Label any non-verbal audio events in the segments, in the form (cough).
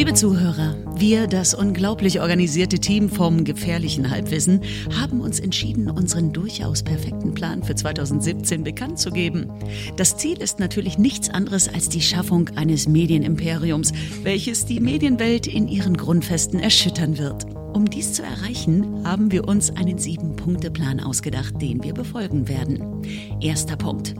Liebe Zuhörer, wir, das unglaublich organisierte Team vom gefährlichen Halbwissen, haben uns entschieden, unseren durchaus perfekten Plan für 2017 bekannt zu geben. Das Ziel ist natürlich nichts anderes als die Schaffung eines Medienimperiums, welches die Medienwelt in ihren Grundfesten erschüttern wird. Um dies zu erreichen, haben wir uns einen Sieben-Punkte-Plan ausgedacht, den wir befolgen werden. Erster Punkt.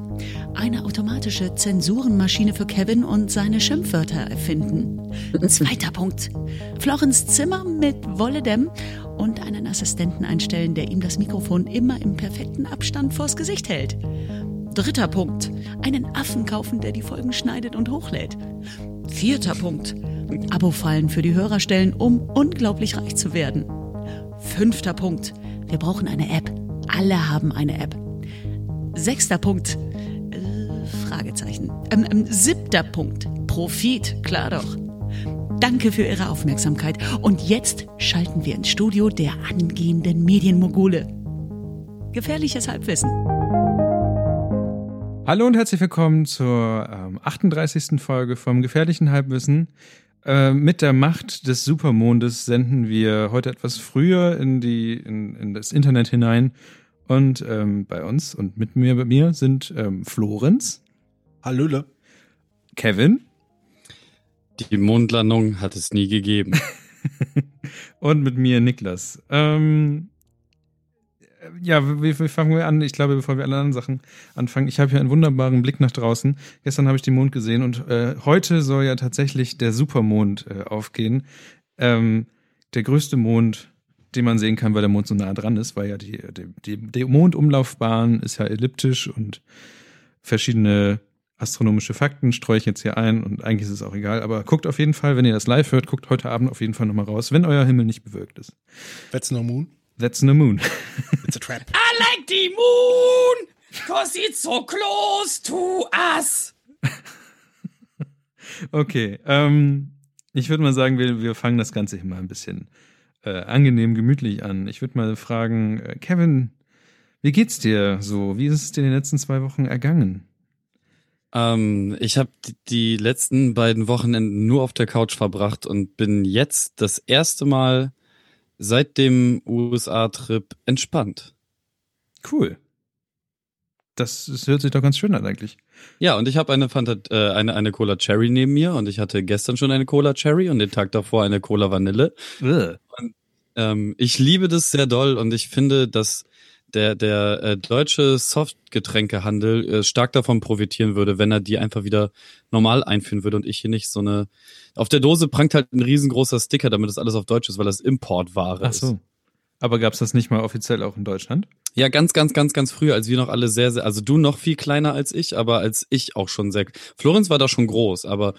Eine automatische Zensurenmaschine für Kevin und seine Schimpfwörter erfinden. Zweiter Punkt. Florens Zimmer mit Wolledem und einen Assistenten einstellen, der ihm das Mikrofon immer im perfekten Abstand vors Gesicht hält. Dritter Punkt. Einen Affen kaufen, der die Folgen schneidet und hochlädt. Vierter Punkt. Abo-Fallen für die Hörer stellen, um unglaublich reich zu werden. Fünfter Punkt. Wir brauchen eine App. Alle haben eine App. Sechster Punkt. Äh, Fragezeichen. Ähm, ähm, siebter Punkt. Profit, klar doch. Danke für Ihre Aufmerksamkeit. Und jetzt schalten wir ins Studio der angehenden Medienmogule. Gefährliches Halbwissen. Hallo und herzlich willkommen zur ähm, 38. Folge vom Gefährlichen Halbwissen. Äh, mit der Macht des Supermondes senden wir heute etwas früher in, die, in, in das Internet hinein. Und ähm, bei uns und mit mir, bei mir sind ähm, Florenz. Hallöle. Kevin. Die Mondlandung hat es nie gegeben. (laughs) und mit mir Niklas. Ähm, ja, wie, wie fangen wir an? Ich glaube, bevor wir alle anderen Sachen anfangen, ich habe hier einen wunderbaren Blick nach draußen. Gestern habe ich den Mond gesehen und äh, heute soll ja tatsächlich der Supermond äh, aufgehen. Ähm, der größte Mond, den man sehen kann, weil der Mond so nah dran ist, weil ja die, die, die, die Mondumlaufbahn ist ja elliptisch und verschiedene astronomische Fakten streue ich jetzt hier ein und eigentlich ist es auch egal, aber guckt auf jeden Fall, wenn ihr das live hört, guckt heute Abend auf jeden Fall nochmal raus, wenn euer Himmel nicht bewölkt ist. That's no moon. That's the moon. (laughs) It's a trap. I like the moon, cause it's so close to us. (laughs) okay, ähm, ich würde mal sagen, wir, wir fangen das Ganze hier mal ein bisschen äh, angenehm, gemütlich an. Ich würde mal fragen, äh, Kevin, wie geht's dir so? Wie ist es dir in den letzten zwei Wochen ergangen? Ähm, ich habe die, die letzten beiden Wochenenden nur auf der Couch verbracht und bin jetzt das erste Mal seit dem USA-Trip entspannt. Cool. Das, das hört sich doch ganz schön an eigentlich. Ja, und ich habe eine, Fanta äh, eine, eine Cola Cherry neben mir und ich hatte gestern schon eine Cola Cherry und den Tag davor eine Cola Vanille. Und, ähm, ich liebe das sehr doll und ich finde, dass der, der äh, deutsche Softgetränkehandel äh, stark davon profitieren würde, wenn er die einfach wieder normal einführen würde und ich hier nicht so eine. Auf der Dose prangt halt ein riesengroßer Sticker, damit das alles auf Deutsch ist, weil das Importware Ach so. ist. Aber gab's das nicht mal offiziell auch in Deutschland? Ja, ganz, ganz, ganz, ganz früh, als wir noch alle sehr, sehr, also du noch viel kleiner als ich, aber als ich auch schon sehr. Florenz war da schon groß, aber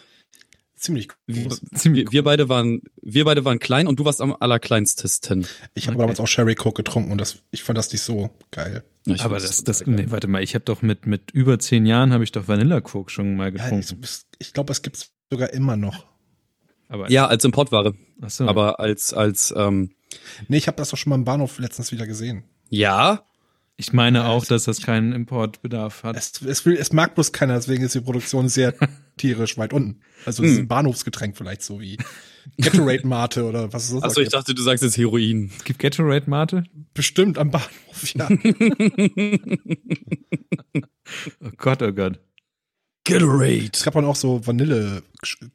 Ziemlich groß. wir, wir beide waren, wir beide waren klein und du warst am allerkleinstesten. Ich habe Okay. damals auch Sherry Coke getrunken und das, ich fand das nicht so geil. Ich Aber das, das, nee, warte mal, ich habe doch mit, mit über zehn Jahren habe ich doch Vanilla Coke schon mal Ja, getrunken. ich ich glaube, es gibt's sogar immer noch. aber, ja, als Importware. ach so. Aber als, als, ähm, Nee, ich habe das doch schon mal im Bahnhof letztens wieder gesehen. ja, ich meine Ja, auch, dass das keinen Importbedarf hat. Es, es, will, es mag bloß keiner, deswegen ist die Produktion sehr (laughs) tierisch weit unten. Also es ist ein Bahnhofsgetränk vielleicht so wie Gatorade Mate oder was es sonst Achso, ich dachte, du sagst jetzt Heroin. Es gibt Gatorade Mate? Bestimmt am Bahnhof, ja. (laughs) Oh Gott, oh Gott. Gatorade. es gab dann auch so Vanille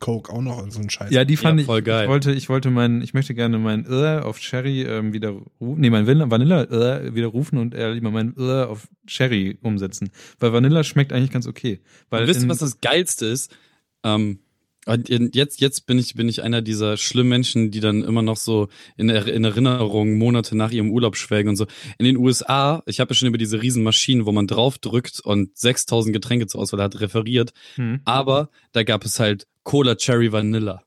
Coke auch noch und so ein Scheiß. Ja, die fand Ja, voll ich, geil. ich wollte, ich wollte meinen, ich möchte gerne mein äh auf Cherry ähm, wieder rufen, nee, mein Vanilla, Vanilla äh widerrufen und eher lieber mein äh auf Cherry umsetzen. Weil Vanilla schmeckt eigentlich ganz okay. Weil Und wisst ihr, in- was das Geilste ist? Ähm, und jetzt, jetzt bin ich, bin ich einer dieser schlimmen Menschen, die dann immer noch so in, Er- in Erinnerung Monate nach ihrem Urlaub schwelgen und so. In den USA, ich habe ja schon über diese riesen Maschinen, wo man drauf drückt und 6000 Getränke zur Auswahl hat, referiert. Hm, Aber da gab es halt Cola Cherry Vanilla.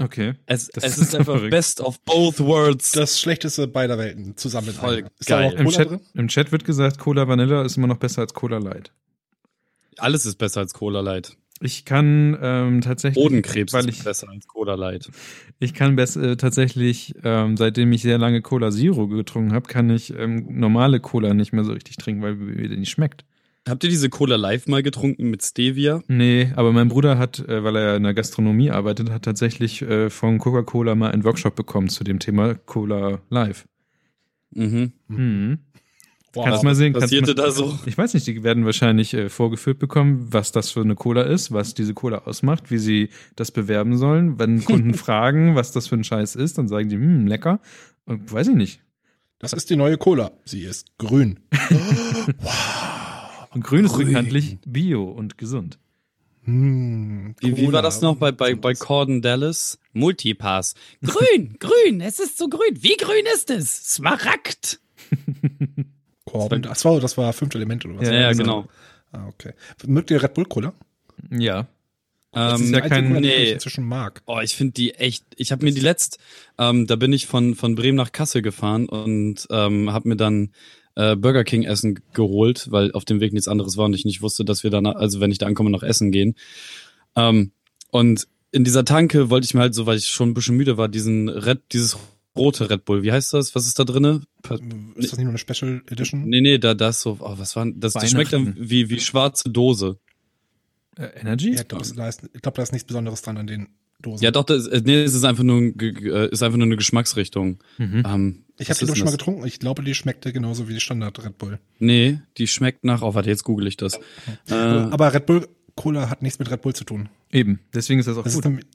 okay. Es, Das es ist ist einfach verrückt. best of both worlds. Das schlechteste beider Welten zusammen. in Voll. Ist da geil. Im Chat, drin? Im Chat wird gesagt, Cola Vanilla ist immer noch besser als Cola Light. Alles ist besser als Cola Light. Ich kann ähm, tatsächlich, Bodenkrebs weil ist ich, besser als Cola Light. ich kann äh, tatsächlich, ähm, seitdem ich sehr lange Cola Zero getrunken habe, kann ich ähm, normale Cola nicht mehr so richtig trinken, weil mir die nicht schmeckt. Habt ihr diese Cola Live mal getrunken mit Stevia? Nee, aber mein Bruder hat, äh, weil er in der Gastronomie arbeitet, hat tatsächlich äh, von Coca-Cola mal einen Workshop bekommen zu dem Thema Cola Live. Mhm. Mhm. Wow. Kannst mal sehen. kannst Passierte mal, da so? Ich weiß nicht, die werden wahrscheinlich äh, vorgeführt bekommen, was das für eine Cola ist, was diese Cola ausmacht, wie sie das bewerben sollen. Wenn (laughs) Kunden fragen, was das für ein Scheiß ist, dann sagen die, hm, lecker. Und, weiß ich nicht. Das ist die neue Cola. Sie ist grün. (laughs) Und grün ist Grün. bekanntlich bio und gesund. Hm, Wie, wie war das noch bei, bei, bei Corden Dallas? Multipass. Grün, (laughs) grün, es ist so grün. Wie grün ist es? Smaragd. Corbin. Das war, das war fünfte Element oder was? Ja, Ja, genau. Ah, okay. Mögt ihr Red Bull Cola? Ja. Das Ähm, ist ja kein- nee. ich inzwischen mag. Oh, ich finde die echt. Ich habe mir die letzt, ähm, da bin ich von von Bremen nach Kassel gefahren und ähm, habe mir dann äh, Burger King Essen geholt, weil auf dem Weg nichts anderes war und ich nicht wusste, dass wir dann, also wenn ich da ankomme, noch essen gehen. Ähm, und in dieser Tanke wollte ich mir halt so, weil ich schon ein bisschen müde war, diesen Red, dieses rote Red Bull. Wie heißt das? Was ist da drinne? Ist das nicht nur eine Special Edition? Nee, nee, da das so. Oh, was war denn- das? Das schmeckt dann wie wie schwarze Dose. Äh, Energy? Ja, da ist, da ist, ich glaube, da ist nichts Besonderes dran an den Dosen. Ja, doch, das, äh, nee, es ist einfach nur, äh, ist einfach nur eine Geschmacksrichtung. Mhm. Ähm, ich habe die ist doch schon mal getrunken. Ich glaube, die schmeckte genauso wie die Standard Red Bull. Nee, die schmeckt nach. Oh, warte, jetzt google ich das. Äh, Aber Red Bull Cola hat nichts mit Red Bull zu tun. Eben. Deswegen ist das auch Das ist gut. nämlich-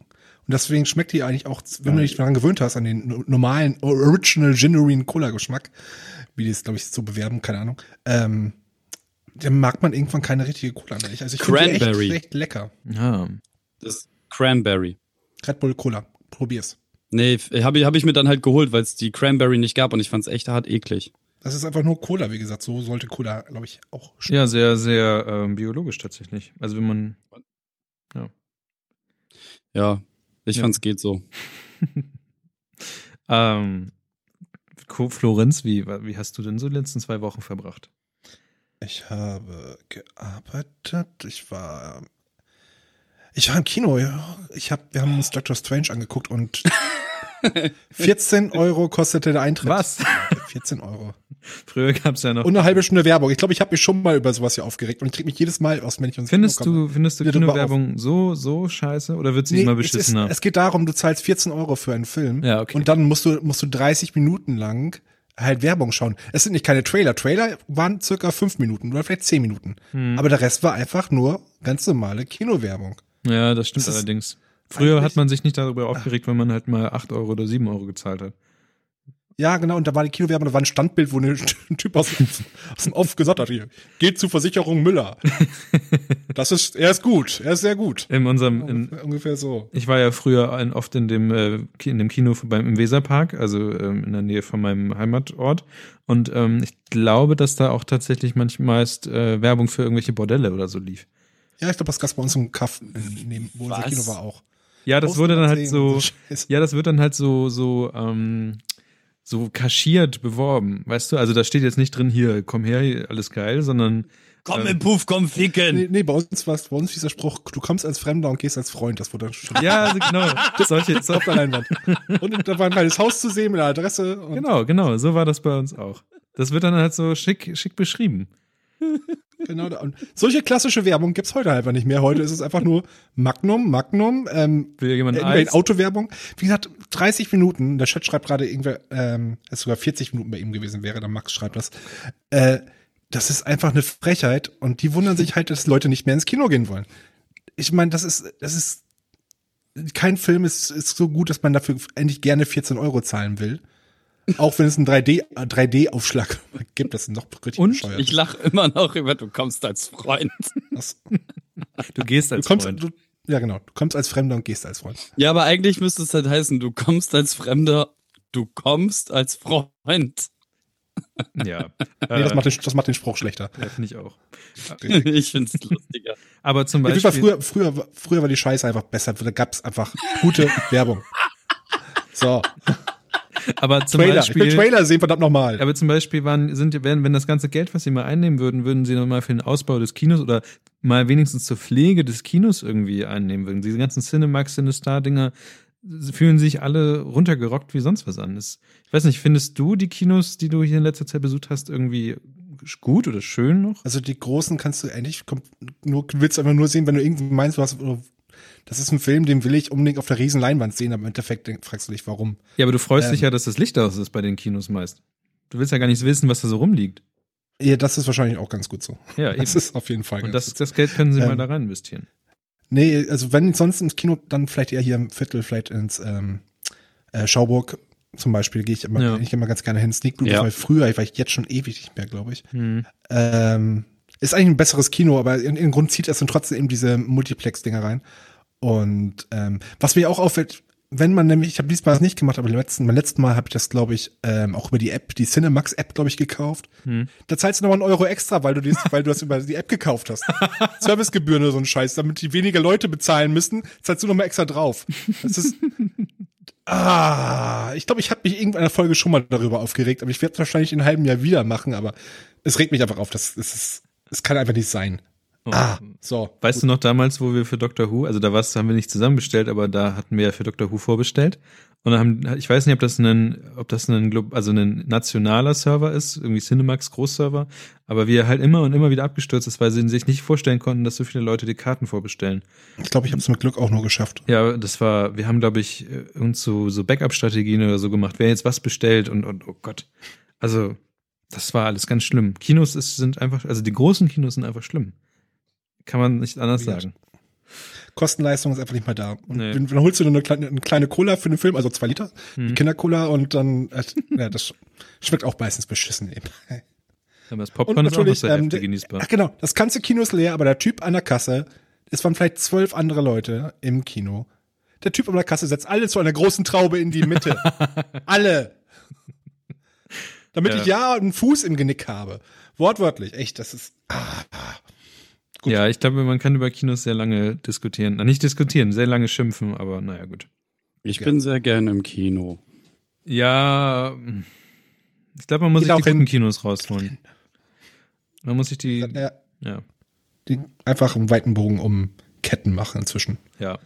und deswegen schmeckt die eigentlich auch, wenn du dich daran gewöhnt hast, an den no- normalen Original Genuine Cola Geschmack, wie die es, glaube ich, so bewerben, keine Ahnung, ähm, dann mag man irgendwann keine richtige Cola mehr. Ich- Also ich finde die echt, Cranberry. echt lecker. Ja. das ist Cranberry. Red Bull Cola. Probier's. Nee, habe ich, hab ich mir dann halt geholt, weil es die Cranberry nicht gab und ich fand's echt hart eklig. Das ist einfach nur Cola, wie gesagt. So sollte Cola, glaube ich, auch schmecken. Ja, sehr, sehr ähm, biologisch tatsächlich. Also wenn man. Ja, ich Ja. fand's geht so. (laughs) Ähm, Florenz, wie, wie hast du denn so die letzten zwei Wochen verbracht? Ich habe gearbeitet. Ich war. Ich war im Kino, ja. Ich hab, wir haben uns Doctor Strange angeguckt und (laughs) 14 Euro kostete der Eintritt. Was? 14 Euro. Früher gab es ja noch. Und eine halbe Stunde Werbung. Ich glaube, ich habe mich schon mal über sowas hier aufgeregt und ich krieg mich jedes Mal aus, wenn ich ins Findest Kino du, findest du Kinowerbung so, so scheiße oder wird sie Nee, immer es, ist, beschissener? es geht darum, du zahlst 14 Euro für einen Film Ja, okay. und dann musst du, musst du 30 Minuten lang halt Werbung schauen. Es sind nicht keine Trailer. Trailer waren circa fünf Minuten oder vielleicht zehn Minuten. Hm. Aber der Rest war einfach nur ganz normale Kinowerbung. ja, das stimmt das ist Früher hat eigentlich- man sich nicht darüber aufgeregt, wenn man halt mal 8 Euro oder 7 Euro gezahlt hat. Ja, genau, und da war die Kinowerbung, da war ein Standbild, wo (laughs) ein Typ aus, dem- aus dem Off gesagt hat, hier, geht zu Versicherung Müller. (laughs) Das ist, er ist gut, er ist sehr gut. In unserem, in, Ungefähr, so. ich war ja früher ein, oft in dem, äh, in dem Kino beim, im Weserpark, also ähm, in der Nähe von meinem Heimatort. Und ähm, ich glaube, dass da auch tatsächlich manchmal meist äh, Werbung für irgendwelche Bordelle oder so lief. Ja, ich glaube, das gab bei uns im Kaff, äh, neben, wo unser Was? Kino war auch. Ja, das wurde dann halt so, (laughs) ja, das wird dann halt so, so, ähm, so kaschiert beworben, weißt du? Also da steht jetzt nicht drin, hier, komm her, hier, alles geil, sondern Komm Ähm. im Puff, komm ficken. Nee, nee, bei uns war bei uns dieser Spruch, du kommst als Fremder und gehst als Freund. Das wurde dann schon ja, also genau, (laughs) solche, so, auf der Leinwand. Und da war ein kleines Haus zu sehen mit einer Adresse. Und genau, genau, so war das bei uns auch. Das wird dann halt so schick, schick beschrieben. Genau. da- Und solche klassische Werbung gibt's heute einfach nicht mehr. Heute ist es einfach nur Magnum, Magnum, ähm, Will jemand Eis? Autowerbung. Wie gesagt, 30 Minuten. Der Chat schreibt gerade irgendwer, ähm, es sogar 40 Minuten bei ihm gewesen wäre. Der Max schreibt das. Äh, das ist einfach eine Frechheit. Und die wundern sich halt, dass Leute nicht mehr ins Kino gehen wollen. Ich meine, das ist, das ist, kein Film ist, ist so gut, dass man dafür endlich gerne 14 Euro zahlen will. Auch wenn es einen 3D, äh, 3D-Aufschlag (laughs) gibt, das ist noch richtig Und? bescheuert. Ich lach immer noch über, du kommst als Freund. Das, (laughs) Du gehst du als kommst, Freund. du, ja genau, du kommst als Fremder und gehst als Freund. Ja, aber eigentlich müsste es halt heißen, du kommst als Fremder, du kommst als Freund. (laughs) ja, Nee, das Äh, macht den, das macht den Spruch schlechter. ja finde ich auch. ich find's lustiger. Aber zum Ja, Beispiel, war früher, früher, war- früher war die Scheiße einfach besser. Da gab's einfach gute Werbung. So, aber zum Trailer. Ich will Beispiel, Trailer sehen, verdammt nochmal. Aber zum Beispiel waren, sind, wenn, wenn das ganze Geld, was sie mal einnehmen würden, würden sie nochmal für den Ausbau des Kinos oder mal wenigstens zur Pflege des Kinos irgendwie einnehmen würden. Diese ganzen Cinemax, Cinestar-Dinger fühlen sich alle runtergerockt wie sonst was an. Das, ich weiß nicht, findest du die Kinos, die du hier in letzter Zeit besucht hast, irgendwie gut oder schön noch? Also die großen kannst du eigentlich nur willst du einfach nur sehen, wenn du irgendwie meinst, du hast, das ist ein Film, den will ich unbedingt auf der riesen Leinwand sehen, aber im Endeffekt fragst du dich, warum. Ja, aber du freust Ähm. dich ja, dass das Licht aus ist bei den Kinos meist. Du willst ja gar nicht wissen, was da so rumliegt. Ja, das ist wahrscheinlich auch ganz gut so. Ja, (laughs) eben. Das ist auf jeden Fall Und ganz das, gut. das Geld können sie mal Ähm. da rein investieren. Nee, also wenn sonst ins Kino, dann vielleicht eher hier im Viertel, vielleicht ins ähm, äh, Schauburg zum Beispiel, gehe ich immer, Ja. ich immer ganz gerne hin. Sneak Preview Ja. war früher, war ich jetzt schon ewig nicht mehr, glaube ich. Hm. Ähm, ist eigentlich ein besseres Kino, aber in, in Grund zieht es dann trotzdem eben diese Multiplex-Dinger rein. Und ähm, was mir auch auffällt, wenn man nämlich, ich habe diesmal das nicht gemacht, aber beim letzten, beim letzten Mal habe ich das, glaube ich, ähm, auch über die App, die Cinemax-App, glaube ich, gekauft. Hm. Da zahlst du nochmal einen Euro extra, weil du, dies, weil du das über die App gekauft hast. (laughs) Servicegebühren oder so ein Scheiß, damit die weniger Leute bezahlen müssen, zahlst du nochmal extra drauf. Das ist. (laughs) Ah, ich glaube, ich habe mich in irgendeiner Folge schon mal darüber aufgeregt, aber ich werde es wahrscheinlich in einem halben Jahr wieder machen, aber es regt mich einfach auf. Das, das, ist, das kann einfach nicht sein. Ah, so. Weißt du noch damals, wo wir für Doctor Who, also da war's, haben wir nicht zusammen bestellt, aber da hatten wir ja für Doctor Who vorbestellt. Und dann haben, ich weiß nicht, ob das ein, ob das ein, also ein nationaler Server ist, irgendwie Cinemax Großserver, aber wir halt immer und immer wieder abgestürzt ist, weil sie sich nicht vorstellen konnten, dass so viele Leute die Karten vorbestellen. Ich glaube, ich habe es mit Glück auch nur geschafft. Ja, das war, wir haben, glaube ich, uns so, so Backup-Strategien oder so gemacht, wer jetzt was bestellt und, und oh Gott. Also, das war alles ganz schlimm. Kinos ist, sind einfach, also die großen Kinos sind einfach schlimm. Kann man nicht anders Weird. sagen. Kostenleistung ist einfach nicht mal da. Und Nee. dann, dann holst du dir eine kleine, eine kleine Cola für den Film, also zwei Liter, Hm. Kindercola und dann, äh, ja, das schmeckt auch meistens beschissen eben. Aber das Popcorn ist auch noch sehr ähm, genießbar. Ach genau, das ganze Kino ist leer, aber der Typ an der Kasse, es waren vielleicht zwölf andere Leute im Kino. Der Typ an der Kasse setzt alle zu einer großen Traube in die Mitte. (laughs) alle. Damit Ja. ich ja einen Fuß im Genick habe. Wortwörtlich, echt, das ist. Ah, Gut. Ja, ich glaube, man kann über Kinos sehr lange diskutieren. Na, nicht diskutieren, sehr lange schimpfen, aber naja, gut. Ich bin sehr gerne im Kino. Ja, ich glaube, man muss Geht sich die guten Kinos rausholen. Man muss sich die, ja, ja, die einfach einen weiten Bogen um Ketten machen inzwischen. ja.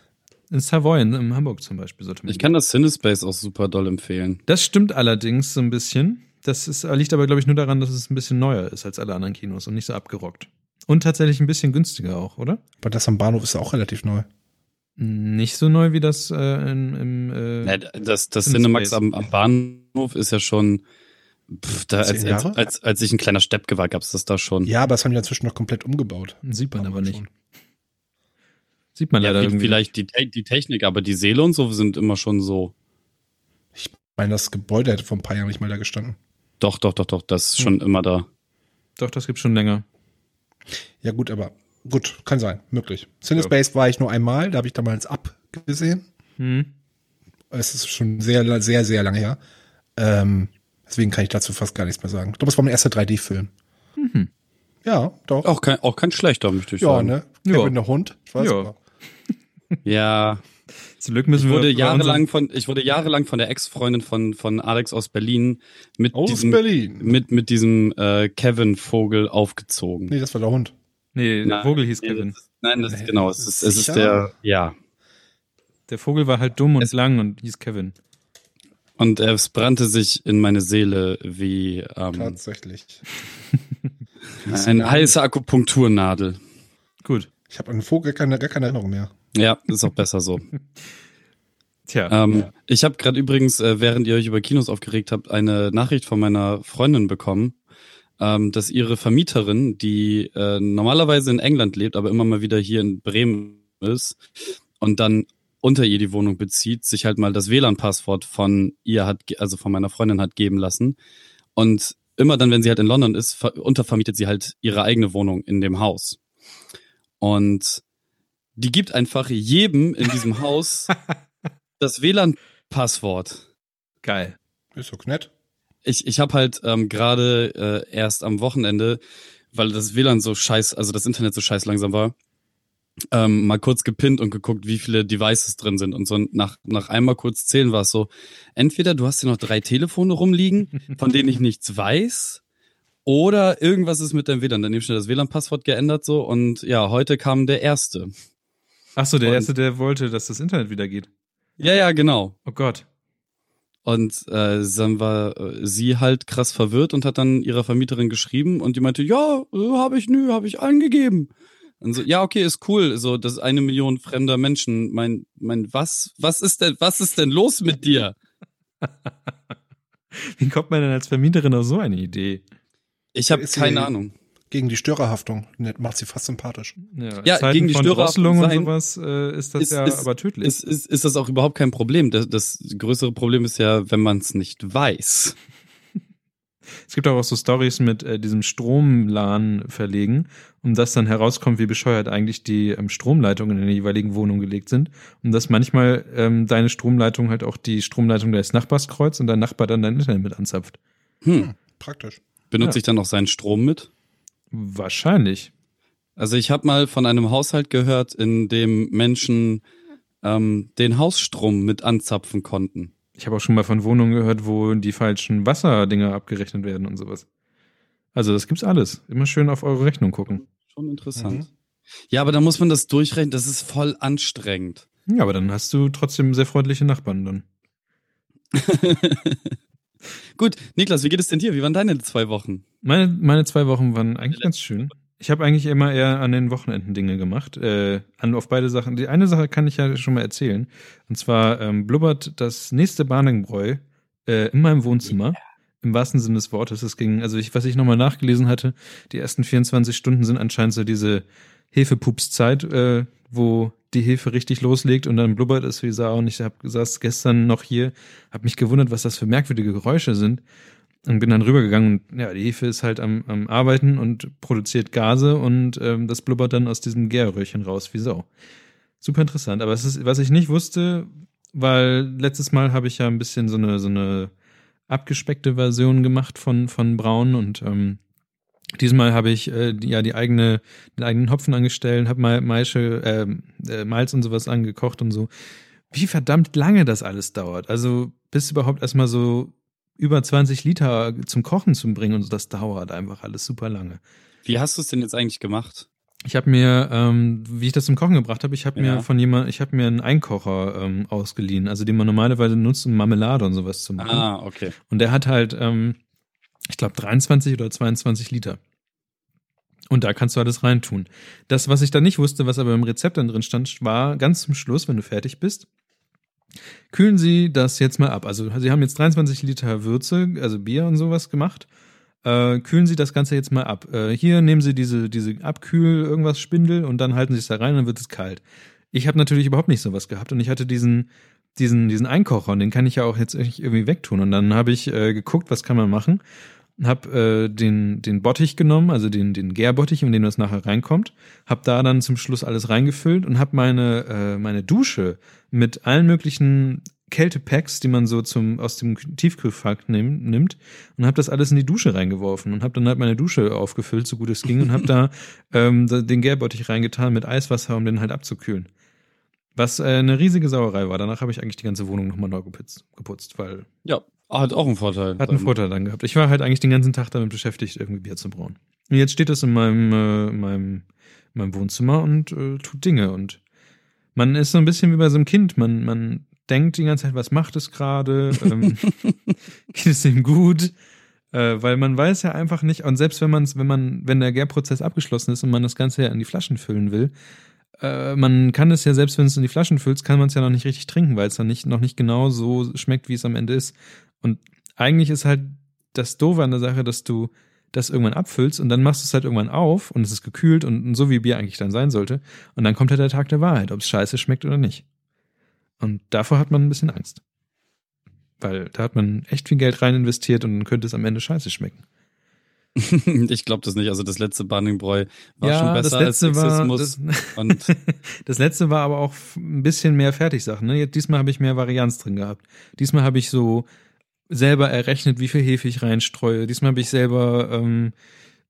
In Savoy, in, in Hamburg zum Beispiel, sollte man. Ich kann das Cinespace auch super doll empfehlen. Das stimmt allerdings so ein bisschen. Das ist, liegt aber, glaube ich, nur daran, dass es ein bisschen neuer ist als alle anderen Kinos und nicht so abgerockt. Und tatsächlich ein bisschen günstiger auch, oder? Aber das am Bahnhof ist ja auch relativ neu. Nicht so neu wie das äh, in, im. Äh, Ja, das das. Cinemax am, am Bahnhof ist ja schon. Pff, da, als, Zehn als, Jahre? als, als ich ein kleiner Steppke war, gab's das da schon. Ja, aber das haben die inzwischen noch komplett umgebaut. sieht man aber nicht. Schon. Sieht man Ja, leider irgendwie. vielleicht die, die Technik, aber die Seele und so sind immer schon so. Ich meine, das Gebäude hätte vor ein paar Jahren nicht mal da gestanden. Doch, doch, doch, doch, das ist schon immer da. Doch, das gibt's schon länger. Ja, gut, aber gut, kann sein, möglich. Cinespace war ich nur einmal, da habe ich damals abgesehen. Hm. Es ist schon sehr, sehr, sehr lange her. Ähm, deswegen kann ich dazu fast gar nichts mehr sagen. Ich glaube, es war mein erster 3D-Film. Mhm. Ja, doch. Auch kein, auch kein schlechter, möchte ich ja, sagen. ne? Ja. Kevin der Hund. Ich weiß Ja. aber. (laughs) Ja, Zum Glück müssen ich wir wurde bei jahrelang von, ich wurde jahrelang von der Ex-Freundin von, von Alex aus Berlin mit Aus diesem, Berlin. mit, mit diesem äh, Kevin-Vogel aufgezogen. Nee, das war der Hund. Nee, der Nein, Vogel hieß nee, Kevin. Das ist, nein, das ist genau, es ist, es ist der, ja. Der Vogel war halt dumm und Es- lang und hieß Kevin. Und es brannte sich in meine Seele wie ähm, Tatsächlich. (laughs) eine heiße Akupunkturnadel. Gut. Ich habe an den Vogel keine, gar keine Erinnerung mehr. Ja, ist auch besser so. (laughs) Tja. Ähm, Ich habe gerade übrigens, äh, während ihr euch über Kinos aufgeregt habt, eine Nachricht von meiner Freundin bekommen, ähm, dass ihre Vermieterin, die äh, normalerweise in England lebt, aber immer mal wieder hier in Bremen ist und dann unter ihr die Wohnung bezieht, sich halt mal das WLAN-Passwort von ihr hat, also von meiner Freundin hat geben lassen. Und immer dann, wenn sie halt in London ist, ver untervermietet sie halt ihre eigene Wohnung in dem Haus. Und die gibt einfach jedem in diesem (laughs) Haus das WLAN-Passwort. Geil. Ist doch nett. Ich, ich habe halt ähm, gerade äh, erst am Wochenende, weil das WLAN so scheiß, also das Internet so scheiß langsam war, ähm, mal kurz gepinnt und geguckt, wie viele Devices drin sind. Und so nach, nach einmal kurz zählen war es so, entweder du hast hier noch drei Telefone rumliegen, von denen ich nichts weiß, oder irgendwas ist mit deinem WLAN. Dann eben schnell das WLAN-Passwort geändert so und ja, heute kam der erste. Ach so, der Und- erste, der wollte, dass das Internet wieder geht. Ja, ja, genau. Oh Gott. Und äh, dann war äh, sie halt krass verwirrt und hat dann ihrer Vermieterin geschrieben und die meinte, ja, äh, habe ich nö, habe ich angegeben. Und so, ja, okay, ist cool. So, das ist eine Million fremder Menschen. Mein, mein, was, was ist denn, was ist denn los mit dir? (laughs) Wie kommt man denn als Vermieterin auf so eine Idee? Ich habe keine Ahnung. Gegen die Störerhaftung. Macht sie fast sympathisch. Ja, Zeiten gegen die Störerhaftung und sowas äh, ist das Ist- ja ist- aber tödlich. Ist, ist, ist das auch überhaupt kein Problem? Das, das größere Problem ist ja, wenn man es nicht weiß. (laughs) Es gibt auch, auch so Stories mit äh, diesem Stromlan verlegen, um dass dann herauskommt, wie bescheuert eigentlich die ähm, Stromleitungen in der jeweiligen Wohnung gelegt sind. Und dass manchmal ähm, deine Stromleitung halt auch die Stromleitung deines Nachbars kreuzt und dein Nachbar dann dein Internet mit anzapft. Hm. Praktisch. Benutze Ja. ich dann auch seinen Strom mit? Wahrscheinlich. Also ich habe mal von einem Haushalt gehört, in dem Menschen ähm, den Hausstrom mit anzapfen konnten. Ich habe auch schon mal von Wohnungen gehört, wo die falschen Wasserdinger abgerechnet werden und sowas. Also das gibt's alles. Immer schön auf eure Rechnung gucken. Schon interessant. Mhm. Ja, aber da muss man das durchrechnen, das ist voll anstrengend. Ja, aber dann hast du trotzdem sehr freundliche Nachbarn dann. (laughs) Gut, Niklas, wie geht es denn dir? Wie waren deine zwei Wochen? Meine, meine zwei Wochen waren eigentlich ganz schön. Ich habe eigentlich immer eher an den Wochenenden Dinge gemacht. Äh, an, auf beide Sachen. Die eine Sache kann ich ja schon mal erzählen. Und zwar ähm, blubbert das nächste Bahnenbräu äh, in meinem Wohnzimmer. Im wahrsten Sinne des Wortes. Es ging, also ich, was ich nochmal nachgelesen hatte, die ersten 24 Stunden sind anscheinend so diese Hefepupszeit, äh, wo die Hefe richtig loslegt und dann blubbert es wie Sau. Und ich hab, saß gestern noch hier, habe mich gewundert, was das für merkwürdige Geräusche sind und bin dann rübergegangen und ja, die Hefe ist halt am, am Arbeiten und produziert Gase und ähm, das blubbert dann aus diesem Gärröhrchen raus wie Sau. Super interessant. Aber es ist, was ich nicht wusste, weil letztes Mal habe ich ja ein bisschen so eine, so eine abgespeckte Version gemacht von, von Braun und ähm, diesmal habe ich äh, ja die eigene, den eigenen Hopfen angestellt, habe mal Maische, ähm, äh, Malz und sowas angekocht und so. Wie verdammt lange das alles dauert. Also bis überhaupt erstmal so über 20 Liter zum Kochen zu bringen und so, das dauert einfach alles super lange. Wie hast du es denn jetzt eigentlich gemacht? Ich habe mir, ähm, wie ich das zum Kochen gebracht habe, ich habe Ja. mir von jemand, ich habe mir einen Einkocher ähm, ausgeliehen, also den man normalerweise nutzt, um Marmelade und sowas zu machen. Ah, okay. Und der hat halt, ähm, ich glaube, 23 oder 22 Liter. Und da kannst du alles reintun. Das, was ich da nicht wusste, was aber im Rezept dann drin stand, war ganz zum Schluss, wenn du fertig bist, kühlen Sie das jetzt mal ab. Also Sie haben jetzt 23 Liter Würze, also Bier und sowas gemacht. Äh, kühlen Sie das Ganze jetzt mal ab. Äh, hier nehmen Sie diese, diese Abkühl, irgendwas Spindel und dann halten Sie es da rein und dann wird es kalt. Ich habe natürlich überhaupt nicht sowas gehabt und ich hatte diesen, diesen, diesen Einkocher und den kann ich ja auch jetzt irgendwie wegtun. Und dann habe ich äh, geguckt, was kann man machen. Hab äh, den, den Bottich genommen, also den, den Gärbottich, in den das nachher reinkommt. Hab da dann zum Schluss alles reingefüllt und hab meine, äh, meine Dusche mit allen möglichen Kältepacks, die man so zum, aus dem Tiefkühlfach nehm, nimmt und hab das alles in die Dusche reingeworfen und hab dann halt meine Dusche aufgefüllt, so gut es ging und hab da (laughs) ähm, den Gärbottich reingetan mit Eiswasser, um den halt abzukühlen. Was äh, eine riesige Sauerei war. Danach habe ich eigentlich die ganze Wohnung nochmal neu geputzt, geputzt, weil Ja, hat auch einen Vorteil. hat einen Vorteil dann gehabt. Ich war halt eigentlich den ganzen Tag damit beschäftigt, irgendwie Bier zu brauen. Und jetzt steht das in meinem, äh, in meinem, in meinem Wohnzimmer und äh, tut Dinge. Und man ist so ein bisschen wie bei so einem Kind. Man, man denkt die ganze Zeit, was macht es gerade? Ähm, (laughs) (laughs) geht es ihm gut? Äh, weil man weiß ja einfach nicht, und selbst wenn man wenn man, wenn der Gärprozess abgeschlossen ist und man das Ganze ja in die Flaschen füllen will, äh, man kann es ja, selbst wenn es in die Flaschen füllst, kann man es ja noch nicht richtig trinken, weil es dann nicht, noch nicht genau so schmeckt, wie es am Ende ist. Und eigentlich ist halt das Doofe an der Sache, dass du das irgendwann abfüllst und dann machst du es halt irgendwann auf und es ist gekühlt und, und so wie Bier eigentlich dann sein sollte. Und dann kommt halt der Tag der Wahrheit, ob es scheiße schmeckt oder nicht. Und davor hat man ein bisschen Angst. Weil da hat man echt viel Geld rein investiert und dann könnte es am Ende scheiße schmecken. (laughs) ich glaube das nicht. Also das letzte Banningbräu war schon besser als Sexismus. das, (laughs) und das letzte war aber auch ein bisschen mehr Fertigsachen. Ne? Jetzt, diesmal habe ich mehr Varianz drin gehabt. Diesmal habe ich so selber errechnet, wie viel Hefe ich reinstreue. Diesmal habe ich selber ähm,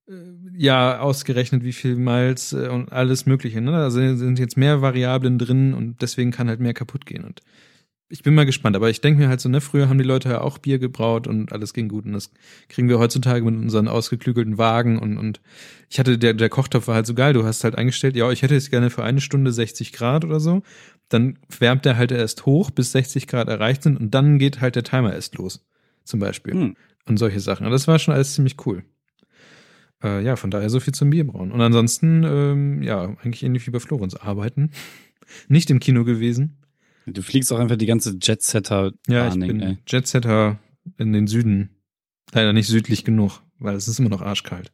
äh, ja ausgerechnet, wie viel Malz äh, und alles Mögliche. Ne? Also sind jetzt mehr Variablen drin und deswegen kann halt mehr kaputt gehen. Und ich bin mal gespannt, aber ich denke mir halt so, ne, früher haben die Leute ja auch Bier gebraut und alles ging gut und das kriegen wir heutzutage mit unseren ausgeklügelten Wagen und, und ich hatte, der, der Kochtopf war halt so geil, du hast halt eingestellt, ja, ich hätte jetzt gerne für eine Stunde 60 Grad oder so, dann wärmt der halt erst hoch, bis 60 Grad erreicht sind und dann geht halt der Timer erst los, zum Beispiel. Hm. Und solche Sachen. Und das war schon alles ziemlich cool. Äh, ja, von daher so viel zum Bierbrauen. Und ansonsten, ähm, ja, eigentlich ähnlich wie bei Florenz arbeiten. (laughs) Nicht im Kino gewesen. Du fliegst auch einfach die ganze Jetsetter. Ja, ich bin ey. Jetsetter in den Süden. Leider nicht südlich genug, weil es ist immer noch arschkalt.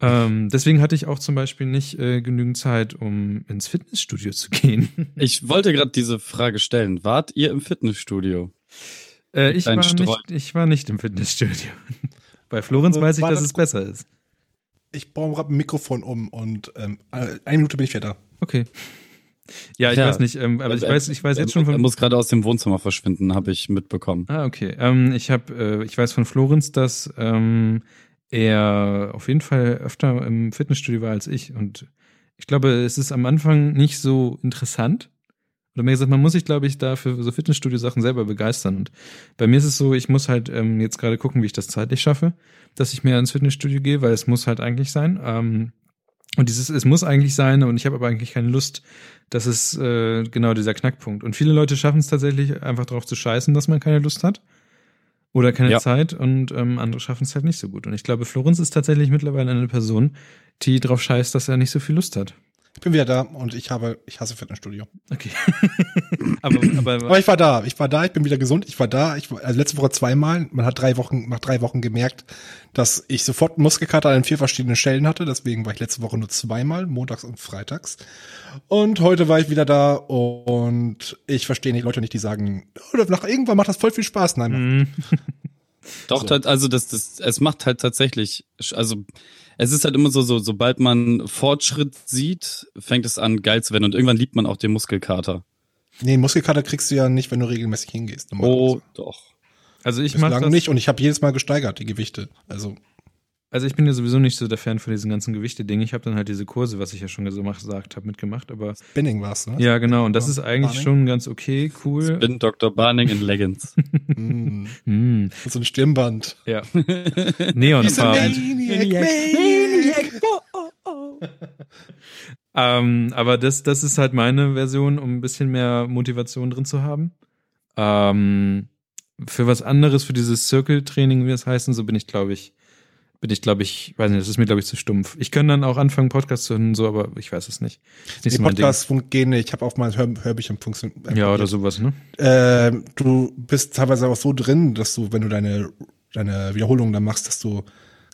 Ähm, deswegen hatte ich auch zum Beispiel nicht äh, genügend Zeit, um ins Fitnessstudio zu gehen. (laughs) Ich wollte gerade diese Frage stellen. Wart ihr im Fitnessstudio? äh, ich, war nicht, ich war nicht im Fitnessstudio. (laughs) Bei Florenz Äh, weiß ich, dass das es besser ist. Ich baue gerade ein Mikrofon um und ähm, eine Minute bin ich wieder da. Okay. Ja, ich Ja. weiß nicht, ähm, aber ich Er- weiß, ich weiß er- jetzt schon Er von. muss gerade aus dem Wohnzimmer verschwinden, habe ich mitbekommen. Ah, okay. Ähm, ich habe, äh, ich weiß von Florenz, dass ähm, er auf jeden Fall öfter im Fitnessstudio war als ich. Und ich glaube, es ist am Anfang nicht so interessant. Oder mehr gesagt, man muss sich, glaube ich, da für so Fitnessstudio-Sachen selber begeistern. Und bei mir ist es so, ich muss halt ähm, jetzt gerade gucken, wie ich das zeitlich schaffe, dass ich mehr ins Fitnessstudio gehe, weil es muss halt eigentlich sein. Und dieses, es muss eigentlich sein, und ich habe aber eigentlich keine Lust. Das ist äh, genau dieser Knackpunkt. Und viele Leute schaffen es tatsächlich, einfach drauf zu scheißen, dass man keine Lust hat. Oder keine Ja. Zeit und ähm, andere schaffen es halt nicht so gut. Und ich glaube, Florenz ist tatsächlich mittlerweile eine Person, die drauf scheißt, dass er nicht so viel Lust hat. Ich bin wieder da und ich habe, ich hasse Fitnessstudio. Okay. (laughs) aber, aber, (laughs) Aber ich war da, ich war da, ich bin wieder gesund, ich war da, ich war also letzte Woche zweimal. Man hat drei Wochen, nach drei Wochen gemerkt, dass ich sofort Muskelkater an vier verschiedenen Stellen hatte. Deswegen war ich letzte Woche nur zweimal, montags und freitags. Und heute war ich wieder da und ich verstehe nicht Leute nicht, die sagen, oh, nach irgendwann macht das voll viel Spaß. Nein, Mhm. (laughs) Doch, halt, also das, das, es macht halt tatsächlich, also es ist halt immer so, so, sobald man Fortschritt sieht, fängt es an geil zu werden und irgendwann liebt man auch den Muskelkater. nee, Muskelkater kriegst du ja nicht, wenn du regelmäßig hingehst. Oh, doch. Also ich mache Bislang das nicht und ich habe jedes Mal gesteigert, die Gewichte. Also Also ich bin ja sowieso nicht so der Fan von diesen ganzen Gewichte-Dingen. Ich habe dann halt diese Kurse, was ich ja schon gesagt habe, mitgemacht. Aber Spinning war's, ne? ja, genau. Und das ist eigentlich Barning? schon ganz okay, cool. Bin Dr. Barning in Leggings. (laughs) Mm, Hm, so ein Stirnband. ja. Neonfarben. Maniac, Maniac. (laughs) Ähm, aber das, das ist halt meine Version, um ein bisschen mehr Motivation drin zu haben. Ähm, für was anderes, für dieses Circle-Training, wie das heißt, und so bin ich, glaube ich, bin ich, glaube ich, weiß nicht, das ist mir, glaube ich, zu stumpf. Ich kann dann auch anfangen, Podcasts zu hören, so, aber ich weiß es nicht. Die so mein Ding. Podcasts gehen nicht. Ich habe auf mein Hör Hörbüchern funktioniert. Ja, oder sowas, ne? Ähm, du bist teilweise auch so drin, dass du, wenn du deine, deine Wiederholungen dann machst, dass du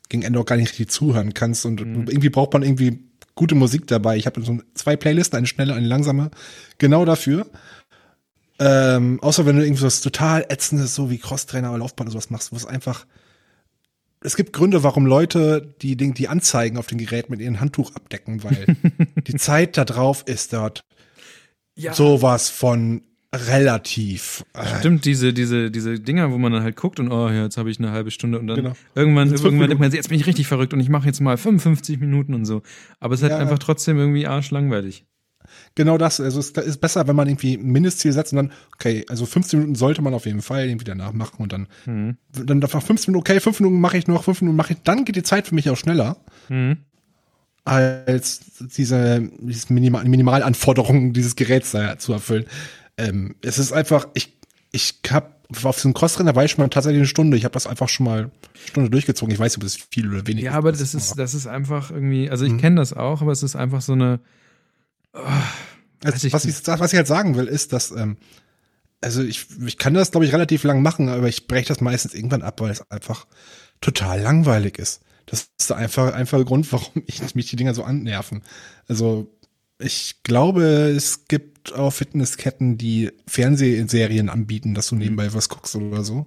gegen Ende auch gar nicht richtig zuhören kannst. Und Mhm. irgendwie braucht man irgendwie gute Musik dabei. Ich habe so zwei Playlisten, eine schnelle, eine langsame, genau dafür. Ähm, außer wenn du irgendwie was total ätzendes, so wie Crosstrainer oder Laufbahn oder sowas machst, wo es einfach es gibt Gründe, warum Leute die Ding, die Anzeigen auf den Gerät mit ihrem Handtuch abdecken, weil (laughs) die Zeit da drauf ist dort Ja. sowas von relativ. Äh, Stimmt, diese, diese, diese Dinger, wo man dann halt guckt und oh, ja, jetzt habe ich eine halbe Stunde und dann Genau. irgendwann, irgendwann denkt man, sich, jetzt bin ich richtig verrückt und ich mache jetzt mal 55 Minuten und so. Aber es ist halt Ja. einfach trotzdem irgendwie arschlangweilig. Genau das. Also es ist besser, wenn man irgendwie ein Mindestziel setzt und dann, okay, also 15 Minuten sollte man auf jeden Fall irgendwie danach machen und dann, Mhm. dann einfach 15 Minuten, okay, 5 Minuten mache ich noch, 5 Minuten mache ich, dann geht die Zeit für mich auch schneller. Mhm. als diese, diese Minimal Minimalanforderungen dieses Geräts da zu erfüllen. Ähm, es ist einfach, ich, ich hab auf diesem Crossrenner war ich schon mal tatsächlich eine Stunde. Ich habe das einfach schon mal eine Stunde durchgezogen. Ich weiß nicht, ob es viel oder wenig Ja, aber das ist, das ist einfach irgendwie, also ich Mhm. kenne das auch, aber es ist einfach so eine. Also, was, ich, was ich halt sagen will, ist, dass, ähm, also ich, ich kann das, glaube ich, relativ lang machen, aber ich breche das meistens irgendwann ab, weil es einfach total langweilig ist. Das ist einfach, einfach der Grund, warum (laughs) ich mich die Dinger so annerven. Also ich glaube, es gibt auch Fitnessketten, die Fernsehserien anbieten, dass du nebenbei was guckst oder so.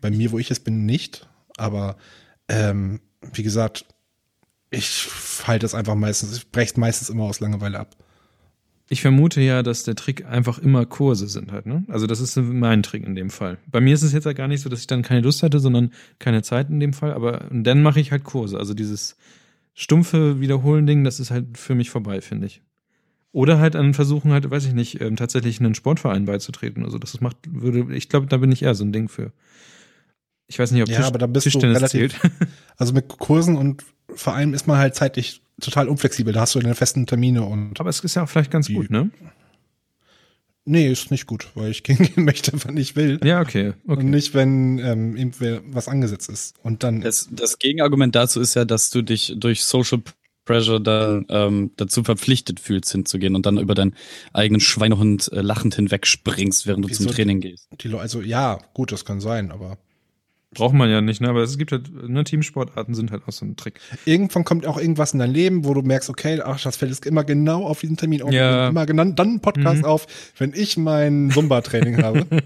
Bei mir, wo ich es bin, nicht. Aber ähm, wie gesagt, ich halte es einfach meistens, ich breche es meistens immer aus Langeweile ab. Ich vermute ja, dass der Trick einfach immer Kurse sind halt, ne? Also das ist mein Trick in dem Fall. Bei mir ist es jetzt ja gar nicht so, dass ich dann keine Lust hatte, sondern keine Zeit in dem Fall, aber dann mache ich halt Kurse. Also dieses stumpfe Wiederholen-Ding, das ist halt für mich vorbei, finde ich. Oder halt an Versuchen halt, weiß ich nicht, ähm, tatsächlich einen Sportverein beizutreten. Also das macht, würde, ich glaube, da bin ich eher so ein Ding für. Ich weiß nicht, ob Ja, Tisch, aber da bist du Tischtennis relativ- zählt. (laughs) Also mit Kursen und Vereinen ist man halt zeitlich total unflexibel. Da hast du deine festen Termine und aber es ist ja auch vielleicht ganz gut, ne? nee, ist nicht gut, weil ich (laughs) gehen möchte, wann ich will. Ja, okay. okay. Und nicht, wenn ähm, irgendwer was angesetzt ist. Und dann Das, das Gegenargument dazu ist ja, dass du dich durch Social Pressure dann ähm, dazu verpflichtet fühlst, hinzugehen und dann über deinen eigenen Schweinehund äh, lachend hinwegspringst, während du Wieso? zum Training gehst. die Leute, also ja, gut, das kann sein, aber Braucht man ja nicht, ne? Aber es gibt halt, ne, Teamsportarten sind halt auch so ein Trick. irgendwann kommt auch irgendwas in dein Leben, wo du merkst, okay, ach, das fällt jetzt immer genau auf diesen Termin auf. Ja. Immer genannt, dann ein Podcast Mhm. auf, wenn ich mein Zumba-Training habe. (laughs)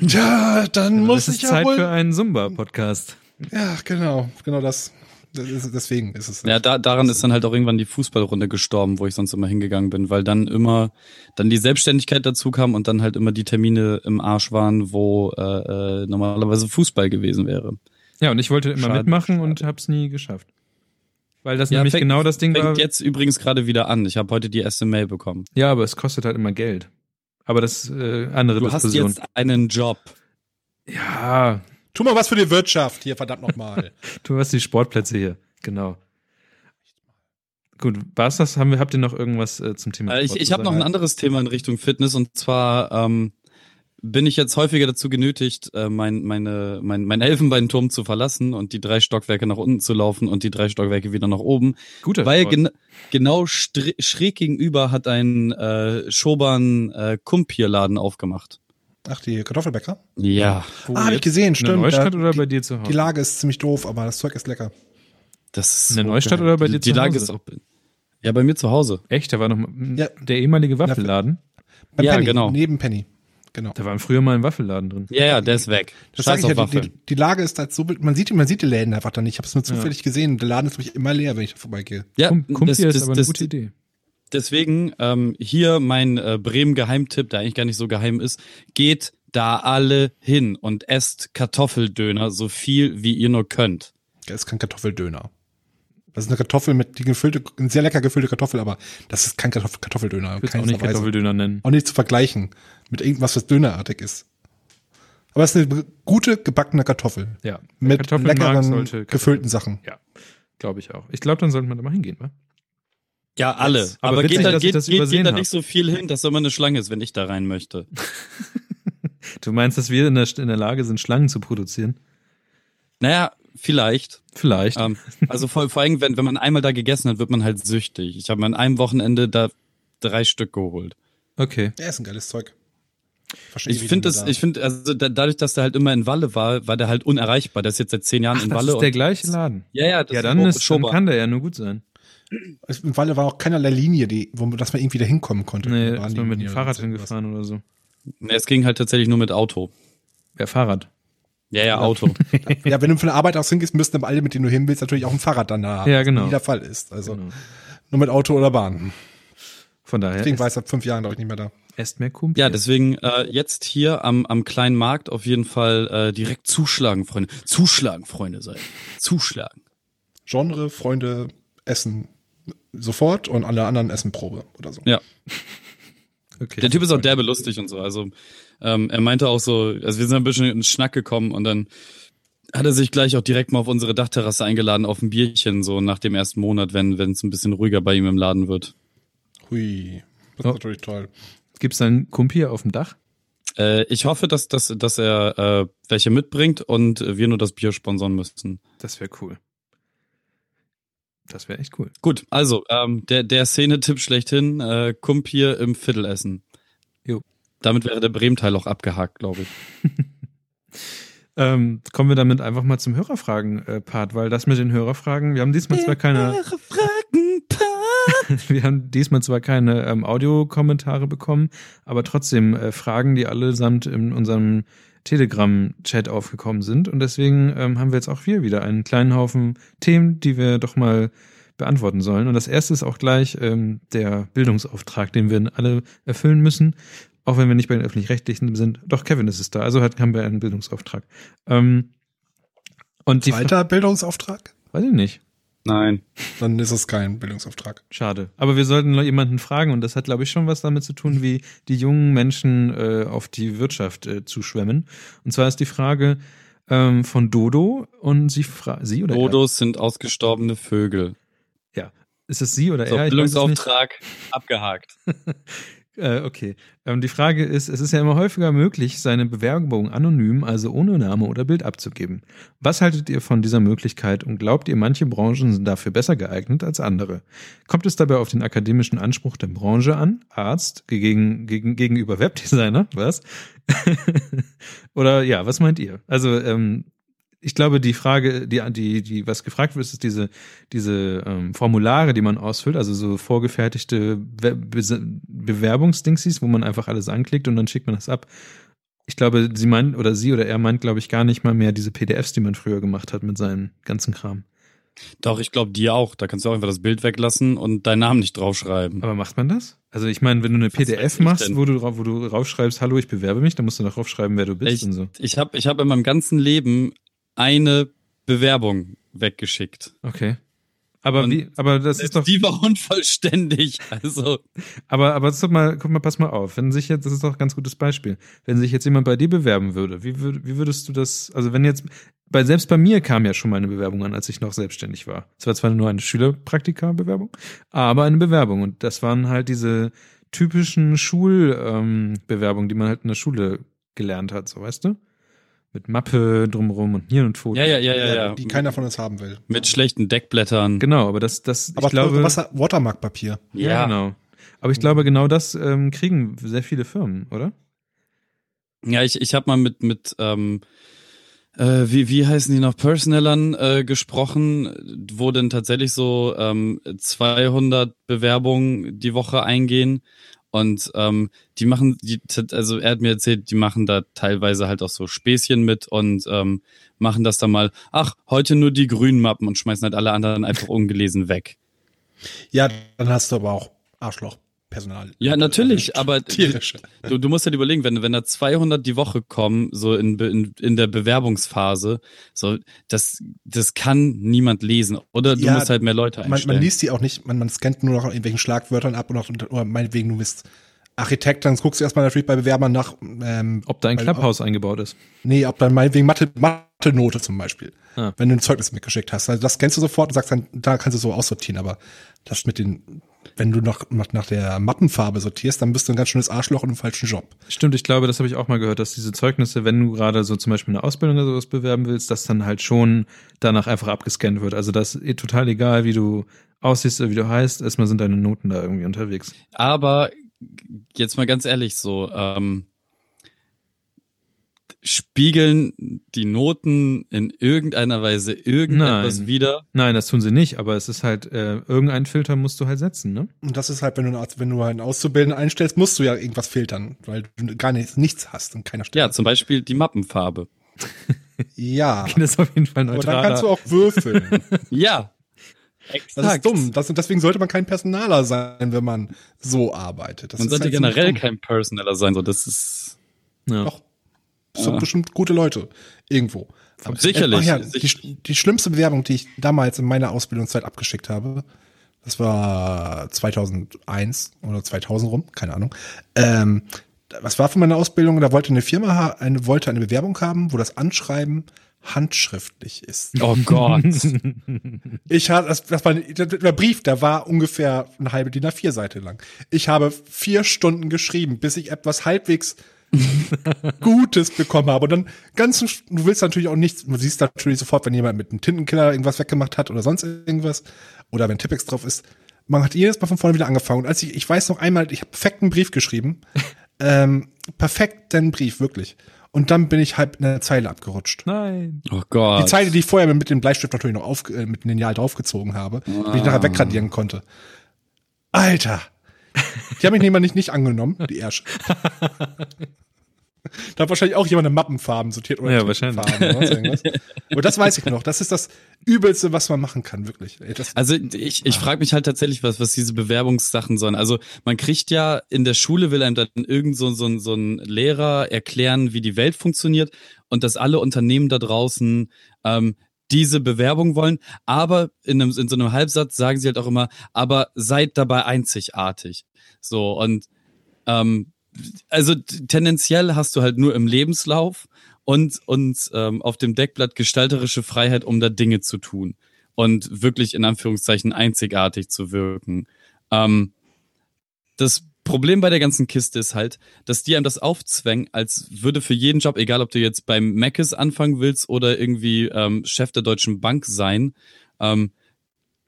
Ja, dann muss das ich ist ja Zeit wohl. für einen Zumba-Podcast. Ja, genau, genau das. Ist, deswegen ist es. Ja, da, daran ist dann halt auch irgendwann die Fußballrunde gestorben, wo ich sonst immer hingegangen bin, weil dann immer dann die Selbstständigkeit dazu kam und dann halt immer die Termine im Arsch waren, wo äh, äh, normalerweise Fußball gewesen wäre. Ja, und ich wollte immer Schade, mitmachen schade. und hab's nie geschafft. Weil das Ja, nämlich fängt- genau das Ding war. Fängt jetzt übrigens gerade wieder an. Ich habe heute die erste Mail bekommen. Ja, aber es kostet halt immer Geld. Aber das äh, andere Du hast Diskussion. jetzt einen Job. ja, Tu mal was für die Wirtschaft hier, verdammt nochmal. (laughs) du hast die Sportplätze hier. Genau. Gut, war's das? Haben wir, habt ihr noch irgendwas äh, zum Thema Äh, ich Sport ich zu habe noch ein anderes Thema in Richtung Fitness und zwar ähm, bin ich jetzt häufiger dazu genötigt, äh, mein, meine, mein, mein Elfenbeinturm zu verlassen und die drei Stockwerke nach unten zu laufen und die drei Stockwerke wieder nach oben. Guter Weil gen genau schräg gegenüber hat ein äh, Schoban äh, Kumpierladen aufgemacht. Ach, die Kartoffelbäcker? Ja, Wo Ah, hab ich gesehen, In stimmt. der Neustadt Da- oder die, bei dir zu Hause? Die Lage ist ziemlich doof, aber das Zeug ist lecker. das ist In der so Neustadt geil. oder bei dir die zu Lage Hause? ist auch ja bei mir zu Hause. Echt? Da war noch mal, Ja. der ehemalige Waffelladen. Beim Ja, Penny, genau. Neben Penny. Genau. Da war früher mal ein Waffelladen drin. Ja, ja, der ist weg. Das Scheiß auf ja, die, Waffeln. die, die Lage ist halt so, man sieht, man sieht die Läden einfach da nicht. Ich habe es nur zufällig gesehen. Der Laden ist wirklich immer leer, wenn ich da vorbeigehe. Ja, Kum- Kumpier das- ist das- aber eine das- gute Idee. Deswegen ähm, hier mein äh, Bremen-Geheimtipp, der eigentlich gar nicht so geheim ist. Geht da alle hin und esst Kartoffeldöner so viel, wie ihr nur könnt. Das ist kein Kartoffeldöner. Das ist eine Kartoffel mit die gefüllte, eine sehr lecker gefüllte Kartoffel, aber das ist kein Kartoffel, Kartoffeldöner. Ich auch nicht Weise. Kartoffeldöner nennen. Auch nicht zu vergleichen mit irgendwas, was dönerartig ist. Aber es ist eine gute gebackene Kartoffel. Ja. Mit leckeren, gefüllten Sachen. Ja, glaube ich auch. Ich glaube, dann sollte man da mal hingehen, wa? Ja, alle. Jetzt. Aber Aber, witzig, geht da, geht, das geht, geht da nicht so viel hin, dass da immer eine Schlange ist, wenn ich da rein möchte. (laughs) Du meinst, dass wir in der, in der Lage sind, Schlangen zu produzieren? Naja, vielleicht. Vielleicht. Ähm, also vor, vor allem, wenn, wenn man einmal da gegessen hat, wird man halt süchtig. Ich habe mir an einem Wochenende da drei Stück geholt. Okay. Ja, ist ein geiles Zeug. Verstehe Ich finde das, da- ich finde, also da, dadurch, dass der halt immer in Walle war, war der halt unerreichbar. Der ist jetzt seit zehn Jahren Ach, in das Walle. ist der und- gleiche Laden. Ja, ja, das Ja, dann, ist, dann kann der ja nur gut sein. Es- Im Walle war auch keinerlei Linie, die, wo dass man irgendwie da hinkommen konnte. Nee, ist man mit dem Fahrrad hingefahren oder so. Nee, es ging halt tatsächlich nur mit Auto. Ja, Fahrrad. Ja, ja, Auto. (laughs) Ja, wenn du von der Arbeit aus hingehst, müssten aber alle, mit denen du hin willst, natürlich auch ein Fahrrad dann da haben. Ja, genau. Wie der Fall ist. Also Genau. nur mit Auto oder Bahn. Von daher, Deswegen war ich seit fünf Jahren, glaube ich, nicht mehr da. esst mehr Kumpel. Ja, deswegen äh, jetzt hier am, am kleinen Markt auf jeden Fall äh, direkt zuschlagen, Freunde. Zuschlagen, Freunde, seid. Zuschlagen. Genre, Freunde, Essen sofort und alle anderen essen Probe oder so. Ja. (laughs) okay. Der Typ ist auch derbe lustig und so. Also ähm, er meinte auch so, also wir sind ein bisschen in den Schnack gekommen und dann hat er sich gleich auch direkt mal auf unsere Dachterrasse eingeladen auf ein Bierchen, so nach dem ersten Monat, wenn wenn es ein bisschen ruhiger bei ihm im Laden wird. Hui. Das Oh. ist natürlich toll. Gibt's dann Kumpir auf dem Dach? Äh, ich hoffe, dass, dass, dass er äh, welche mitbringt und wir nur das Bier sponsern müssten. Das wäre cool. Das wäre echt cool. Gut, also ähm, der, der Szene-Tipp schlechthin, äh, Kumpir im Viertel essen. Jo. Damit wäre der Bremen-Teil auch abgehakt, glaube ich. (laughs) Ähm, kommen wir damit einfach mal zum Hörerfragen-Part, weil das mit den Hörerfragen, wir haben diesmal zwar keine, (laughs) wir haben diesmal zwar keine ähm, Audiokommentare bekommen, aber trotzdem äh, Fragen, die allesamt in unserem Telegram-Chat aufgekommen sind. Und deswegen ähm, haben wir jetzt auch hier wieder einen kleinen Haufen Themen, die wir doch mal beantworten sollen. Und das erste ist auch gleich ähm, der Bildungsauftrag, den wir alle erfüllen müssen, auch wenn wir nicht bei den öffentlich-rechtlichen sind. Doch Kevin ist es da, also hat, haben wir einen Bildungsauftrag. Ähm, und Zweiter Bildungsauftrag? weiß ich nicht. Nein. Dann ist es kein Bildungsauftrag. Schade. Aber wir sollten noch jemanden fragen und das hat, glaube ich, schon was damit zu tun, wie die jungen Menschen äh, auf die Wirtschaft äh, zuschwemmen. Und zwar ist die Frage ähm, von Dodo und sie fragt, sie oder Dodos sind ausgestorbene Vögel. er? Ja. Ist es sie oder So, er? Ich. Bildungsauftrag abgehakt. (laughs) Äh, okay. Ähm, die Frage ist, es ist ja immer häufiger möglich, seine Bewerbung anonym, also ohne Name oder Bild abzugeben. Was haltet ihr von dieser Möglichkeit und glaubt ihr, manche Branchen sind dafür besser geeignet als andere? Kommt es dabei auf den akademischen Anspruch der Branche an? Arzt gegen, gegen, gegenüber Webdesigner? Was? (laughs) oder ja, was meint ihr? Also, ähm, ich glaube, die Frage, die, die, die, was gefragt wird, ist diese, diese ähm, Formulare, die man ausfüllt, also so vorgefertigte Be Be Bewerbungsdingsies, wo man einfach alles anklickt und dann schickt man das ab. Ich glaube, sie meint, oder sie oder er meint, glaube ich, gar nicht mal mehr diese PDFs, die man früher gemacht hat mit seinem ganzen Kram. Doch, ich glaube, die auch. Da kannst du auch einfach das Bild weglassen und deinen Namen nicht draufschreiben. Aber macht man das? Also ich meine, wenn du eine weiß PDF ich machst, wo du, wo du raufschreibst, hallo, ich bewerbe mich, dann musst du noch draufschreiben, wer du bist Echt? und so. Ich habe ich hab in meinem ganzen Leben eine Bewerbung weggeschickt. Okay. Aber Und wie, aber das ist doch, Die war unvollständig. Also, aber, aber guck mal, guck mal, pass mal auf. Wenn sich jetzt, das ist doch ein ganz gutes Beispiel. Wenn sich jetzt jemand bei dir bewerben würde, wie, würd, wie würdest du das, also wenn jetzt, bei, selbst bei mir kam ja schon mal eine Bewerbung an, als ich noch selbstständig war. Es war zwar nur eine Schülerpraktika-Bewerbung, aber eine Bewerbung. Und das waren halt diese typischen Schulbewerbungen, ähm, die man halt in der Schule gelernt hat, so weißt du? Mit Mappe drumrum und Nieren und Foto. ja, ja, ja, ja, ja. Die keiner von uns haben will. Mit schlechten Deckblättern. Genau, aber das, das, Aber ich glaube. Wasser, Watermarkpapier. Ja, genau. Aber ich glaube, genau das ähm, kriegen sehr viele Firmen, oder? Ja, ich, ich habe mal mit, mit ähm, äh, wie, wie heißen die noch, Personalern äh, gesprochen, wo dann tatsächlich so ähm, 200 Bewerbungen die Woche eingehen. Und ähm, die machen, die, also er hat mir erzählt, die machen da teilweise halt auch so Späßchen mit und ähm, machen das dann mal, ach, heute nur die grünen Mappen und schmeißen halt alle anderen einfach ungelesen weg. Ja, dann hast du aber auch Arschloch-Personal. Ja, natürlich, (laughs) aber Tierische. Du, du musst dir überlegen, wenn, wenn da 200 die Woche kommen, so in, in, in der Bewerbungsphase, so, das, das kann niemand lesen. Oder du Ja, musst halt mehr Leute Man, einstellen. man liest die auch nicht, man, man scannt nur noch irgendwelchen Schlagwörtern ab und auch, oder meinetwegen, du bist Architekt, dann guckst du erstmal natürlich bei Bewerbern nach, ähm, Ob da ein Clubhouse eingebaut ist. nee, ob dann meinetwegen Mathe, Mathe-Note zum Beispiel. Ah. Wenn du ein Zeugnis mitgeschickt hast. Also das kennst du sofort und sagst dann, da kannst du so aussortieren, aber das mit den, wenn du nach, nach, nach der Mappenfarbe sortierst, dann bist du ein ganz schönes Arschloch und im falschen Job. Stimmt, ich glaube, das habe ich auch mal gehört, dass diese Zeugnisse, wenn du gerade so zum Beispiel eine Ausbildung oder sowas bewerben willst, dass dann halt schon danach einfach abgescannt wird. Also das ist eh total egal, wie du aussiehst oder wie du heißt, erstmal sind deine Noten da irgendwie unterwegs. Aber jetzt mal ganz ehrlich so, ähm, spiegeln die Noten in irgendeiner Weise irgendetwas Nein. wieder? Nein, das tun sie nicht, aber es ist halt, äh, irgendeinen Filter musst du halt setzen, ne? Und das ist halt, wenn du, einen- wenn du einen Auszubildenden einstellst, musst du ja irgendwas filtern, weil du gar nichts, nichts hast an keiner Stelle. Ja, zum Beispiel die Mappenfarbe. (laughs) Ja. Das ist auf jeden Fall Aber neutral. dann kannst du auch würfeln. (laughs) Ja. Das ist dumm. Das, deswegen sollte man kein Personaler sein, wenn man so arbeitet. Das Man ist sollte halt generell kein Personaler sein, so das ist ja. Doch. Das sind bestimmt gute Leute. Irgendwo. Aber- Sicherlich. Ach ja, die, die schlimmste Bewerbung, die ich damals in meiner Ausbildungszeit abgeschickt habe, das war 2001 oder 2000 rum, keine Ahnung. Ähm, was war für meine Ausbildung? Da wollte eine Firma eine, wollte eine Bewerbung haben, wo das Anschreiben handschriftlich ist. Oh Gott. (laughs) Ich habe, das, das war, der, der Brief, der war ungefähr eine halbe DIN A4 Seite lang. Ich habe vier Stunden geschrieben, bis ich etwas halbwegs (laughs) Gutes bekommen habe. Und dann ganz, du willst natürlich auch nichts, du siehst natürlich sofort, wenn jemand mit einem Tintenkiller irgendwas weggemacht hat oder sonst irgendwas, oder wenn Tippex drauf ist. Man hat jedes Mal von vorne wieder angefangen. Und als ich, ich weiß noch einmal, ich habe perfekten Brief geschrieben, (laughs) ähm, perfekten Brief, wirklich. Und dann bin ich halb in der Zeile abgerutscht. Nein. Oh Gott. Die Zeile, die ich vorher mit dem Bleistift natürlich noch auf, äh, mit dem Lineal draufgezogen habe, die ich nachher wegradieren konnte. Alter! (laughs) Die haben mich nämlich nicht, nicht angenommen, die Ärsche. (laughs) Da hat wahrscheinlich auch jemand eine Mappenfarben sortiert oder Ja, wahrscheinlich. Farben oder. Aber das weiß ich noch. Das ist das Übelste, was man machen kann, wirklich. Ey, Das, Also ich, ich frage mich halt tatsächlich, was, was diese Bewerbungssachen sollen. Also man kriegt ja in der Schule will einem dann irgend so, so, so ein Lehrer erklären, wie die Welt funktioniert und dass alle Unternehmen da draußen ähm, diese Bewerbung wollen, aber in, einem, in so einem Halbsatz sagen sie halt auch immer, aber seid dabei einzigartig. So, und ähm, also tendenziell hast du halt nur im Lebenslauf und, und ähm, auf dem Deckblatt gestalterische Freiheit, um da Dinge zu tun und wirklich in Anführungszeichen einzigartig zu wirken. Ähm, das Problem bei der ganzen Kiste ist halt, dass die einem das aufzwängen, als würde für jeden Job, egal ob du jetzt beim Macis anfangen willst oder irgendwie ähm, Chef der Deutschen Bank sein, ähm,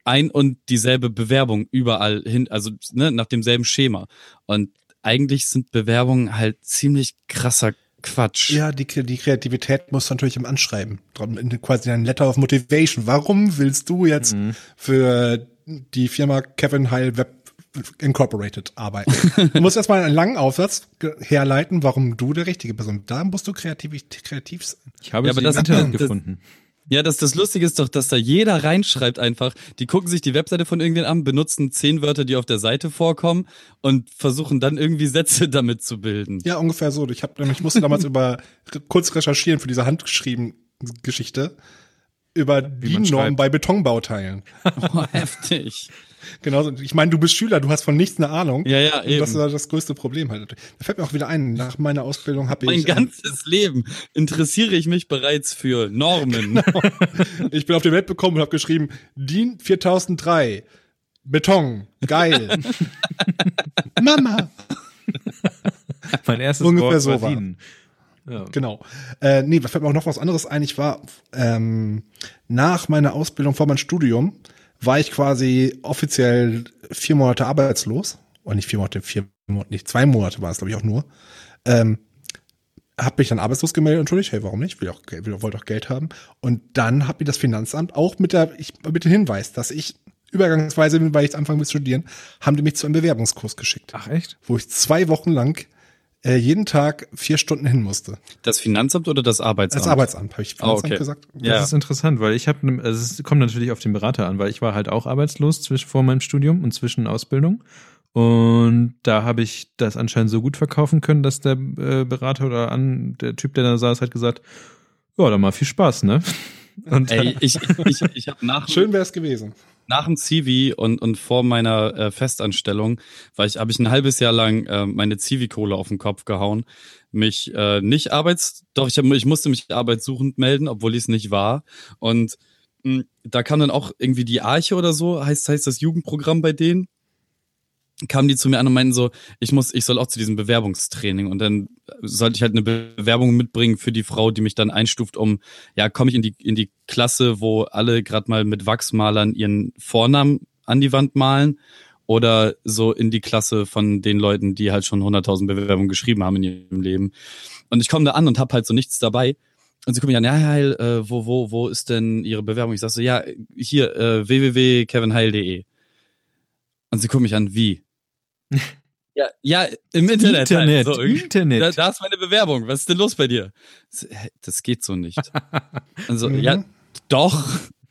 ein und dieselbe Bewerbung überall hin, also ne, nach demselben Schema. Und eigentlich sind Bewerbungen halt ziemlich krasser Quatsch. Ja, die, die Kreativität muss natürlich im Anschreiben. Quasi ein Letter of Motivation. Warum willst du jetzt mhm. für die Firma Kevin Heil Web Incorporated arbeiten. Du musst erstmal einen langen Aufsatz herleiten, warum du der richtige Person. Da musst du kreativ, kreativ sein. Ich habe ja, es aber das, Internet das, gefunden. Ja, das, das Lustige ist doch, dass da jeder reinschreibt einfach, die gucken sich die Webseite von irgendwen an, benutzen zehn Wörter, die auf der Seite vorkommen und versuchen dann irgendwie Sätze (laughs) damit zu bilden. Ja, ungefähr so. Ich, hab, ich musste damals über kurz recherchieren für diese handgeschrieben Geschichte über die Norm bei Betonbauteilen. (laughs) Oh, heftig. Genau, ich meine, du bist Schüler, du hast von nichts eine Ahnung. Ja, ja, eben. Das ist das größte Problem halt. Da fällt mir auch wieder ein, nach meiner Ausbildung habe ich... Mein ganzes Leben interessiere ich mich bereits für Normen. (laughs) Genau. Ich bin auf die Welt bekommen und habe geschrieben, DIN 4003, Beton, geil. (laughs) Mama. Mein erstes Ungefähr Wort so war. Ja. Genau. Äh, nee, da fällt mir auch noch was anderes ein. Ich war ähm, nach meiner Ausbildung vor meinem Studium war ich quasi offiziell vier Monate arbeitslos. Oder nicht vier Monate, vier Monate, nicht zwei Monate war es, glaube ich, auch nur. Ähm, hab mich dann arbeitslos gemeldet natürlich, hey, warum nicht? Will auch, will, wollte auch Geld haben. Und dann hat mir das Finanzamt auch mit der, ich, mit dem Hinweis, dass ich übergangsweise, weil ich jetzt anfangen will zu studieren, haben die mich zu einem Bewerbungskurs geschickt. Ach echt? Wo ich zwei Wochen lang äh, jeden Tag vier Stunden hin musste. Das Finanzamt oder das Arbeitsamt? Das Arbeitsamt, habe ich Finanzamt oh, okay. gesagt. Ja. Das ist interessant, weil ich habe, also es kommt natürlich auf den Berater an, weil ich war halt auch arbeitslos zwischen vor meinem Studium und zwischen Ausbildung. Und da habe ich das anscheinend so gut verkaufen können, dass der äh, Berater oder an, der Typ, der da saß, hat gesagt, ja, dann mal viel Spaß, ne? (laughs) Und Ey, ich, ich, ich habe nach. Schön wäre es gewesen nach dem Zivi und, und vor meiner äh, Festanstellung war ich, habe ich ein halbes Jahr lang äh, meine Zivi-Kohle auf den Kopf gehauen. Mich äh, nicht arbeits, doch ich, hab, ich musste mich arbeitssuchend melden, obwohl ich es nicht war. Und mh, hm, da kam dann auch irgendwie die Arche oder so, heißt, heißt das Jugendprogramm bei denen kamen die zu mir an und meinten so, ich muss, ich soll auch zu diesem Bewerbungstraining und dann sollte ich halt eine Bewerbung mitbringen für die Frau, die mich dann einstuft, um, ja, komme ich in die in die Klasse, wo alle gerade mal mit Wachsmalern ihren Vornamen an die Wand malen oder so in die Klasse von den Leuten, die halt schon 100.000 Bewerbungen geschrieben haben in ihrem Leben. Und ich komme da an und habe halt so nichts dabei. Und sie kommen ja, ja, Heil, äh, wo, wo, wo ist denn Ihre Bewerbung? Ich sag so, ja, hier, äh, www.kevinheil.de. Und sie gucken mich an, wie? Ja, ja, im Internet. Internet, halt, so Internet. Da, da, ist meine Bewerbung. Was ist denn los bei dir? Das geht so nicht. (laughs) Also, mhm. ja, doch.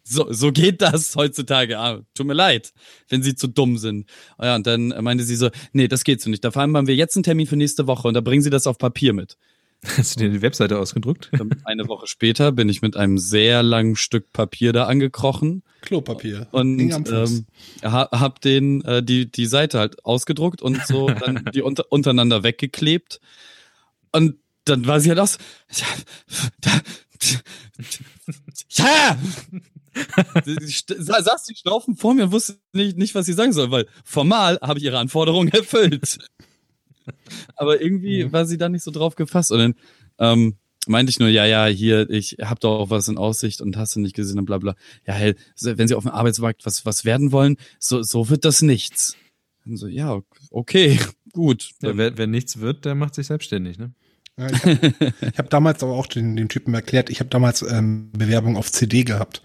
So, so geht das heutzutage. Ah, tut mir leid, wenn sie zu dumm sind. Ja, und dann meinte sie so, nee, das geht so nicht. Da vereinbaren wir jetzt einen Termin für nächste Woche und da bringen sie das auf Papier mit. Hast du dir die Webseite ausgedruckt? Eine Woche später bin ich mit einem sehr langen Stück Papier da angekrochen. Klopapier. Und ähm, hab den äh, die die Seite halt ausgedruckt und so (laughs) dann die unter, untereinander weggeklebt. Und dann war sie halt aus. Ja, ja! saß die Schnaufen vor mir und wusste nicht, nicht, was sie sagen soll, weil formal habe ich ihre Anforderungen erfüllt. Aber irgendwie mhm. war sie da nicht so drauf gefasst. Und dann ähm, meinte ich nur, ja, ja, hier, ich hab doch auch was in Aussicht und hast du nicht gesehen und bla bla. Ja, hey, wenn sie auf dem Arbeitsmarkt was, was werden wollen, so, so wird das nichts. Und so, ja, okay, (laughs) gut. Ja, wer, wer nichts wird, der macht sich selbstständig, ne? Ja, ich habe hab damals aber auch den, den Typen erklärt, ich habe damals ähm, Bewerbung auf CD gehabt.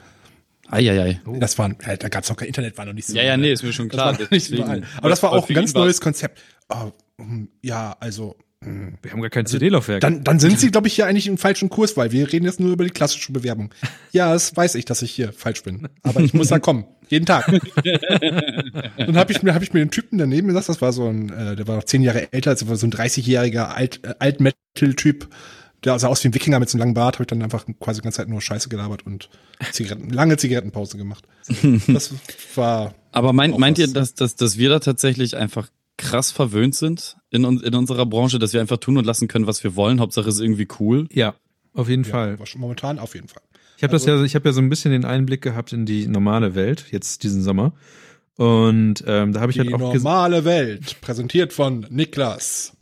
Eieiei. Oh. Das war, äh, da gab es noch kein Internet, war noch nicht so. Ja, ja, nee, ist mir schon klar. nicht so aber das war auch ein ganz neues Konzept. Oh, hm, ja, also. Hm. Wir haben gar kein also, CD-Laufwerk. Dann, dann sind (laughs) Sie, glaube ich, hier eigentlich im falschen Kurs, weil wir reden jetzt nur über die klassische Bewerbung. Ja, das weiß ich, dass ich hier falsch bin. Aber ich muss da (laughs) kommen. Jeden Tag. (laughs) dann habe ich mir, habe ich mir den Typen daneben gesagt, das war so ein, äh, der war noch zehn Jahre älter, also war so ein 30-jähriger Alt, äh, Alt-Metal-Typ der sah aus wie ein Wikinger mit so einem langen Bart, habe ich dann einfach quasi die ganze Zeit nur Scheiße gelabert und Zigaretten, lange Zigarettenpause gemacht. (laughs) Das war. Aber mein, meint ihr, was. dass, dass, dass wir da tatsächlich einfach krass verwöhnt sind in, in unserer Branche, dass wir einfach tun und lassen können, was wir wollen? Hauptsache ist irgendwie cool. Ja, auf jeden Ja, Fall. momentan auf jeden Fall. Ich habe das ja, ich habe ja so ein bisschen den Einblick gehabt in die normale Welt jetzt diesen Sommer. Und ähm, da habe ich Die halt auch gesehen. normale Welt, präsentiert von Niklas.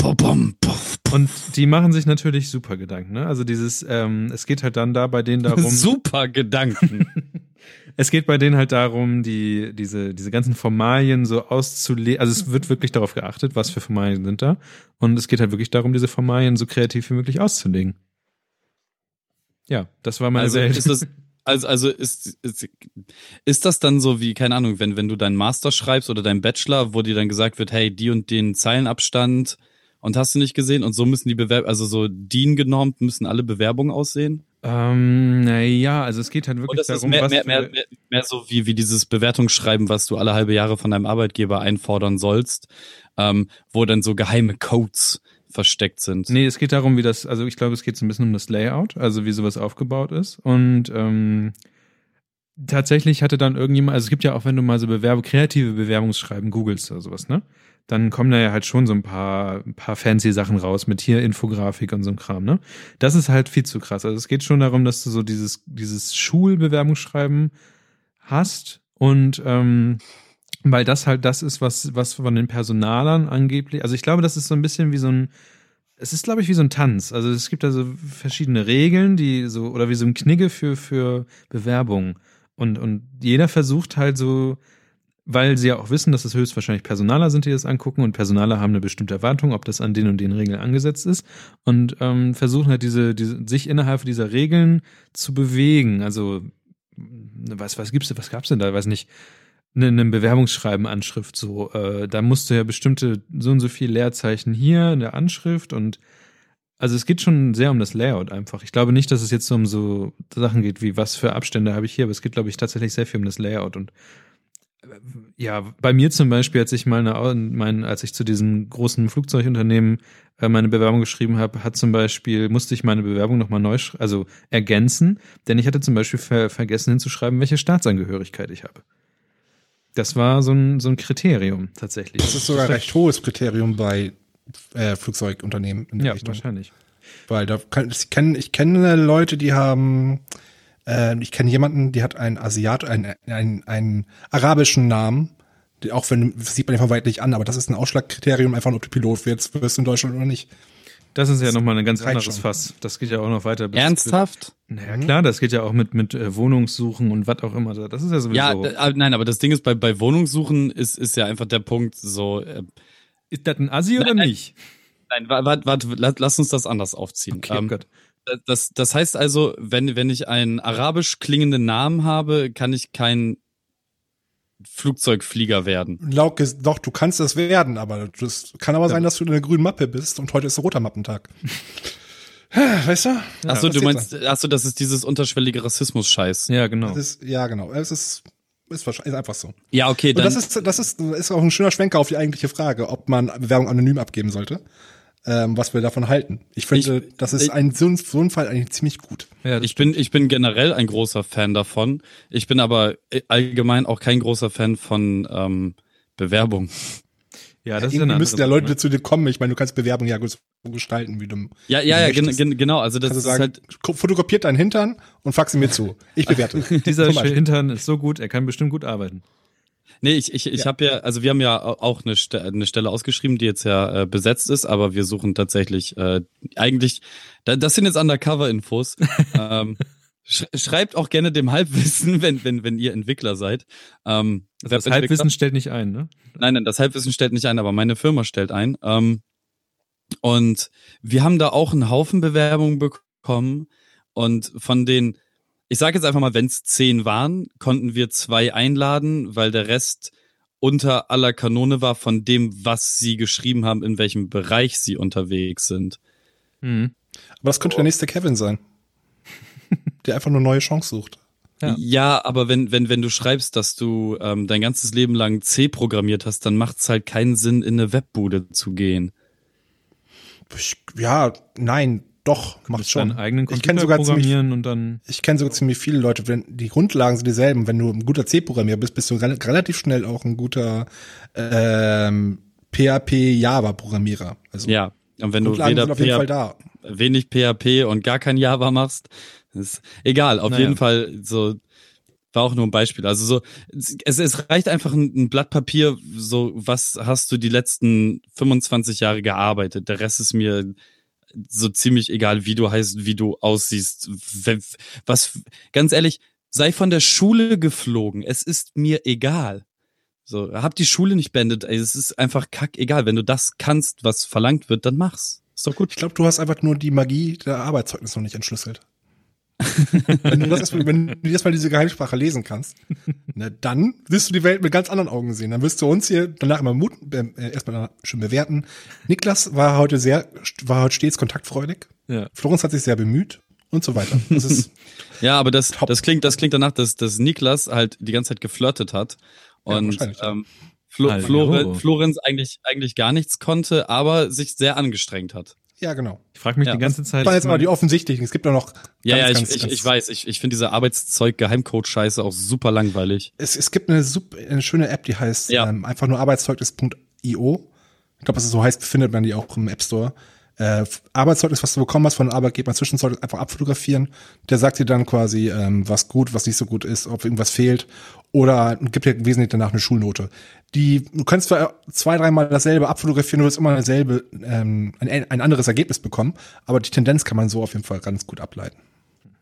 Und die machen sich natürlich super Gedanken. Ne? Also dieses, ähm, es geht halt dann da bei denen darum. (laughs) Super Gedanken. (laughs) Es geht bei denen halt darum, die, diese, diese ganzen Formalien so auszulegen. Also es wird wirklich darauf geachtet, was für Formalien sind da. Und es geht halt wirklich darum, diese Formalien so kreativ wie möglich auszulegen. Ja, das war meine also Welt. ist das, (laughs) also, also ist, ist, ist das dann so wie, keine Ahnung, wenn, wenn du deinen Master schreibst oder deinen Bachelor, wo dir dann gesagt wird, hey, die und den Zeilenabstand und hast du nicht gesehen und so müssen die Bewerb, also so DIN genormt müssen alle Bewerbungen aussehen? ähm, naja, also es geht halt wirklich darum, mehr, was mehr, mehr, mehr, mehr so wie, wie dieses Bewertungsschreiben, was du alle halbe Jahre von deinem Arbeitgeber einfordern sollst, ähm, wo dann so geheime Codes versteckt sind. Nee, es geht darum, wie das, also ich glaube, es geht so ein bisschen um das Layout, also wie sowas aufgebaut ist. Und ähm, tatsächlich hatte dann irgendjemand, also es gibt ja auch, wenn du mal so Bewerbe, kreative Bewerbungsschreiben googelst oder sowas, ne? Dann kommen da ja halt schon so ein paar, ein paar fancy Sachen raus mit hier Infografik und so ein Kram, ne? Das ist halt viel zu krass. Also es geht schon darum, dass du so dieses, dieses Schulbewerbungsschreiben hast und ähm, weil das halt das ist, was, was von den Personalern angeblich, also ich glaube, das ist so ein bisschen wie so ein, es ist, glaube ich, wie so ein Tanz. Also es gibt also verschiedene Regeln, die so, oder wie so ein Knigge für, für Bewerbungen. Und, und jeder versucht halt so, weil sie ja auch wissen, dass es höchstwahrscheinlich Personaler sind, die das angucken und Personaler haben eine bestimmte Erwartung, ob das an den und den Regeln angesetzt ist und ähm, versuchen halt diese, diese, sich innerhalb dieser Regeln zu bewegen. Also was, was gibt's, was gab's denn da? Weiß nicht, eine, eine Bewerbungsschreiben Anschrift so, äh, da musst du ja bestimmte so und so viel Leerzeichen hier in der Anschrift und also es geht schon sehr um das Layout einfach. Ich glaube nicht, dass es jetzt um so Sachen geht, wie was für Abstände habe ich hier, aber es geht, glaube ich, tatsächlich sehr viel um das Layout und äh, ja, bei mir zum Beispiel, als ich mal eine, mein, als ich zu diesem großen Flugzeugunternehmen äh, meine Bewerbung geschrieben habe, hat zum Beispiel, musste ich meine Bewerbung nochmal neu, also ergänzen, denn ich hatte zum Beispiel ver vergessen hinzuschreiben, welche Staatsangehörigkeit ich habe. Das war so ein, so ein Kriterium tatsächlich. Das ist sogar ein recht hohes Kriterium bei äh, Flugzeugunternehmen in der Ja, Richtung. wahrscheinlich. Weil da kann, ich kenne ich kenne Leute, die haben, äh, ich kenne jemanden, die hat einen Asiat, einen, einen, einen arabischen Namen. Auch wenn sieht man ja von weit nicht an, aber das ist ein Ausschlagkriterium, einfach ob du Pilot wirst, wirst in Deutschland oder nicht. Das ist ja nochmal ein ganz anderes schon. Fass. Das geht ja auch noch weiter. bis- Ernsthaft? Naja, klar, das geht ja auch mit, mit äh, Wohnungssuchen und was auch immer. Das ist ja sowieso. Ja, d- aber nein, aber das Ding ist, bei, bei Wohnungssuchen ist, ist ja einfach der Punkt so, äh, ist das ein Assi oder nein. nicht? nein, warte, warte, warte, lass uns das anders aufziehen. Okay, oh Ähm, Gott. das, das heißt also, wenn, wenn ich einen arabisch klingenden Namen habe, kann ich kein Flugzeugflieger werden. Laut ges- doch, du kannst es werden, aber das kann aber sein, dass du in der grünen Mappe bist und heute ist roter Mappentag. (laughs) weißt du? Achso, du passiert meinst, achso, das ist dieses unterschwellige Rassismus-Scheiß. Ja, genau. Das ist, ja, genau. Es ist, ist wahrscheinlich ist einfach so. Ja, okay, Und dann. das ist, das ist, das ist auch ein schöner Schwenker auf die eigentliche Frage, ob man Bewerbung anonym abgeben sollte. Ähm, was wir davon halten. Ich finde, Ich- das ist ich- ein, so, ein, so ein Fall eigentlich ziemlich gut. ja, ich bin, ich bin generell ein großer Fan davon. Ich bin aber äh, allgemein auch kein großer Fan von ähm, Bewerbung. ja, das ist ja eine müssen ja Leute Sache, zu dir kommen. Ich meine, du kannst Bewerbung ja so gestalten, wie du Ja, ja, ja, gen, gen, genau. Also das kannst ist sagen, halt. ko- fotokopiert deinen Hintern und faxe mir zu. Ich bewerte. ne? (laughs) Dieser. Hintern ist so gut, er kann bestimmt gut arbeiten. Nee, ich, ich, ich habe ja, also wir haben ja auch eine, Ste eine Stelle ausgeschrieben, die jetzt ja äh, besetzt ist, aber wir suchen tatsächlich äh, eigentlich, da, das sind jetzt Undercover-Infos. (laughs) ähm, sch schreibt auch gerne dem Halbwissen, wenn, wenn, wenn ihr Entwickler seid. Ähm, Also das. Halbwissen stellt nicht ein, ne? Nein, nein, das Halbwissen stellt nicht ein, aber meine Firma stellt ein. Ähm, und wir haben da auch einen Haufen Bewerbungen bekommen. Und von den, ich sage jetzt einfach mal, wenn es zehn waren, konnten wir zwei einladen, weil der Rest unter aller Kanone war von dem, was sie geschrieben haben, in welchem Bereich sie unterwegs sind. Mhm. Aber das könnte der nächste Kevin sein. (laughs) der einfach nur neue Chance sucht. Ja. Ja, aber wenn, wenn, wenn du schreibst, dass du ähm, dein ganzes Leben lang C programmiert hast, dann macht es halt keinen Sinn, in eine Webbude zu gehen. Ich, ja, nein, Doch, macht schon. deinen eigenen Ich Computer kenn sogar ziemlich- programmieren und dann. Ich kenne sogar ziemlich viele Leute, wenn die Grundlagen sind dieselben. Wenn du ein guter C-Programmierer bist, bist du rel relativ schnell auch ein guter ähm, PHP-Java-Programmierer. Also Ja. Und wenn du Grundlagen weder sind auf jeden Fall PHP, da. wenig PHP und gar kein Java machst, ist egal. Auf Naja. jeden Fall so war auch nur ein Beispiel. Also so es, es reicht einfach ein, ein Blatt Papier. So was hast du die letzten 25 Jahre gearbeitet? Der Rest ist mir so ziemlich egal, wie du heißt, wie du aussiehst. Was ganz ehrlich, sei von der Schule geflogen. Es ist mir egal. So, hab die Schule nicht beendet. Ey, es ist einfach kack egal. Wenn du das kannst, was verlangt wird, dann mach's. Ist doch gut. Ich glaube, du hast einfach nur die Magie der Arbeitszeugnis noch nicht entschlüsselt. Wenn, du das erstmal, wenn du erstmal diese Geheimsprache lesen kannst, na, dann wirst du die Welt mit ganz anderen Augen sehen. Dann wirst du uns hier danach immer Mut, äh, erstmal schön bewerten. Niklas war heute sehr, war heute stets kontaktfreudig. Ja. Florenz hat sich sehr bemüht und so weiter. Das ist, (laughs) Ja, aber das, Top. das klingt, das klingt danach, dass, dass Niklas halt die ganze Zeit geflirtet hat und ja. ähm, Flo. Flore, Florenz eigentlich, eigentlich gar nichts konnte, aber sich sehr angestrengt hat. Ja, genau. Ich frage mich Ja, die ganze Das Zeit. waren jetzt aber die offensichtlichen. Es gibt ja noch Ja, ganz, ja, ich, ganz, ich, ganz, ich weiß, ich, ich finde diese Arbeitszeug-Geheimcode-Scheiße auch super langweilig. Es, es gibt eine, super, eine schöne App, die heißt Ja. ähm, einfach nur arbeitszeugnis.io. Ich glaube, was es so heißt, findet man die auch im App Store. Äh, Arbeitszeugnis, was du bekommen hast von einem Arbeitgeber, Zwischenzeugnis einfach abfotografieren. Der sagt dir dann quasi, ähm, was gut, was nicht so gut ist, ob irgendwas fehlt. Oder gibt dir wesentlich danach eine Schulnote. Die, du kannst zwar zwei, dreimal dasselbe abfotografieren, du wirst immer dasselbe, ähm, ein, ein anderes Ergebnis bekommen, aber die Tendenz kann man so auf jeden Fall ganz gut ableiten.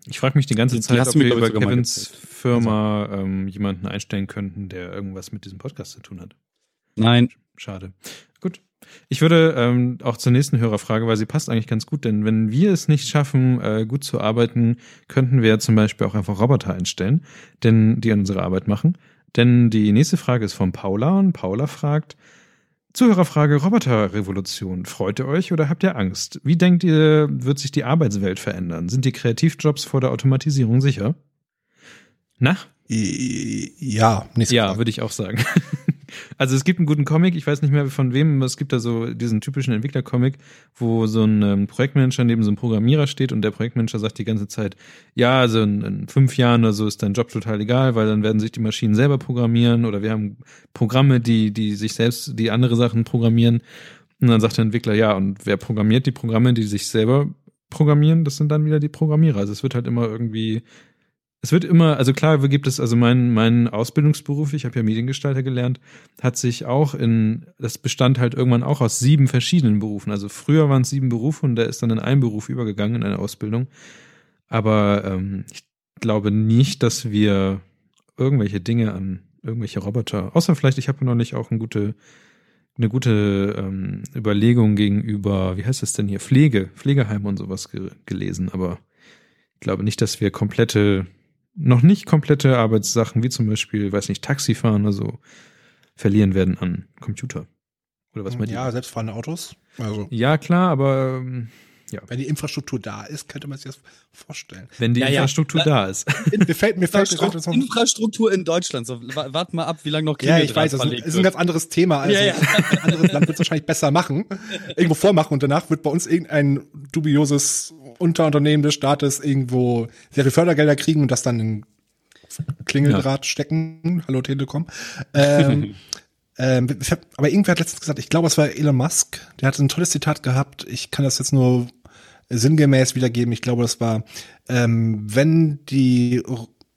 Ich frage mich die ganze Die- die Zeit, hast ob du mir, wir über Kevins. Firma ähm, jemanden einstellen könnten, der irgendwas mit diesem Podcast zu tun hat. Nein. Schade. Gut. Ich würde ähm, auch zur nächsten Hörerfrage, weil sie passt eigentlich ganz gut, denn wenn wir es nicht schaffen, äh, gut zu arbeiten, könnten wir zum Beispiel auch einfach Roboter einstellen, denn die unsere Arbeit machen. Denn die nächste Frage ist von Paula und Paula fragt, Zuhörerfrage Roboterrevolution. Freut ihr euch oder habt ihr Angst? Wie denkt ihr, wird sich die Arbeitswelt verändern? Sind die Kreativjobs vor der Automatisierung sicher? Na? Ja, nächste Ja, Frage. würde ich auch sagen. (laughs) Also es gibt einen guten Comic, ich weiß nicht mehr von wem, aber es gibt da so diesen typischen Entwickler-Comic, wo so ein ähm, Projektmanager neben so einem Programmierer steht und der Projektmanager sagt die ganze Zeit, ja, also in, in fünf Jahren oder so ist dein Job total egal, weil dann werden sich die Maschinen selber programmieren oder wir haben Programme, die, die sich selbst, die andere Sachen programmieren. Und dann sagt der Entwickler, ja, und wer programmiert die Programme, die sich selber programmieren, das sind dann wieder die Programmierer. Also es wird halt immer irgendwie es wird immer, also klar gibt es, also mein, mein Ausbildungsberuf, ich habe ja Mediengestalter gelernt, hat sich auch in, das bestand halt irgendwann auch aus sieben verschiedenen Berufen. Also früher waren es sieben Berufe und der ist dann in einen Beruf übergegangen, in eine Ausbildung. Aber ähm, ich glaube nicht, dass wir irgendwelche Dinge an irgendwelche Roboter, außer vielleicht, ich habe noch nicht auch eine gute, eine gute ähm, Überlegung gegenüber, wie heißt das denn hier, Pflege, Pflegeheim und sowas ge gelesen, aber ich glaube nicht, dass wir komplette noch nicht komplette Arbeitssachen, wie zum Beispiel, weiß nicht, Taxifahren oder so, verlieren werden an Computer. Oder was meint ja, ihr? selbstfahrende Autos. Also, Ja, klar, aber ähm, wenn die Infrastruktur da ist, könnte man sich das vorstellen. wenn die Ja, ja. Infrastruktur da ist. Mir fällt, mir fällt gerade so Infrastruktur in Deutschland. So, wa- wart mal ab, wie lange noch Ja, ich weiß, das ist ein- verlegt ist ein ganz anderes Thema. Also Ja, ja. ein anderes Land wird es wahrscheinlich besser machen, irgendwo vormachen und danach wird bei uns irgendein dubioses Unterunternehmen des Staates irgendwo sehr viel Fördergelder kriegen und das dann in Klingeldraht stecken. Hallo Telekom. Ähm, (laughs) ähm, hab, aber irgendwer hat letztens gesagt, ich glaube, es war Elon Musk, der hatte ein tolles Zitat gehabt. Ich kann das jetzt nur sinngemäß wiedergeben. Ich glaube, das war, ähm, wenn die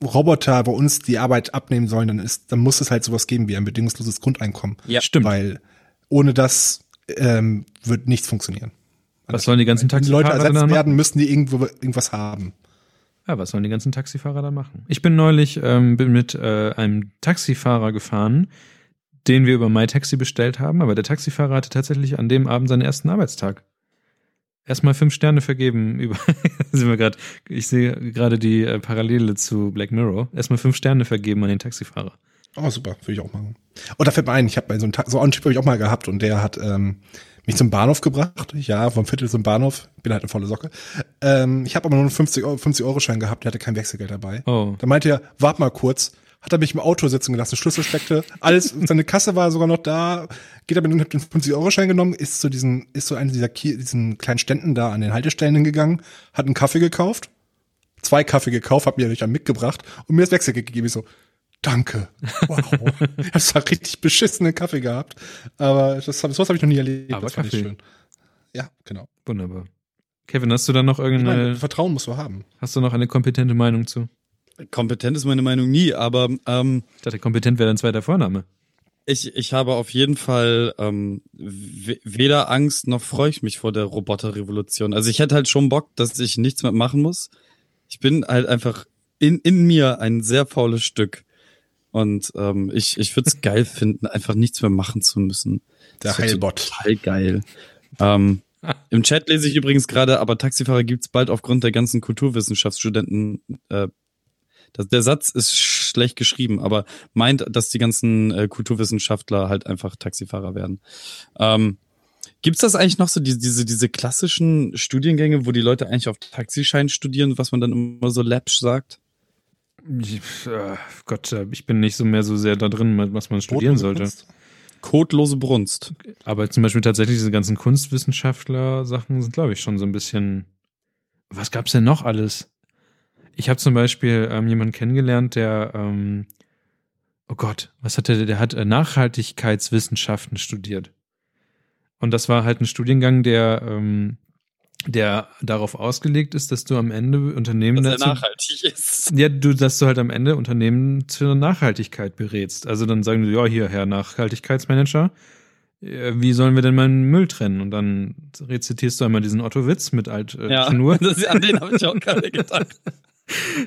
Roboter bei uns die Arbeit abnehmen sollen, dann ist, dann muss es halt sowas geben wie ein bedingungsloses Grundeinkommen. Ja. Stimmt. Weil ohne das ähm, wird nichts funktionieren. Was sollen die ganzen Wenn die Leute Taxifahrer ersetzt dann werden, müssen die irgendwo irgendwas haben. Ja, was sollen die ganzen Taxifahrer da machen? Ich bin neulich ähm, bin mit äh, einem Taxifahrer gefahren, den wir über MyTaxi bestellt haben, aber der Taxifahrer hatte tatsächlich an dem Abend seinen ersten Arbeitstag. Erstmal fünf Sterne vergeben (laughs) über sind wir gerade ich sehe gerade die äh, Parallele zu Black Mirror. Erstmal fünf Sterne vergeben an den Taxifahrer. Oh, super, würde ich auch machen. Und da fällt mir ein, ich habe bei so einem Ta so einen Typ habe ich auch mal gehabt und der hat ähm, mich zum Bahnhof gebracht. Ja, vom Viertel zum Bahnhof. Bin halt eine volle Socke. Ähm, ich habe aber nur einen 50 Euro, 50 Euro Schein gehabt, der hatte kein Wechselgeld dabei. Oh. Da meinte er, wart mal kurz, hat er mich im Auto sitzen gelassen, Schlüssel steckte, alles, seine Kasse war sogar noch da, geht aber hat den 50-Euro-Schein genommen, ist zu diesen, ist zu einem dieser diesen kleinen Ständen da an den Haltestellen hingegangen, hat einen Kaffee gekauft, zwei Kaffee gekauft, hat mir nicht einen mitgebracht und mir das Wechsel gegeben. Ich so, danke. Wow. ich habe zwar richtig beschissenen Kaffee gehabt, aber das, sowas habe ich noch nie erlebt. Aber das Kaffee. schön. Ja, genau. Wunderbar. Kevin, hast du da noch Ich meine, irgendeine, Vertrauen musst du haben. hast du noch eine kompetente Meinung zu? Kompetent ist meine Meinung nie, aber ähm, Ich dachte, kompetent wäre dein zweiter Vorname. ich, ich habe auf jeden Fall ähm, we- weder Angst noch freue ich mich vor der Roboterrevolution. Also ich hätte halt schon Bock, dass ich nichts mehr machen muss. Ich bin halt einfach in, in mir ein sehr faules Stück. Und ähm, ich, ich würde es (laughs) geil finden, einfach nichts mehr machen zu müssen. Der Heilbot. Total geil. Ähm, Im Chat lese ich übrigens gerade, aber Taxifahrer gibt's bald aufgrund der ganzen Kulturwissenschaftsstudenten. Äh, das, der Satz ist schlecht geschrieben, aber meint, dass die ganzen äh, Kulturwissenschaftler halt einfach Taxifahrer werden. Ähm, Gibt's das eigentlich noch so, die, diese, diese klassischen Studiengänge, wo die Leute eigentlich auf Taxischein studieren, was man dann immer so läppsch sagt? Ich, äh, Gott, äh, ich bin nicht so mehr so sehr da drin, was man studieren sollte. Kotlose Brunst. Aber zum Beispiel tatsächlich diese ganzen Kunstwissenschaftler-Sachen sind, glaube ich, schon so ein bisschen. Was gab's denn noch alles? Ich habe zum Beispiel ähm, jemanden kennengelernt, der, ähm, oh Gott, was hat der? Der hat äh, Nachhaltigkeitswissenschaften studiert. Und das war halt ein Studiengang, der, ähm, der darauf ausgelegt ist, dass du am Ende Unternehmen Dass dazu- nachhaltig ist. ja, du, dass du halt am Ende Unternehmen zur Nachhaltigkeit berätst. Also dann sagen die, ja, hier, Herr Nachhaltigkeitsmanager, äh, wie sollen wir denn meinen Müll trennen? Und dann rezitierst du einmal diesen Otto Witz mit alt äh, Ja, Schnur, (laughs) das, an den habe ich auch (laughs) gerade gedacht.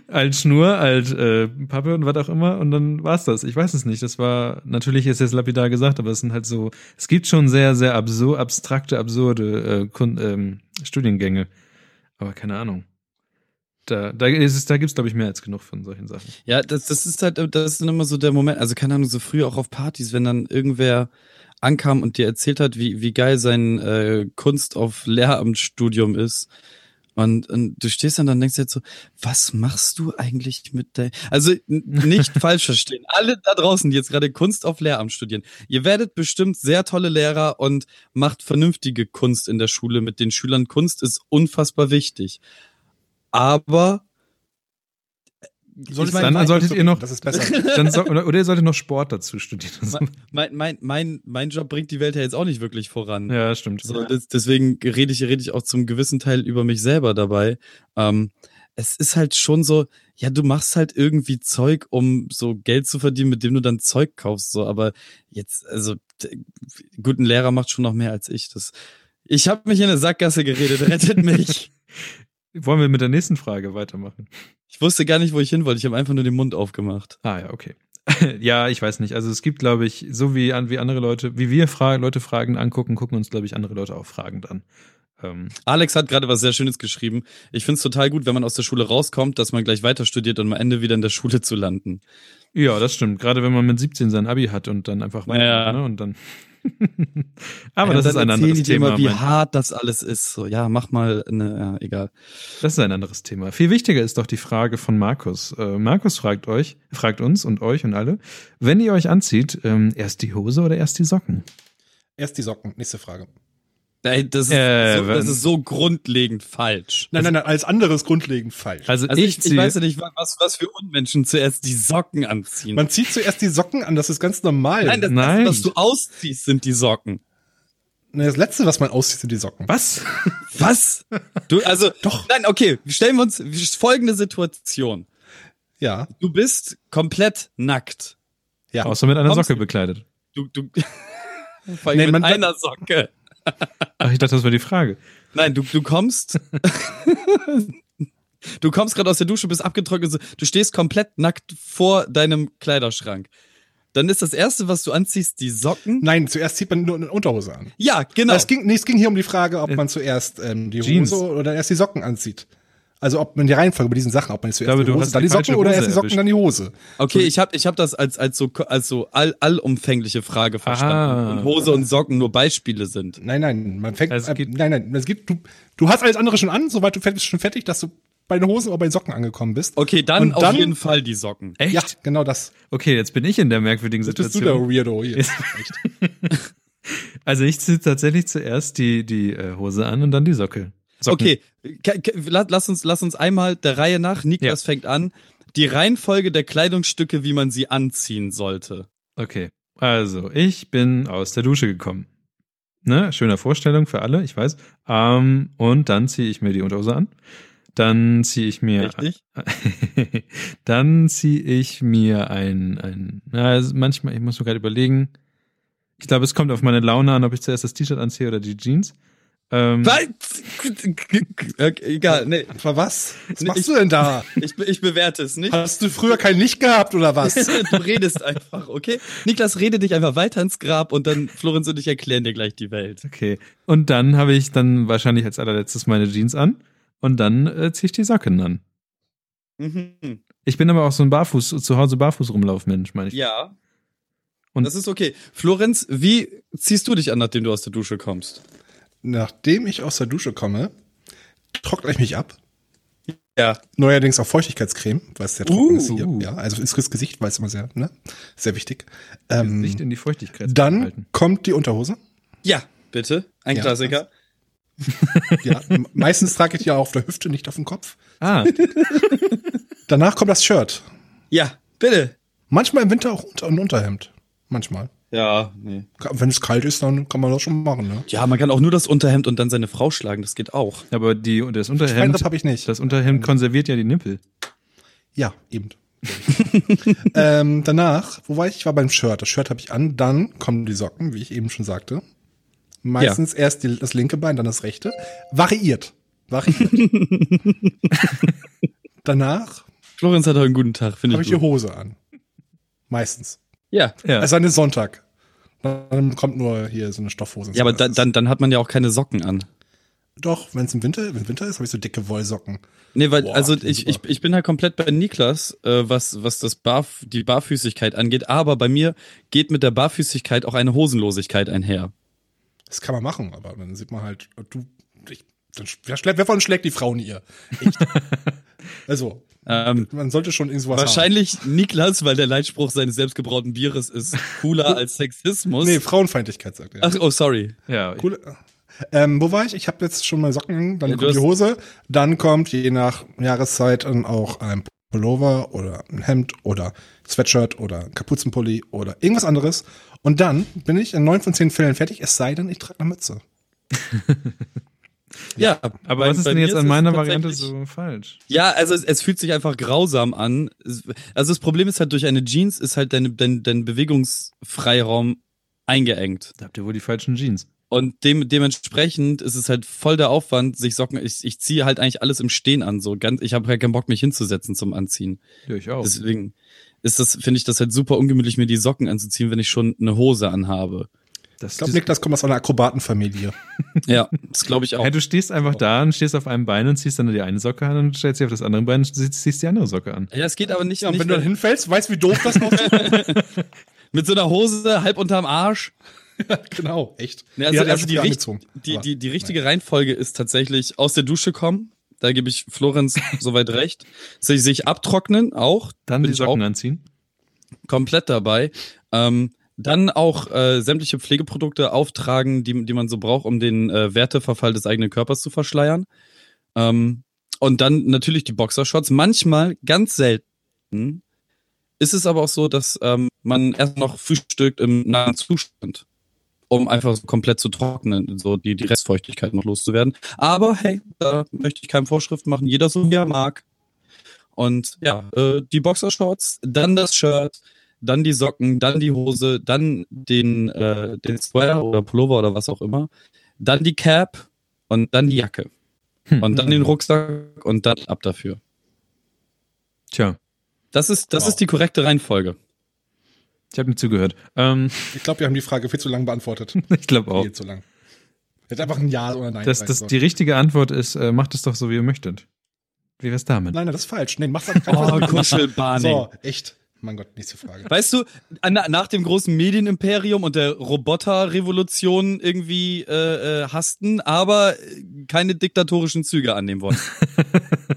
Alt Schnur, alt äh, Pappe und was auch immer. Und dann war's das. Ich weiß es nicht. Das war, natürlich ist jetzt lapidar gesagt, aber es sind halt so, es gibt schon sehr, sehr absur, abstrakte, absurde äh, ähm, Studiengänge. Aber keine Ahnung. Da, da, ist es, glaube ich, mehr als genug von solchen Sachen. Ja, das, das ist halt, das ist immer so der Moment, also keine Ahnung, so früher auch auf Partys, wenn dann irgendwer ankam und dir erzählt hat, wie, wie geil sein äh, Kunst auf Lehramtsstudium ist. Und, und du stehst dann, dann denkst du jetzt so, was machst du eigentlich mit der, also nicht (laughs) falsch verstehen. Alle da draußen, die jetzt gerade Kunst auf Lehramt studieren, ihr werdet bestimmt sehr tolle Lehrer und macht vernünftige Kunst in der Schule mit den Schülern. Kunst ist unfassbar wichtig. Aber Solltest meine, dann du- solltet ihr noch- Das ist besser. (laughs) Dann so, oder, oder ihr solltet noch Sport dazu studieren. (laughs) mein, mein, mein, mein Job bringt die Welt ja jetzt auch nicht wirklich voran. ja, stimmt. So, das, deswegen rede ich, rede ich auch zum gewissen Teil über mich selber dabei. Ähm, es ist halt schon so, ja, du machst halt irgendwie Zeug, um so Geld zu verdienen, mit dem du dann Zeug kaufst, so, aber jetzt, also, guten Lehrer macht schon noch mehr als ich. Das, ich habe mich in eine Sackgasse geredet, rettet mich. (laughs) Wollen wir mit der nächsten Frage weitermachen? Ich wusste gar nicht, wo ich hin wollte. Ich habe einfach nur den Mund aufgemacht. Ah ja, okay. (laughs) ja, ich weiß nicht. Also es gibt, glaube ich, so wie, an, wie andere Leute, wie wir fra Leute Fragen angucken, gucken uns, glaube ich, andere Leute auch fragend an. Ähm, Alex hat gerade was sehr Schönes geschrieben. Ich finde es total gut, wenn man aus der Schule rauskommt, dass man gleich weiter studiert und am Ende wieder in der Schule zu landen. ja, das stimmt. Gerade wenn man mit 17 sein Abi hat und dann einfach weiter, Ja. ne? Und dann. (laughs) Aber Ja, das ist ein anderes Thema. Immer, wie hart das alles ist. So, ja, mach mal eine, ja, egal. Das ist ein anderes Thema. Viel wichtiger ist doch die Frage von Markus. Äh, Markus fragt euch, fragt uns und euch und alle, wenn ihr euch anzieht, ähm, erst die Hose oder erst die Socken? Erst die Socken. Nächste Frage. Das, ist Äh, so, das ist so grundlegend falsch. Nein, nein, nein, als anderes grundlegend falsch. Also, Also ich, ich, weiß ja nicht, was, was für Unmenschen zuerst die Socken anziehen. Man zieht zuerst die Socken an, das ist ganz normal. Nein, das, Nein. das, was du ausziehst, sind die Socken. Nee, das letzte, was man auszieht, sind die Socken. Was? (laughs) Was? Du, also, Doch. Nein, okay, stellen wir uns folgende Situation. Ja, Du bist komplett nackt. ja. Außer mit einer Kommst- Socke bekleidet. Du, du, (laughs) vor allem Nee, mit man- einer Socke. Ach, ich dachte, das war die Frage. Nein, du, du kommst. (laughs) du kommst gerade aus der Dusche, bist abgetrocknet, du stehst komplett nackt vor deinem Kleiderschrank. Dann ist das erste, was du anziehst, die Socken. Nein, zuerst zieht man nur eine Unterhose an. Ja, genau. Es, ging, nee, es ging hier um die Frage, ob man zuerst ähm, die Jeans. Hose oder erst die Socken anzieht. Also ob man die Reihenfolge bei diesen Sachen, ob man zuerst glaube, die du Hose, hast dann die die Socken oder Hose erst die Socken, erwischt. dann die Hose. Okay, ich habe ich hab das als, als so, als so all, allumfängliche Frage verstanden. Aha. Und Hose und Socken nur Beispiele sind. Nein, nein, man fängt, Also es äh, nein, nein, es gibt, du, du hast alles andere schon an, soweit du fertig, bist schon fertig, dass du bei den Hosen oder bei den Socken angekommen bist. Okay, dann Und auf dann- jeden Fall die Socken. Echt? Ja, genau das. Okay, jetzt bin ich in der merkwürdigen Jetzt bist du der Situation. Weirdo hier. (laughs) Also ich ziehe tatsächlich zuerst die, die äh, Hose an und dann die Socke. Socken. Okay, lass uns, lass uns einmal der Reihe nach. Niklas fängt an. Die Reihenfolge der Kleidungsstücke, wie man sie anziehen sollte. Okay. Also, ich bin aus der Dusche gekommen. Ne? Schöner Vorstellung für alle, ich weiß. Ähm, und dann ziehe ich mir die Unterhose an. Dann ziehe ich mir Richtig? (laughs) dann ziehe ich mir ein, ein also manchmal, ich muss mir gerade überlegen. Ich glaube, es kommt auf meine Laune an, ob ich zuerst das T-Shirt anziehe oder die Jeans. Ähm, egal, nee. Was? Was machst ich- du denn da? Ich, ich bewerte es nicht. Hast du früher kein Licht gehabt oder was? (laughs) du redest einfach, okay? Niklas, rede dich einfach weiter ins Grab und dann Florenz und ich erklären dir gleich die Welt. okay. Und dann habe ich dann wahrscheinlich als allerletztes meine Jeans an. Und dann äh, ziehe ich die Socken an. Mhm. Ich bin aber auch so ein Barfuß, zu Hause Barfuß rumlaufmensch, meine ich. Ja. Und- das ist okay. Florenz, wie ziehst du dich an, nachdem du aus der Dusche kommst? Nachdem ich aus der Dusche komme, trockne ich mich ab. Ja. Neuerdings auch Feuchtigkeitscreme, weil es sehr trocken ist hier. Uh. Ja, also ist fürs Gesicht, weil es immer sehr, ne? Sehr wichtig. Ähm, Nicht in die Feuchtigkeit dann halten. kommt die Unterhose. Ja, bitte. Ein Ja, Klassiker. (laughs) Ja, meistens trage ich die auch auf der Hüfte, nicht auf dem Kopf. Ah, (laughs) Danach kommt das Shirt. Ja, bitte. Manchmal im Winter auch unter ein Unterhemd. Manchmal. Ja, nee. Wenn es kalt ist, dann kann man das schon machen, ne? Ja, man kann auch nur das Unterhemd und dann seine Frau schlagen, das geht auch. aber die, das Unterhemd, Schweinripp habe ich nicht. das Unterhemd konserviert ja die Nippel. Ja, eben. (laughs) ähm, danach, wo war ich? Ich war beim Shirt. Das Shirt habe ich an. Dann kommen die Socken, wie ich eben schon sagte. Meistens erst die, das linke Bein, dann das rechte. Variiert. Variiert. (laughs) danach Florenz hat heute einen guten Tag, finde habe ich. ich die. Hose an. Meistens. Ja. Ja. Es sei denn Sonntag. Dann kommt nur hier so eine Stoffhose. Ja, aber dann, dann, dann hat man ja auch keine Socken an. Doch, wenn es im Winter, wenn Winter ist, habe ich so dicke Wollsocken. Nee, weil, Boah, also ich, ich, ich bin halt komplett bei Niklas, äh, was, was das Barf, die Barfüßigkeit angeht, aber bei mir geht mit der Barfüßigkeit auch eine Hosenlosigkeit einher. Das kann man machen, aber dann sieht man halt, du, ich, dann, wer, schlägt, wer von uns schlägt die Frauen ihr? Echt. (laughs) also, Ähm, man sollte schon irgendwas wahrscheinlich Niklas, weil der Leitspruch seines selbstgebrauten Bieres ist cooler als Sexismus. haben. Nee, Frauenfeindlichkeit, sagt er. Ach, oh, sorry. Ja, Cool. Ähm, wo war ich? Ich habe jetzt schon mal Socken, dann Ja, kommt die Hose, dann kommt je nach Jahreszeit dann auch ein Pullover oder ein Hemd oder Sweatshirt oder ein Kapuzenpulli oder irgendwas anderes. Und dann bin ich in neun von zehn Fällen fertig, es sei denn, ich trage eine Mütze. (laughs) Ja, aber was ist denn jetzt an meiner Variante so falsch? Ja, also es, es fühlt sich einfach grausam an. Also das Problem ist halt, durch eine Jeans ist halt dein, dein, dein Bewegungsfreiraum eingeengt. Da habt ihr wohl die falschen Jeans. Und dem, dementsprechend ist es halt voll der Aufwand, sich Socken. Ich, ich ziehe halt eigentlich alles im Stehen an. So ganz, ich habe halt keinen Bock, mich hinzusetzen zum Anziehen. Ja, ich auch. Deswegen ist das, finde ich das halt super ungemütlich, mir die Socken anzuziehen, wenn ich schon eine Hose anhabe. Das, Ich glaube, das, Niklas kommt aus einer Akrobatenfamilie. (laughs) Ja, das glaube ich auch. hey, du stehst einfach da und stehst auf einem Bein und ziehst dann die eine Socke an und stellst sie auf das andere Bein und ziehst, die andere Socke an. Ja, es geht aber nicht, Ja, und nicht wenn du dann hinfällst, weißt wie doof das aussieht? (laughs) mit so einer Hose halb unterm Arsch. (laughs) genau, echt. Ja, also, hat er also die, richt, die, die, die richtige Reihenfolge ist tatsächlich aus der Dusche kommen. Da gebe ich Florenz soweit recht. Sich, sich abtrocknen auch. Dann die Socken auch anziehen. komplett dabei. Ähm, dann auch äh, sämtliche Pflegeprodukte auftragen, die, die man so braucht, um den äh, Werteverfall des eigenen Körpers zu verschleiern. Ähm, und dann natürlich die Boxershorts. Manchmal, ganz selten, ist es aber auch so, dass ähm, man erst noch frühstückt im nahen Zustand, um einfach so komplett zu trocknen, so die, die Restfeuchtigkeit noch loszuwerden. Aber hey, da möchte ich keine Vorschrift machen, jeder so wie er mag. Und ja, äh, die Boxershorts, dann das Shirt, dann die Socken, dann die Hose, dann den, äh, den Sweater oder Pullover oder was auch immer, dann die Cap und dann die Jacke. Und dann den Rucksack und dann ab dafür. Tja, Das ist, das Wow. ist die korrekte Reihenfolge. ich habe nicht zugehört. Ähm, Ich glaube, wir haben die Frage viel zu lang beantwortet. (laughs) ich glaube auch. Viel zu lang. Hätte einfach ein Ja oder Nein Das, das, die richtige Antwort ist, äh, macht es doch so, wie ihr möchtet. Wie wär's damit? Nein, nein, das ist falsch. Nee, mach das kein Oh, Kuschelbahning. So, echt. Mein Gott, nächste Frage. Weißt du, an, nach dem großen Medienimperium und der Roboterrevolution irgendwie äh, äh, hasten, aber keine diktatorischen Züge annehmen wollen.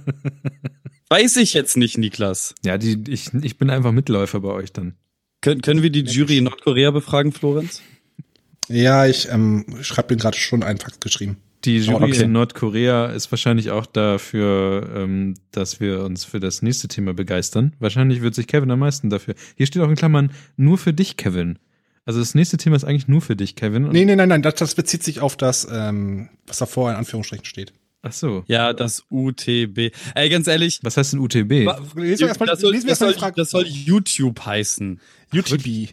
(laughs) Weiß ich jetzt nicht, Niklas. Ja, die, ich, ich bin einfach Mitläufer bei euch dann. Können, können wir die Jury in Nordkorea befragen, Florenz? Ja, ich ähm, schreibe den gerade schon einen Fax geschrieben. Die Oh, Jury okay. in Nordkorea ist wahrscheinlich auch dafür, ähm, dass wir uns für das nächste Thema begeistern. Wahrscheinlich wird sich Kevin am meisten dafür. Hier steht auch in Klammern nur für dich, Kevin. Also das nächste Thema ist eigentlich nur für dich, Kevin. Und- Nee, nee, nein, nein, das, das bezieht sich auf das, ähm, was davor in Anführungsstrichen steht. Ach so. Ja, das UTB. Ey, ganz ehrlich. Was heißt denn UTB? Lesen wir erstmal, das, soll, lesen wir das, soll, die Frage. das soll YouTube heißen. UTB.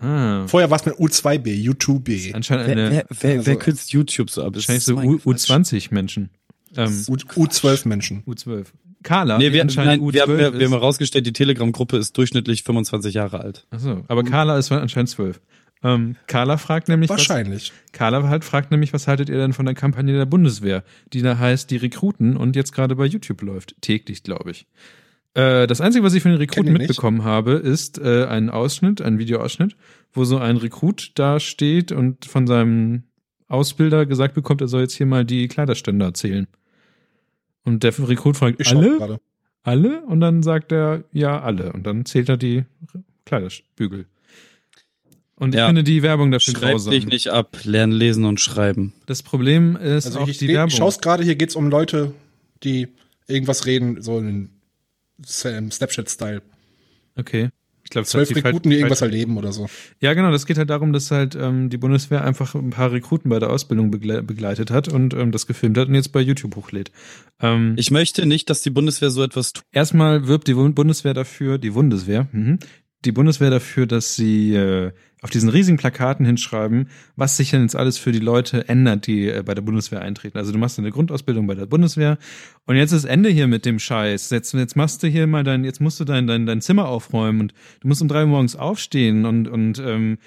Ah, Vorher war es mit U2B, U2B. anscheinend Wer, eine, wer, wer, wer Also- kürzt YouTube so ab? Wahrscheinlich so ein U, Quatsch. U20 Menschen. Ähm, U, U12 Menschen. U12. Carla, Nee, wir, anscheinend nein, wir, haben, wir, wir haben herausgestellt, die Telegram-Gruppe ist durchschnittlich 25 Jahre alt. Ach so, aber Carla ist anscheinend 12. Ähm, Carla fragt nämlich, was, Wahrscheinlich. Carla halt fragt nämlich, was haltet ihr denn von der Kampagne der Bundeswehr, die da heißt, die Rekruten und jetzt gerade bei YouTube läuft. Täglich, glaube ich. Äh, das Einzige, was ich von den Rekruten ich mitbekommen habe, ist äh, ein Ausschnitt, ein Videoausschnitt, wo so ein Rekrut da steht und von seinem Ausbilder gesagt bekommt, er soll jetzt hier mal die Kleiderständer zählen. Und der Rekrut fragt, Ich alle? gerade. Alle? Und dann sagt er, ja, alle. Und dann zählt er die Kleiderbügel. Und ich Ja. finde die Werbung dafür Schreib grausam. dich nicht ab, lern lesen und schreiben. Das Problem ist Also auch ich, die ich, Werbung. ich schaue es gerade, hier geht's um Leute, die irgendwas reden, so in im Snapchat-Style. okay. Ich glaube, Zwölf Rekruten, die irgendwas erleben oder so. Ja, genau. Das geht halt darum, dass halt ähm, die Bundeswehr einfach ein paar Rekruten bei der Ausbildung begle begleitet hat und ähm, das gefilmt hat und jetzt bei YouTube hochlädt. Ähm, Ich möchte nicht, dass die Bundeswehr so etwas tut. Erstmal wirbt die Bund- Bundeswehr dafür, die Bundeswehr, mhm, die Bundeswehr dafür, dass sie äh, auf diesen riesigen Plakaten hinschreiben, was sich denn jetzt alles für die Leute ändert, die äh, bei der Bundeswehr eintreten. Also du machst eine Grundausbildung bei der Bundeswehr und jetzt ist Ende hier mit dem Scheiß. Jetzt, jetzt machst du hier mal dein, jetzt musst du dein, dein, dein Zimmer aufräumen und du musst um drei Uhr morgens aufstehen und, und ähm,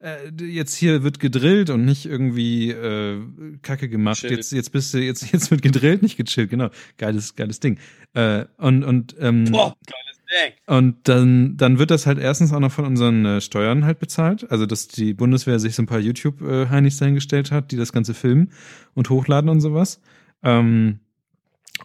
äh, jetzt hier wird gedrillt und nicht irgendwie äh, Kacke gemacht. Chillt. Jetzt, jetzt bist du, jetzt, jetzt wird gedrillt, nicht gechillt, genau. Geiles, geiles Ding. Äh, und, und, ähm, Boah, Ding. Und dann, dann wird das halt erstens auch noch von unseren äh, Steuern halt bezahlt. Also, dass die Bundeswehr sich so ein paar YouTube-Heinis dahingestellt hat, die das Ganze filmen und hochladen und sowas. Ähm,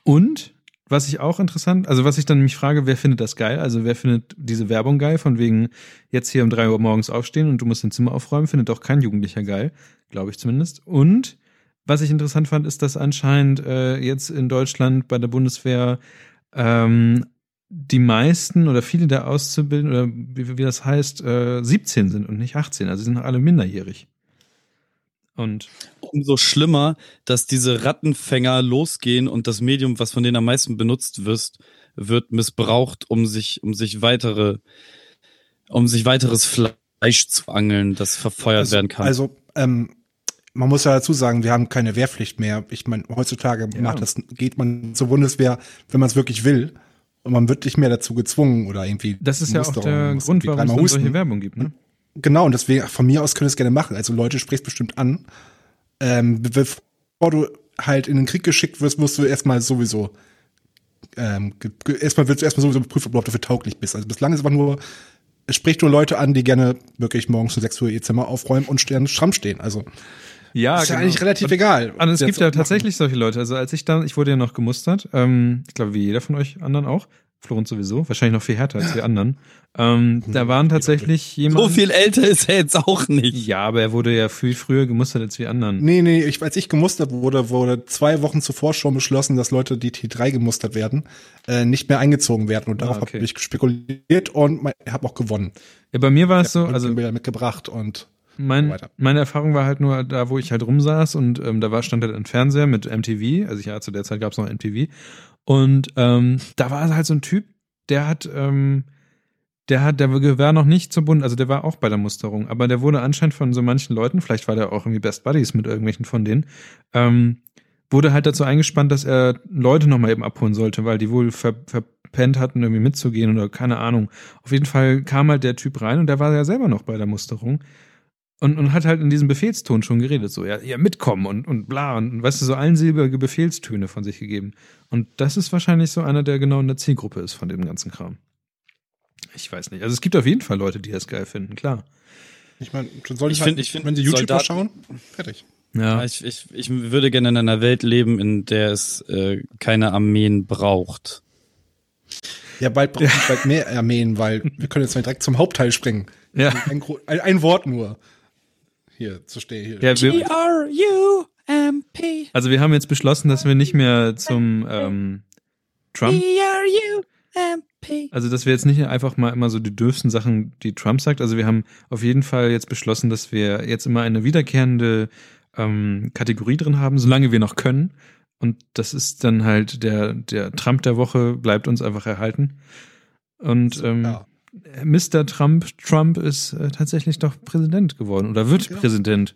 und was ich auch interessant, also was ich dann mich frage, wer findet das geil? Also wer findet diese Werbung geil, von wegen jetzt hier um drei Uhr morgens aufstehen und du musst dein Zimmer aufräumen, findet auch kein Jugendlicher geil, glaube ich zumindest. Und was ich interessant fand, ist, dass anscheinend äh, jetzt in Deutschland bei der Bundeswehr ähm, die meisten oder viele der Auszubildenden oder wie, wie das heißt, äh, 17 sind und nicht 18. Also sie sind noch alle minderjährig. Und Umso schlimmer, dass diese Rattenfänger losgehen und das Medium, was von denen am meisten benutzt wird, wird missbraucht, um sich, um sich weitere, um sich weiteres Fleisch zu angeln, das verfeuert also, werden kann. Also, ähm, man muss ja dazu sagen, wir haben keine Wehrpflicht mehr. Ich meine, heutzutage Ja. macht das, geht man zur Bundeswehr, wenn man es wirklich will. Und man wird nicht mehr dazu gezwungen oder irgendwie. das ist ja auch der Grund, warum es dann solche Werbung gibt. Ne? Genau, und deswegen, von mir aus können es gerne machen. Also Leute sprichst bestimmt an. Ähm, be- bevor du halt in den Krieg geschickt wirst, musst du erstmal sowieso, ähm, erstmal du erstmal sowieso prüfen, ob du dafür tauglich bist. Also bislang ist einfach nur, es spricht nur Leute an, die gerne wirklich morgens um 6 Uhr ihr Zimmer aufräumen und stramm stehen. Also Ja, ist ja eigentlich relativ egal. Und es gibt ja tatsächlich solche Leute. Also als ich dann, ich wurde ja noch gemustert, ähm, ich glaube wie jeder von euch anderen auch, Florenz sowieso, wahrscheinlich noch viel härter als wir anderen. Ähm, da (laughs) waren tatsächlich jemand. so viel älter ist er jetzt auch nicht. Ja, aber er wurde ja viel früher gemustert als wir anderen. Nee, nee, ich, als ich gemustert wurde, wurde zwei Wochen zuvor schon beschlossen, dass Leute, die T3 gemustert werden, äh, nicht mehr eingezogen werden. Und darauf Ah, okay. habe ich spekuliert und habe auch gewonnen. Ja, bei mir war es Ich so, also mitgebracht und Mein, weiter. meine Erfahrung war halt nur da, wo ich halt rumsaß und ähm, da war stand halt ein Fernseher mit MTV, also ja, zu der Zeit gab es noch MTV und ähm, da war halt so ein Typ, der hat, ähm, der hat, der war noch nicht zur Bund, also der war auch bei der Musterung, aber der wurde anscheinend von so manchen Leuten, vielleicht war der auch irgendwie Best Buddies mit irgendwelchen von denen, ähm, wurde halt dazu eingespannt, dass er Leute nochmal eben abholen sollte, weil die wohl ver, verpennt hatten, irgendwie mitzugehen oder keine Ahnung. Auf jeden Fall kam halt der Typ rein und der war ja selber noch bei der Musterung und, und hat halt in diesem Befehlston schon geredet, so, ja, ja, mitkommen und, und bla, und, und weißt du, so einsilbige Befehlstöne von sich gegeben. Und das ist wahrscheinlich so einer, der genau in der Zielgruppe ist von dem ganzen Kram. Ich weiß nicht. Also es gibt auf jeden Fall Leute, die das geil finden, klar. ich meine, soll ich, Ich halt, find- ich find, wenn sie YouTuber Soldaten- schauen, fertig. Ja. Ich, ich, ich würde gerne in einer Welt leben, in der es äh, keine Armeen braucht. Ja, bald brauchen wir bald mehr Armeen, weil wir können jetzt mal direkt zum Hauptteil springen. Ja. Ein, ein, ein Wort nur. Hier, zu stehen. Hier. Ja, wir, G-R-U-M-P. also wir haben jetzt beschlossen, dass wir nicht mehr zum ähm, Trump, G-R-U-M-P. also dass wir jetzt nicht einfach mal immer so die dürfsten Sachen, die Trump sagt. Also wir haben auf jeden Fall jetzt beschlossen, dass wir jetzt immer eine wiederkehrende ähm, Kategorie drin haben, solange wir noch können. Und das ist dann halt der, der Trump der Woche, bleibt uns einfach erhalten. Und ähm, Ja. Mr. Trump, Trump ist äh, tatsächlich doch Präsident geworden oder wird Genau. Präsident.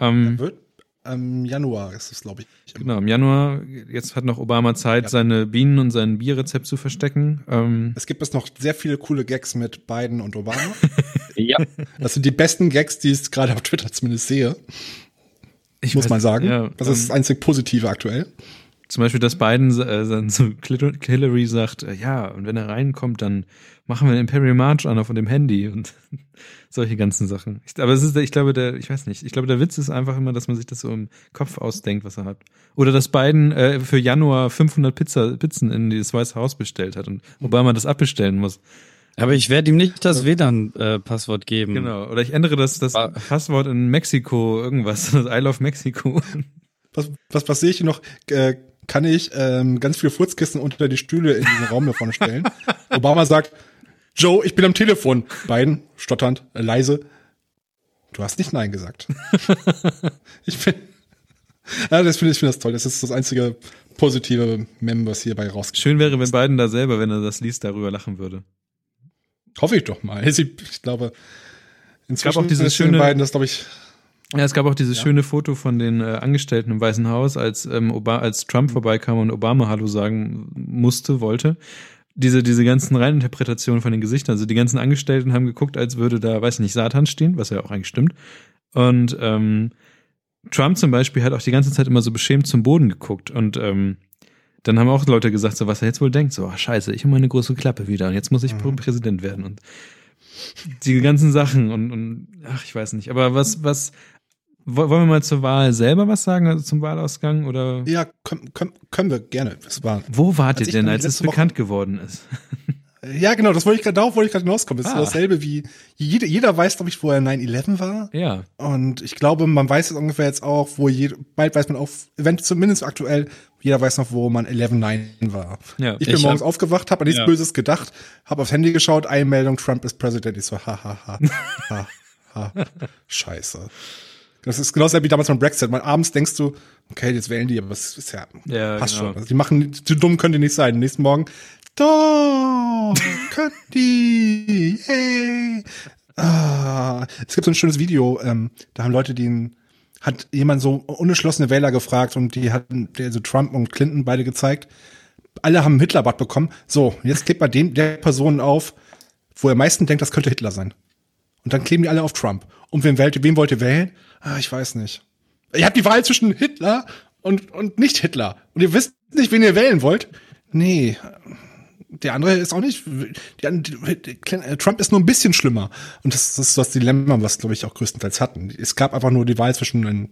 Ähm, Wird ähm, Januar ist es, glaube ich. Genau, im Januar, jetzt hat noch Obama Zeit, Ja. seine Bienen und sein Bierrezept zu verstecken. Ähm, Es gibt jetzt noch sehr viele coole Gags mit Biden und Obama. (laughs) Ja. Das sind die besten Gags, die ich gerade auf Twitter zumindest sehe, ich muss weiß- man sagen. Ja, das ist das ähm, einzig Positive aktuell. Zum Beispiel, dass Biden äh, dann zu Hillary sagt, äh, ja, und wenn er reinkommt, dann machen wir einen Imperial March an auf dem Handy und (laughs) solche ganzen Sachen. Ich, aber es ist, ich glaube, der, ich weiß nicht, ich glaube, der Witz ist einfach immer, dass man sich das so im Kopf ausdenkt, was er hat. Oder dass Biden äh, für Januar 500 Pizza, Pizzen in das Weiße Haus bestellt hat und Obama das abbestellen muss. Aber ich werde ihm nicht das WLAN-Passwort geben. Genau. Oder ich ändere das, das Ah. Passwort in Mexiko, irgendwas, das (laughs) I love Mexico. Was, was, was sehe ich hier noch? Äh, kann ich ähm, ganz viele Furzkissen unter die Stühle in diesen Raum da vorne stellen? (laughs) Obama sagt, Joe, ich bin am Telefon. Biden, stotternd, äh, leise. Du hast nicht Nein gesagt. (laughs) ich finde, ja, das finde ich finde das toll. Das ist das einzige positive Mem, was hierbei rauskommt. Schön wäre, wenn Biden da selber, wenn er das liest, darüber lachen würde. Hoffe ich doch mal. (laughs) Ich, ich glaube, inzwischen auch dieses ist den schöne- beiden das, glaube ich, Ja, es gab auch dieses schöne Foto von den äh, Angestellten im Weißen Haus, als, ähm, Oba als Trump vorbeikam und Obama Hallo sagen musste, wollte. Diese, diese ganzen Reininterpretationen von den Gesichtern, also die ganzen Angestellten haben geguckt, als würde da, weiß ich nicht, Satan stehen, was ja auch eigentlich stimmt. Und ähm, Trump zum Beispiel hat auch die ganze Zeit immer so beschämt zum Boden geguckt und ähm, dann haben auch Leute gesagt, so was er jetzt wohl denkt, so, ach, scheiße, ich und meine große Klappe wieder und jetzt muss ich Präsident werden und die ganzen Sachen und, und ach, ich weiß nicht. Aber was, was, wollen wir mal zur Wahl selber was sagen, also zum Wahlausgang oder ja, können, können, können wir gerne. Es war, wo wart ihr denn, als es Woche- bekannt geworden ist? ja, genau, das wollte ich gerade, darauf wollte ich gerade hinauskommen. Es ist Ah. dasselbe wie, jeder, jeder weiß, glaube ich, wo er 9-11 war. Ja. Und ich glaube, man weiß es ungefähr jetzt auch, wo jede, bald weiß man auch, wenn zumindest aktuell, jeder weiß noch, wo man 11-9 war. Ja. ich bin Ich morgens hab- aufgewacht, habe an nichts Ja. Böses gedacht, habe aufs Handy geschaut, Einmeldung, Trump ist Präsident. Ich so, ha, ha, ha, ha, ha, (laughs) scheiße. Das ist genauso wie damals beim Brexit. Man abends denkst du, okay, jetzt wählen die, aber es ist ja, Ja, passt genau. schon. Also die machen, so dumm können die nicht sein. Am nächsten Morgen, doch, können die, yay. Ah, es gibt so ein schönes Video, ähm, da haben Leute, die hat jemand so unentschlossene Wähler gefragt und die hatten, der so Trump und Clinton beide gezeigt. Alle haben einen Hitlerbad bekommen. So, jetzt klebt mal den, der Person auf, wo er am meisten denkt, das könnte Hitler sein. Und dann kleben die alle auf Trump. Und wen, wählt, wen wollt ihr wählen? Ah, ich weiß nicht. Ihr habt die Wahl zwischen Hitler und, und nicht Hitler. Und ihr wisst nicht, wen ihr wählen wollt? Nee. Der andere ist auch nicht. Die, die, die, Trump ist nur ein bisschen schlimmer. Und das, das ist das Dilemma, was, glaube ich, auch größtenteils hatten. Es gab einfach nur die Wahl zwischen einem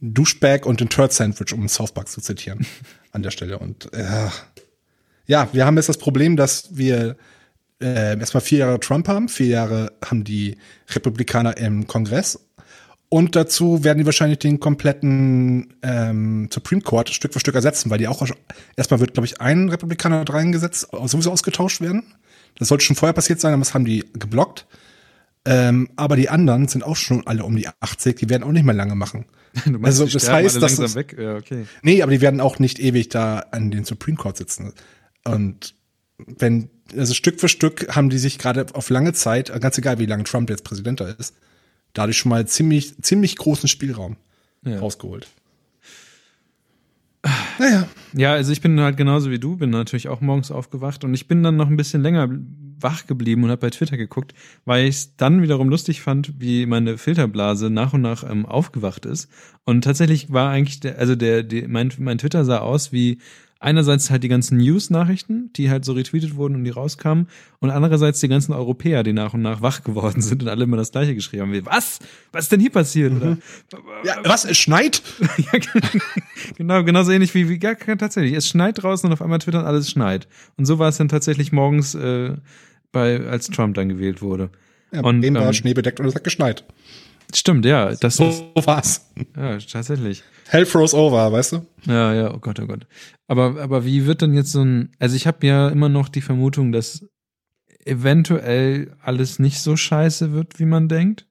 Douchebag und dem Turd Sandwich, um South Park zu zitieren (laughs) an der Stelle. Und äh, ja, wir haben jetzt das Problem, dass wir äh, erstmal vier Jahre Trump haben, vier Jahre haben die Republikaner im Kongress und dazu werden die wahrscheinlich den kompletten ähm, Supreme Court Stück für Stück ersetzen, weil die auch erstmal wird, glaube ich, ein Republikaner reingesetzt, sowieso ausgetauscht werden. Das sollte schon vorher passiert sein, aber das haben die geblockt. Ähm, aber die anderen sind auch schon alle um die 80, die werden auch nicht mehr lange machen. (laughs) Du meinst, Also, die das heißt, dass es- weg. Ja, okay. Nee, aber die werden auch nicht ewig da an den Supreme Court sitzen. Und wenn, also Stück für Stück haben die sich gerade auf lange Zeit, ganz egal wie lange Trump jetzt Präsident da ist, dadurch schon mal ziemlich, ziemlich großen Spielraum Ja. rausgeholt. Naja, Ja, also ich bin halt genauso wie du, bin natürlich auch morgens aufgewacht und ich bin dann noch ein bisschen länger wach geblieben und habe bei Twitter geguckt, weil ich es dann wiederum lustig fand, wie meine Filterblase nach und nach ähm, aufgewacht ist. Und tatsächlich war eigentlich der, also der, die, mein, mein Twitter sah aus wie einerseits halt die ganzen News-Nachrichten, die halt so retweetet wurden und die rauskamen, und andererseits die ganzen Europäer, die nach und nach wach geworden sind und alle immer das Gleiche geschrieben haben. Wie, was? Was ist denn hier passiert? Oder, Ja, was? Es schneit? (laughs) ja, genau, genauso ähnlich wie, wie ja, tatsächlich. Es schneit draußen und auf einmal twittern alles schneit. Und so war es dann tatsächlich morgens, äh, bei, als Trump dann gewählt wurde. Ja, Und, eben war ähm, Schnee bedeckt und es hat geschneit. Stimmt, ja, das ist, So war's. ja, tatsächlich. Hell froze over, weißt du? Ja, ja, oh Gott, oh Gott. Aber, aber wie wird denn jetzt so ein, also ich habe ja immer noch die Vermutung, dass eventuell alles nicht so scheiße wird, wie man denkt.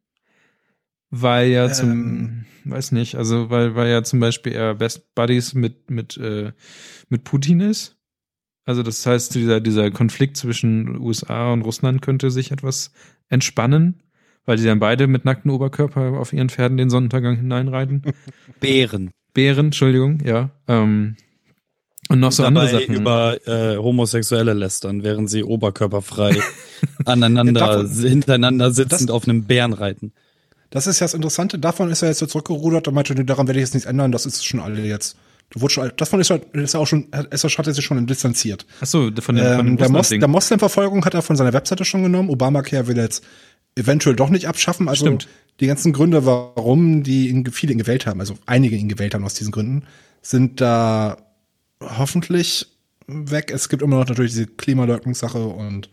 Weil ja zum, Ähm. weiß nicht, also weil, weil ja zum Beispiel er Best Buddies mit, mit, äh, mit Putin ist. Also das heißt, dieser, dieser Konflikt zwischen USA und Russland könnte sich etwas entspannen, weil die dann beide mit nacktem Oberkörper auf ihren Pferden den Sonnenuntergang hineinreiten. (laughs) Bären. Bären, Entschuldigung, ja. Ähm, und noch so andere Dabei Sachen. über äh, Homosexuelle lästern, während sie oberkörperfrei (laughs) aneinander, hintereinander sitzend das- auf einem Bären reiten. Das ist ja das Interessante. Davon ist er jetzt so zurückgerudert und meinte, daran werde ich jetzt nichts ändern. Das ist schon alle jetzt. Du wurdest schon, davon ist er, ist er auch schon, ist er, hat er sich schon distanziert. Ach so, von dem, von dem Ähm, der, Mos der Moslem-Verfolgung hat er von seiner Webseite schon genommen. Obamacare will jetzt eventuell doch nicht abschaffen. Also Stimmt. die ganzen Gründe, warum die ihn, viele ihn gewählt haben, also einige ihn gewählt haben aus diesen Gründen, sind da hoffentlich weg. Es gibt immer noch natürlich diese Klimaleugnungssache und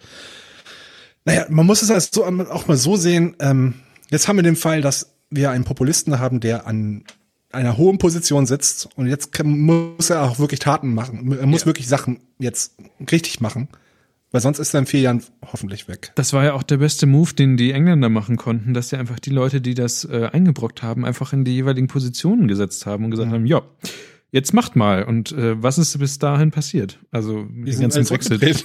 naja, man muss es also so, auch mal so sehen. Ähm, jetzt haben wir den Fall, dass wir einen Populisten haben, der an einer hohen Position sitzt und jetzt muss er auch wirklich Taten machen. Er muss wirklich Sachen jetzt richtig machen, weil sonst ist er in vier Jahren hoffentlich weg. Das war ja auch der beste Move, den die Engländer machen konnten, dass sie einfach die Leute, die das äh, eingebrockt haben, einfach in die jeweiligen Positionen gesetzt haben und gesagt haben, ja, jetzt macht mal. Und äh, was ist bis dahin passiert? Also die sind ganzen Brexit.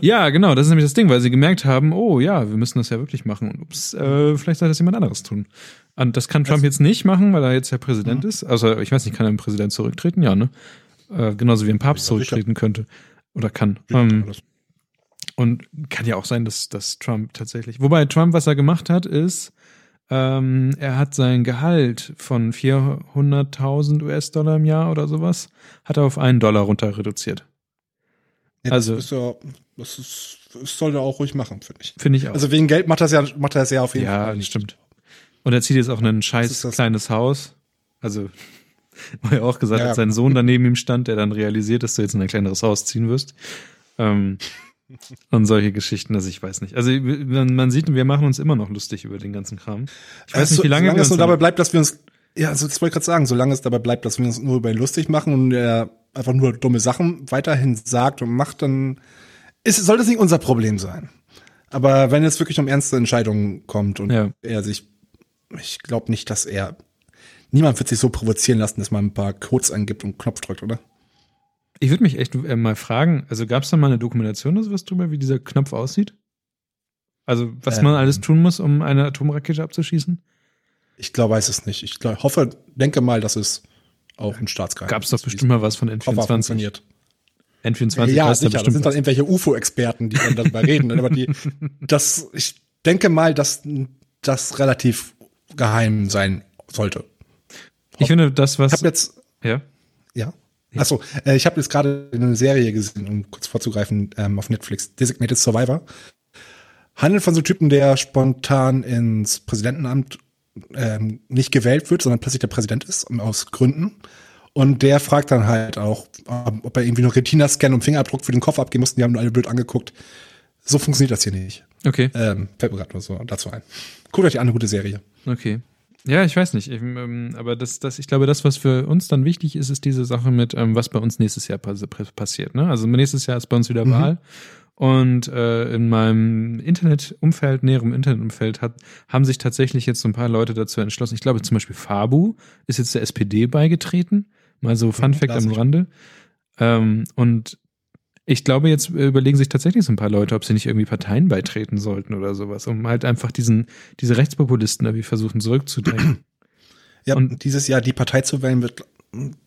Ja, genau, das ist nämlich das Ding, weil sie gemerkt haben, oh ja, wir müssen das ja wirklich machen. Und ups, äh, vielleicht soll das jemand anderes tun. Und das kann Trump jetzt nicht machen, weil er jetzt ja Präsident ist. Also ich weiß nicht, kann ein Präsident zurücktreten? Ja, ne? Äh, genauso wie ein Papst Ja, zurücktreten könnte. Oder kann. Ähm, und kann ja auch sein, dass, dass Trump tatsächlich. Wobei Trump, was er gemacht hat, ist, ähm, er hat sein Gehalt von 400.000 US-Dollar im Jahr oder sowas, hat er auf einen Dollar runter reduziert. Ja, Also- das, ist ja, das, ist, das soll er auch ruhig machen, finde ich. Finde ich auch. Also wegen Geld macht er es ja, macht er es ja auf jeden ja, Fall. das stimmt. Und er zieht jetzt auch ein scheiß das- kleines Haus. Also, (laughs) wo er auch gesagt Ja, hat, ja. sein Sohn daneben ihm stand, der dann realisiert, dass du jetzt in ein kleineres Haus ziehen wirst. Ähm, und solche Geschichten, also ich weiß nicht. Also man, sieht, wir machen uns immer noch lustig über den ganzen Kram. Ich weiß Also, nicht, wie lange solange wir es nur dabei bleibt, dass wir uns, ja, also das wollte ich gerade sagen, solange es dabei bleibt, dass wir uns nur über ihn lustig machen und er einfach nur dumme Sachen weiterhin sagt und macht, dann ist, soll das nicht unser Problem sein. Aber wenn es wirklich um ernste Entscheidungen kommt und Ja. er sich, ich glaube nicht, dass er, niemand wird sich so provozieren lassen, dass man ein paar Codes eingibt und einen Knopf drückt, oder? Ich würde mich echt äh, mal fragen, also gab es da mal eine Dokumentation oder sowas drüber, wie dieser Knopf aussieht? Also, was man Ähm. alles tun muss, um eine Atomrakete abzuschießen? Ich glaube, weiß es nicht. Ich glaub, hoffe, denke mal, dass es auch ein Staatsgeheimnis Gab es doch bestimmt mal was von es Koffer N24. funktioniert. N24 ja, da sicher. Das bestimmt sind dann irgendwelche UFO-Experten, die dann darüber reden. Aber die, (laughs) das, ich denke mal, dass das relativ geheim sein sollte. Ich finde, das, Ich was. habe jetzt, ja. ja. Achso, äh, ich habe jetzt gerade eine Serie gesehen, um kurz vorzugreifen, ähm, auf Netflix, Designated Survivor. Handelt von so einem Typen, der spontan ins Präsidentenamt ähm, nicht gewählt wird, sondern plötzlich der Präsident ist, aus Gründen. Und der fragt dann halt auch, ob er irgendwie noch Retina-Scan und Fingerabdruck für den Kopf abgeben muss. Und die haben nur alle blöd angeguckt. So funktioniert das hier nicht. Okay. Ähm, fällt mir gerade nur so dazu ein. Guckt euch an, eine gute Serie. Okay. Ja, ich weiß nicht. Ich, ähm, aber das, das, ich glaube, das, was für uns dann wichtig ist, ist diese Sache mit, ähm, was bei uns nächstes Jahr pass passiert. Ne? Also nächstes Jahr ist bei uns wieder Mhm. Wahl. Und äh, in meinem Internetumfeld, näherem Internetumfeld, hat, haben sich tatsächlich jetzt so ein paar Leute dazu entschlossen. Ich glaube zum Beispiel Fabu ist jetzt der SPD beigetreten. Mal so Fun Mhm, Fact am. Rande. Ähm, und ich glaube, jetzt überlegen sich tatsächlich so ein paar Leute, ob sie nicht irgendwie Parteien beitreten sollten oder sowas, um halt einfach diesen, diese Rechtspopulisten irgendwie versuchen zurückzudrängen. (clears throat) Ja, Und- dieses Jahr die Partei zu wählen wird,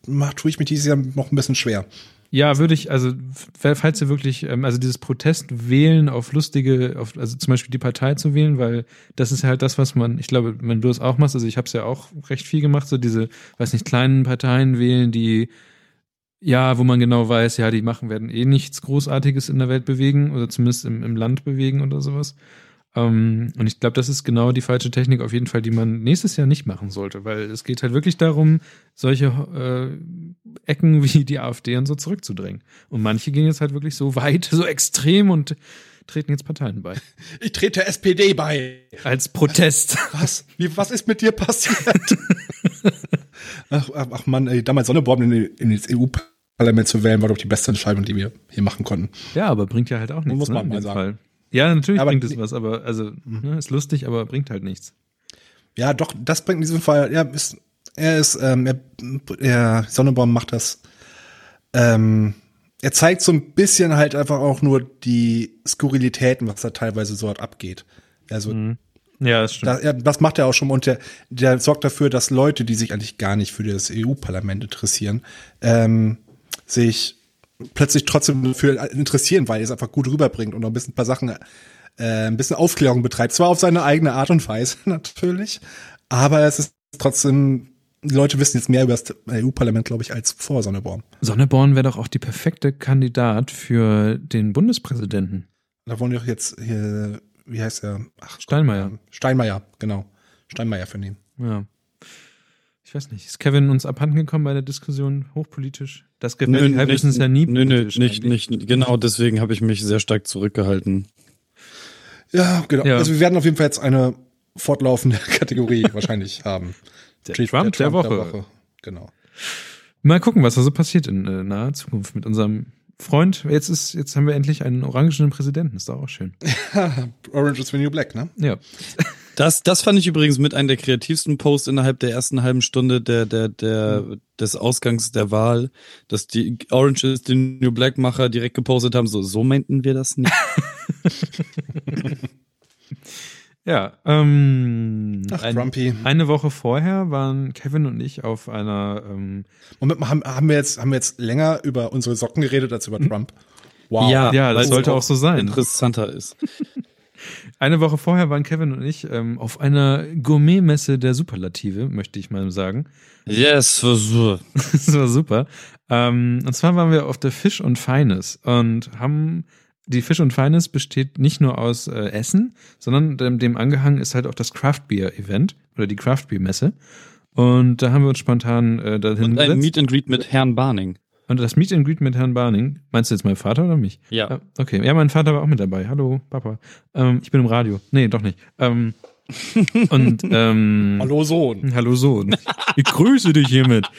macht, tue ich mir dieses Jahr noch ein bisschen schwer. Ja, würde ich, also falls ihr wirklich, ähm, also dieses Protestwählen auf lustige, auf, also zum Beispiel die Partei zu wählen, weil das ist halt das, was man, ich glaube, wenn du es auch machst, also ich habe es ja auch recht viel gemacht, so diese, weiß nicht, kleinen Parteien wählen, die ja, wo man genau weiß, ja, die machen werden eh nichts Großartiges in der Welt bewegen oder zumindest im, im Land bewegen oder sowas. Ähm, und ich glaube, das ist genau die falsche Technik auf jeden Fall, die man nächstes Jahr nicht machen sollte, weil es geht halt wirklich darum, solche äh, Ecken (laughs) wie die AfD und so zurückzudrängen. Und manche gehen jetzt halt wirklich so weit, so extrem und treten jetzt Parteien bei. (laughs) Ich trete der SPD bei. Als Protest. Was? Wie, was ist mit dir passiert? (laughs) ach, ach, ach Mann, ey, damals Sonneborn in, in das EU-Parlament zu wählen, war doch die beste Entscheidung, die wir hier machen konnten. Ja, aber bringt ja halt auch nichts. Muss man ne, mal sagen. Fall. Ja, natürlich Aber bringt es was, aber also ne, ist lustig, aber bringt halt nichts. Ja, doch, das bringt in diesem Fall, ja, ist, er ist, ähm, er, er, Sonneborn macht das, ähm, er zeigt so ein bisschen halt einfach auch nur die Skurrilitäten, was da teilweise so halt abgeht. Also, Ja, das stimmt. da, er, das macht er auch schon und der, der sorgt dafür, dass Leute, die sich eigentlich gar nicht für das EU-Parlament interessieren, ähm, sich plötzlich trotzdem dafür interessieren, weil er es einfach gut rüberbringt und noch ein bisschen ein paar Sachen, äh, ein bisschen Aufklärung betreibt. Zwar auf seine eigene Art und Weise (laughs) natürlich, aber es ist trotzdem, die Leute wissen jetzt mehr über das EU-Parlament, glaube ich, als vor Sonneborn. Sonneborn wäre doch auch die perfekte Kandidat für den Bundespräsidenten. Da wollen wir doch jetzt hier, wie heißt er? Ach, Steinmeier. Steinmeier, genau. Steinmeier für ihn. Ja. Ich weiß nicht. Ist Kevin uns abhanden gekommen bei der Diskussion hochpolitisch? Das gefällt mir wissen es ja nie. Nö, nö, nicht, eigentlich. nicht, genau deswegen habe ich mich sehr stark zurückgehalten. Ja, genau. Ja. Also wir werden auf jeden Fall jetzt eine fortlaufende (laughs) Kategorie wahrscheinlich haben. Der Trump der Woche. Genau. Mal gucken, was da so passiert in äh, naher Zukunft mit unserem Freund. Jetzt ist, jetzt haben wir endlich einen orangenen Präsidenten. Ist doch auch schön. (laughs) Orange is the New Black, ne? Ja. Das, das fand ich übrigens mit einem der kreativsten Posts innerhalb der ersten halben Stunde der, der, der, des Ausgangs der Wahl, dass die Orange is the New Black Macher direkt gepostet haben, so, so meinten wir das nicht. (laughs) Ja, ähm, Ach, ein, Trumpy. eine Woche vorher waren Kevin und ich auf einer, ähm, Moment mal, haben, haben wir jetzt, haben wir jetzt länger über unsere Socken geredet als über Trump? Wow. ja, das weil es sollte auch so sein. Interessanter ist. (laughs) Eine Woche vorher waren Kevin und ich ähm, auf einer Gourmetmesse der Superlative, möchte ich mal sagen. Yes, versuch. (laughs) das war super. Ähm, und zwar waren wir auf der Fish und Feines und haben die Fish und Feines besteht nicht nur aus äh, Essen, sondern dem, dem angehangen ist halt auch das Craft Beer Event oder die Craft Beer Messe. Und da haben wir uns spontan äh, dahin Und ein gesetzt. Meet and Greet mit Herrn Barning. Und das Meet and Greet mit Herrn Barning. Meinst du jetzt mein Vater oder mich? Ja. Okay, ja, mein Vater war auch mit dabei. Hallo, Papa. Ähm, ich bin im Radio. Nee, doch nicht. Ähm, (laughs) und ähm, Hallo Sohn. Hallo Sohn. Ich grüße dich hiermit.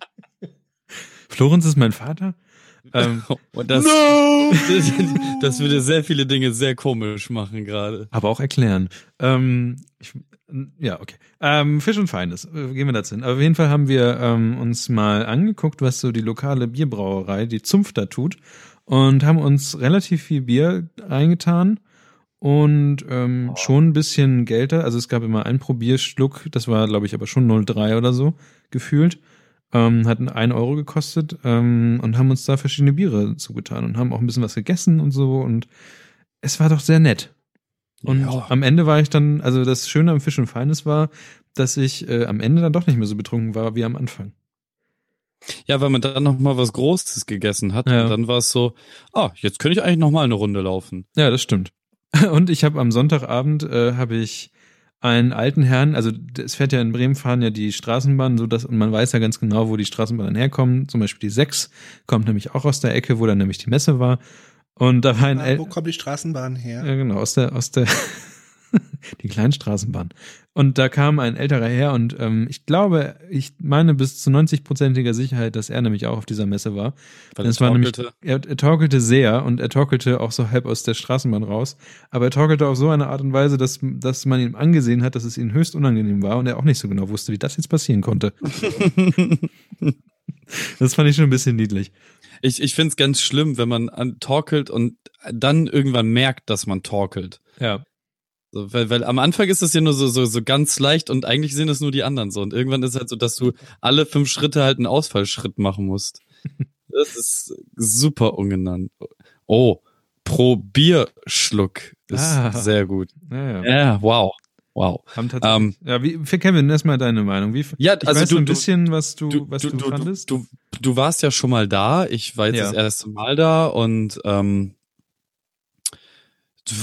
(laughs) Florenz ist mein Vater. Ähm, (laughs) Und das, das, (laughs) das würde sehr viele Dinge sehr komisch machen gerade. aber auch erklären. Ähm, ich, ja, okay. Ähm, Fisch und Feines. Äh, Gehen wir dazu hin. Aber auf jeden Fall haben wir ähm, uns mal angeguckt, was so die lokale Bierbrauerei, die Zunft da tut. Und haben uns relativ viel Bier reingetan. Und ähm, schon ein bisschen Geld da. Also es gab immer einen Probierschluck. Das war, glaube ich, aber schon 0,3 oder so gefühlt. Ähm, hatten ein Euro gekostet ähm, und haben uns da verschiedene Biere zugetan und haben auch ein bisschen was gegessen und so. Und es war doch sehr nett. Und Ja. am Ende war ich dann, also das Schöne am Fisch und Feines war, dass ich äh, am Ende dann doch nicht mehr so betrunken war wie am Anfang. Ja, weil man dann noch mal was Großes gegessen hat. Ja. Und dann war es so, ah, jetzt könnte ich eigentlich noch mal eine Runde laufen. Ja, das stimmt. (laughs) Und ich habe am Sonntagabend äh, habe ich einen alten Herrn, also es fährt ja in Bremen fahren ja die Straßenbahn, so dass und man weiß ja ganz genau, wo die Straßenbahnen herkommen. Zum Beispiel die 6 kommt nämlich auch aus der Ecke, wo dann nämlich die Messe war. Und da war ein Ah, wo kommt die Straßenbahn her? Ja, genau, aus der, aus der, (laughs) die kleinen Straßenbahn. Und da kam ein älterer her und ähm, ich glaube, ich meine bis zu 90-prozentiger Sicherheit, dass er nämlich auch auf dieser Messe war. Weil es war nämlich, er, er torkelte sehr und er torkelte auch so halb aus der Straßenbahn raus. Aber er torkelte auf so eine Art und Weise, dass, dass man ihm angesehen hat, dass es ihm höchst unangenehm war und er auch nicht so genau wusste, wie das jetzt passieren konnte. (laughs) das fand ich schon ein bisschen niedlich. Ich, ich finde es ganz schlimm, wenn man an, torkelt und dann irgendwann merkt, dass man torkelt. Ja. So, weil, weil am Anfang ist es ja nur so, so, so ganz leicht und eigentlich sehen es nur die anderen so. Und irgendwann ist halt so, dass du alle fünf Schritte halt einen Ausfallschritt machen musst. (laughs) Das ist super ungenannt. Oh, pro Bierschluck ist Ah. sehr gut. Ja, ja. Ja, wow. Wow. Haben tatsächlich, ähm, ja, wie, für Kevin, erstmal deine Meinung. Wie, ja, ich also weiß du, ein bisschen, was du, du was du, du, du, fandest. Du, du warst ja schon mal da. Ich war jetzt Ja. das erste Mal da und ähm,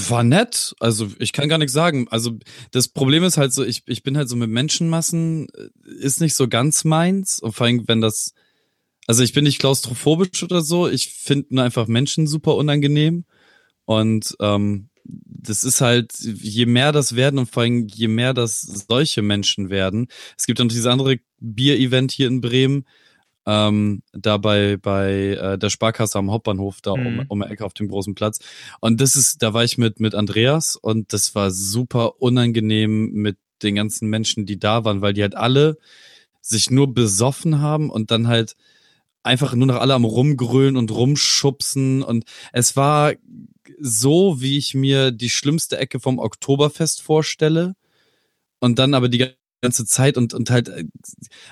war nett. Also ich kann gar nichts sagen. Also das Problem ist halt so, ich, ich bin halt so mit Menschenmassen, äh, ist nicht so ganz meins. Und vor allem, wenn das, also ich bin nicht klaustrophobisch oder so. Ich finde nur einfach Menschen super unangenehm. Und ähm, das ist halt, je mehr das werden und vor allem je mehr das solche Menschen werden. Es gibt dann noch dieses andere Bier-Event hier in Bremen, ähm, da bei, bei äh, der Sparkasse am Hauptbahnhof, da um, Mhm. um die Ecke auf dem großen Platz. Und das ist, da war ich mit, mit Andreas und das war super unangenehm mit den ganzen Menschen, die da waren, weil die halt alle sich nur besoffen haben und dann halt einfach nur noch alle am rumgrölen und rumschubsen und es war so, wie ich mir die schlimmste Ecke vom Oktoberfest vorstelle und dann aber die ganze Zeit und, und halt äh,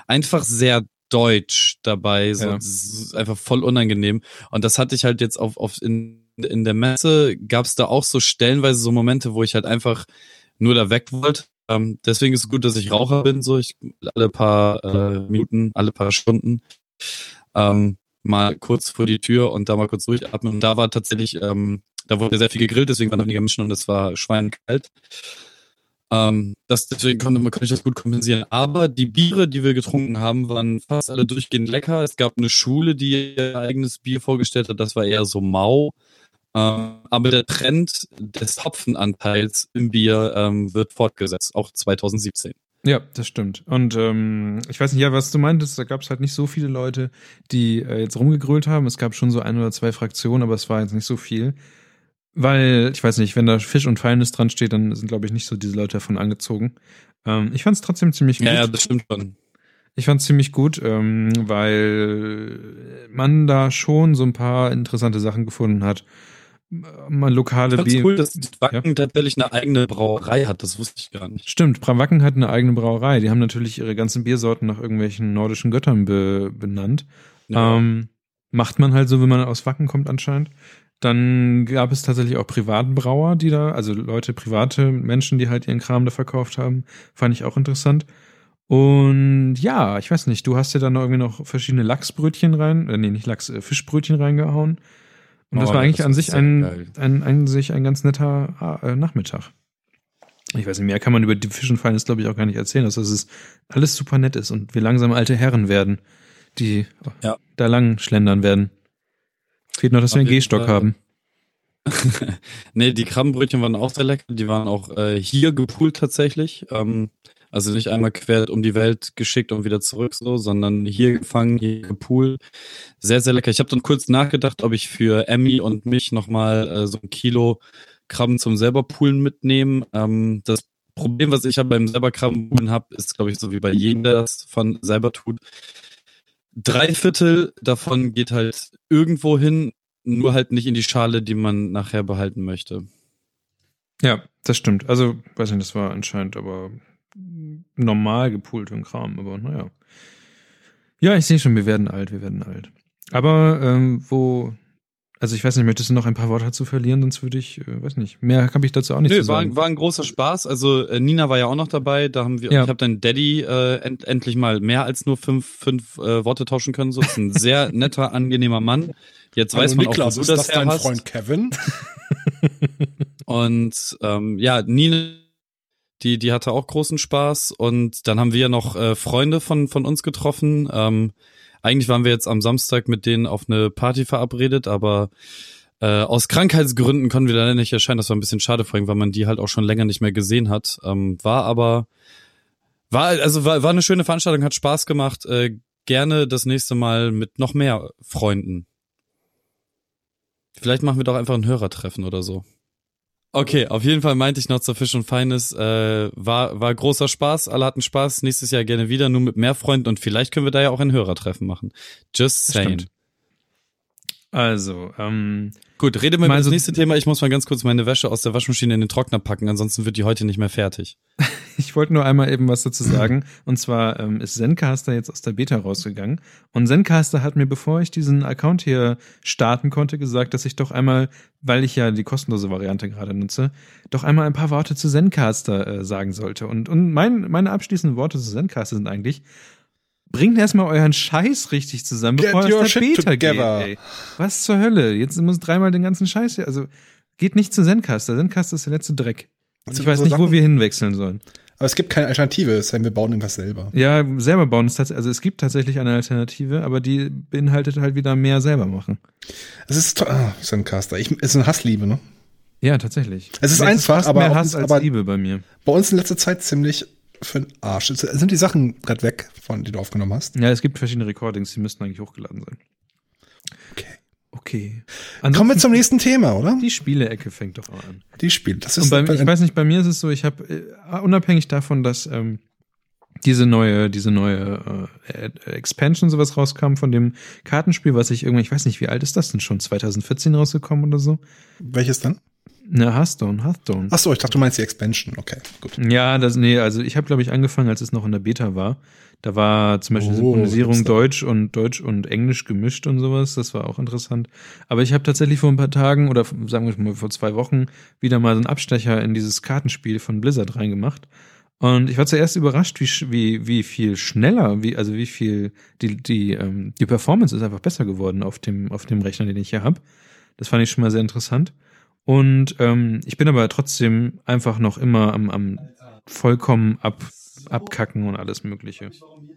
einfach sehr deutsch dabei, so Ja. das ist einfach voll unangenehm und das hatte ich halt jetzt auf, auf in, in der Messe gab es da auch so stellenweise so Momente, wo ich halt einfach nur da weg wollte. Ähm, deswegen ist es gut, dass ich Raucher bin, so ich alle paar äh, Minuten, alle paar Stunden ähm, mal kurz vor die Tür und da mal kurz durchatmen. Und da war tatsächlich, ähm, da wurde sehr viel gegrillt, deswegen waren noch weniger Menschen und es war schweinekalt. Ähm, das, deswegen konnte, man- konnte ich das gut kompensieren. Aber die Biere, die wir getrunken haben, waren fast alle durchgehend lecker. Es gab eine Schule, die ihr eigenes Bier vorgestellt hat. Das war eher so mau. Ähm, aber der Trend des Hopfenanteils im Bier ähm, wird fortgesetzt, auch 2017. Ja, das stimmt. Und ähm, ich weiß nicht, ja, was du meintest, da gab es halt nicht so viele Leute, die äh, jetzt rumgegrölt haben. Es gab schon so ein oder zwei Fraktionen, aber es war jetzt nicht so viel. Weil, ich weiß nicht, wenn da Fisch und Feines dran steht, dann sind, glaube ich, nicht so diese Leute davon angezogen. Ähm, ich fand es trotzdem ziemlich gut. Ja, ja, das stimmt schon. Ich fand es ziemlich gut, ähm, weil man da schon so ein paar interessante Sachen gefunden hat. Mal lokale Bier- cool, dass Wacken tatsächlich eine eigene Brauerei hat. Das wusste ich gar nicht. Stimmt, Brawacken hat eine eigene Brauerei. Die haben natürlich ihre ganzen Biersorten nach irgendwelchen nordischen Göttern be benannt. Ja. Ähm, macht man halt so, wenn man aus Wacken kommt anscheinend. Dann gab es tatsächlich auch Privatbrauer, die da, also Leute, private Menschen, die halt ihren Kram da verkauft haben. Fand ich auch interessant. Und ja, ich weiß nicht, du hast ja dann irgendwie noch verschiedene Lachsbrötchen rein, äh, nee, nicht Lachs, äh, Fischbrötchen reingehauen. Und das Oh, war eigentlich das an sich ein, geil. ein, an sich ein ganz netter ah, äh, Nachmittag. Ich weiß nicht, mehr kann man über die Fisch und Feines, glaube ich, auch gar nicht erzählen, dass es alles super nett ist und wir langsam alte Herren werden, die Ja. da lang schlendern werden. Fehlt noch, dass wir einen Gehstock haben. (laughs) nee, die Krabbenbrötchen waren auch sehr lecker. Die waren auch äh, hier gepoolt tatsächlich. Ähm, also nicht einmal quer um die Welt geschickt und wieder zurück so, sondern hier gefangen, hier gepoolt. Sehr, sehr lecker. Ich habe dann kurz nachgedacht, ob ich für Emmy und mich nochmal äh, so ein Kilo Krabben zum selber poolen mitnehmen. Ähm, das Problem, was ich ja beim selber Krabben poolen habe, ist, glaube ich, so wie bei jedem, der das von selber tut. Drei Viertel davon geht halt irgendwo hin, nur halt nicht in die Schale, die man nachher behalten möchte. Ja, das stimmt. Also, weiß nicht, das war anscheinend aber normal gepoolt und Kram, aber naja. Ja, ich sehe schon, wir werden alt, wir werden alt. Aber ähm, wo, also ich weiß nicht, möchtest du noch ein paar Worte dazu verlieren, sonst würde ich, äh, weiß nicht, mehr habe ich dazu auch nicht Nö, zu war, sagen. war ein großer Spaß. Also äh, Nina war ja auch noch dabei. Da haben wir, Ja. ich habe deinen Daddy äh, end, endlich mal mehr als nur fünf, fünf äh, Worte tauschen können. So ist ein sehr (laughs) netter, angenehmer Mann. Jetzt weiß man Niklas, auch, wo ist du das das her dein hast. Freund Kevin? (laughs) (laughs) Und ähm, ja, Nina, die, die hatte auch großen Spaß. Und dann haben wir noch äh, Freunde von, von uns getroffen. Ähm, eigentlich waren wir jetzt am Samstag mit denen auf eine Party verabredet, aber äh, aus Krankheitsgründen konnten wir leider nicht erscheinen. Das war ein bisschen schade vor allem, weil man die halt auch schon länger nicht mehr gesehen hat. Ähm, war aber, war, also war, war eine schöne Veranstaltung, hat Spaß gemacht. Äh, gerne das nächste Mal mit noch mehr Freunden. Vielleicht machen wir doch einfach ein Hörertreffen oder so. Okay, auf jeden Fall meinte ich noch zur Fisch und Feines, äh, war, war großer Spaß, alle hatten Spaß, nächstes Jahr gerne wieder, nur mit mehr Freunden und vielleicht können wir da ja auch ein Hörertreffen machen. Just saying. stimmt. Also, ähm, Gut, rede mal Mal über das so- nächste Thema. Ich muss mal ganz kurz meine Wäsche aus der Waschmaschine in den Trockner packen, ansonsten wird die heute nicht mehr fertig. (laughs) ich wollte nur einmal eben was dazu sagen. Und zwar ähm, ist Zencaster jetzt aus der Beta rausgegangen. Und Zencaster hat mir, bevor ich diesen Account hier starten konnte, gesagt, dass ich doch einmal, weil ich ja die kostenlose Variante gerade nutze, doch einmal ein paar Worte zu Zencaster äh, sagen sollte. Und, und mein, meine abschließenden Worte zu Zencaster sind eigentlich, bringt erstmal euren Scheiß richtig zusammen, Get bevor es der Beta together. geht. Ey. Was zur Hölle? Jetzt muss dreimal den ganzen Scheiß hier, also geht nicht zu Zencaster. Zencaster ist der letzte Dreck. Also ich weiß so nicht, wo Sachen- wir hinwechseln sollen. Aber es gibt keine Alternative, es sei denn, wir bauen irgendwas selber. Ja, selber bauen ist tatsächlich, also es gibt tatsächlich eine Alternative, aber die beinhaltet halt wieder mehr selber machen. Es ist ah, Zencaster. Ich, es ist eine Hassliebe, ne? Ja, tatsächlich. Es ist Vielleicht einfach, fast aber mehr Hass als aber- Liebe bei mir. Bei uns in letzter Zeit ziemlich für den Arsch. Sind die Sachen gerade weg, von die du aufgenommen hast? Ja, es gibt verschiedene Recordings, die müssten eigentlich hochgeladen sein. Okay. Okay. Kommen wir zum nächsten Thema, oder? Die Spielecke fängt doch an. Die Spiele. Das Und ist bei, ich weiß nicht, bei mir ist es so, ich habe äh, unabhängig davon, dass ähm, diese neue, diese neue äh, Expansion sowas rauskam von dem Kartenspiel, was ich irgendwie, ich weiß nicht, wie alt ist das denn schon? 2014 rausgekommen oder so? welches dann? Ne, Hearthstone, Hearthstone. Ach so, ich dachte, du meinst die Expansion. Okay, gut. Ja, das, nee, also ich habe, glaube ich, angefangen, als es noch in der Beta war. Da war zum Beispiel Oh, Synchronisierung. Deutsch und Deutsch und Englisch gemischt und sowas. Das war auch interessant. Aber ich habe tatsächlich vor ein paar Tagen oder sagen wir mal vor zwei Wochen wieder mal so einen Abstecher in dieses Kartenspiel von Blizzard reingemacht. Und ich war zuerst überrascht, wie, wie, wie viel schneller, wie, also wie viel, die, die, ähm, die Performance ist einfach besser geworden auf dem, auf dem Rechner, den ich hier habe. Das fand ich schon mal sehr interessant. Und ähm, ich bin aber trotzdem einfach noch immer am, am vollkommen ab, abkacken und alles Mögliche.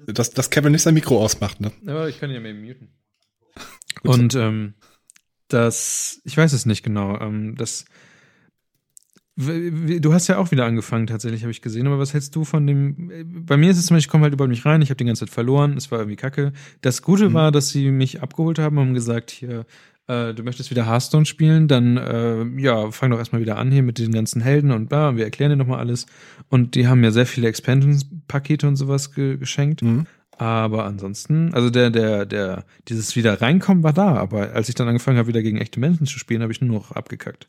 Dass, dass Kevin nicht sein Mikro ausmacht, ne? Aber ich kann ja mal muten. (laughs) Und ähm, das, ich weiß es nicht genau. Ähm, das, du hast ja auch wieder angefangen, tatsächlich, habe ich gesehen. Aber was hältst du von dem? äh, Bei mir ist es zum Beispiel, ich komme halt überhaupt nicht rein. Ich habe die ganze Zeit verloren. Es war irgendwie kacke. Das Gute war, dass sie mich abgeholt haben und haben gesagt, hier, äh, du möchtest wieder Hearthstone spielen, dann äh, ja, fang doch erstmal wieder an hier mit den ganzen Helden und bla, und wir erklären dir nochmal alles. Und die haben mir sehr viele Expansion-Pakete und sowas ge geschenkt. Mhm. Aber ansonsten, also der, der, der, dieses wieder reinkommen war da, aber als ich dann angefangen habe, wieder gegen echte Menschen zu spielen, habe ich nur noch abgekackt.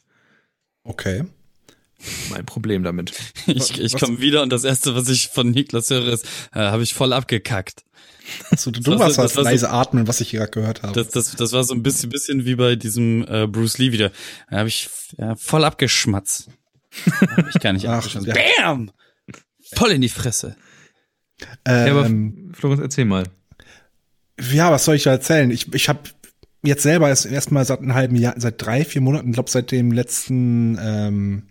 Okay. Mein Problem damit. Ich, ich komme wieder und das erste, was ich von Niklas höre, ist, äh, habe ich voll abgekackt. Also, du Das war warst so- das, das war so- leise Atmen, was ich hier gerade gehört habe. Das, das, das war so ein bisschen, bisschen wie bei diesem äh, Bruce Lee wieder. Da habe ich ja, voll abgeschmatzt. Hab ich gar nicht (laughs) Ach, abgeschmatzt. ja. Bam! Voll in die Fresse. Ja, aber ähm, Florenz, erzähl mal. ja, was soll ich da erzählen? Ich, ich habe jetzt selber erst erstmal seit einem halben Jahr, seit drei, vier Monaten, glaube seit dem letzten, ähm,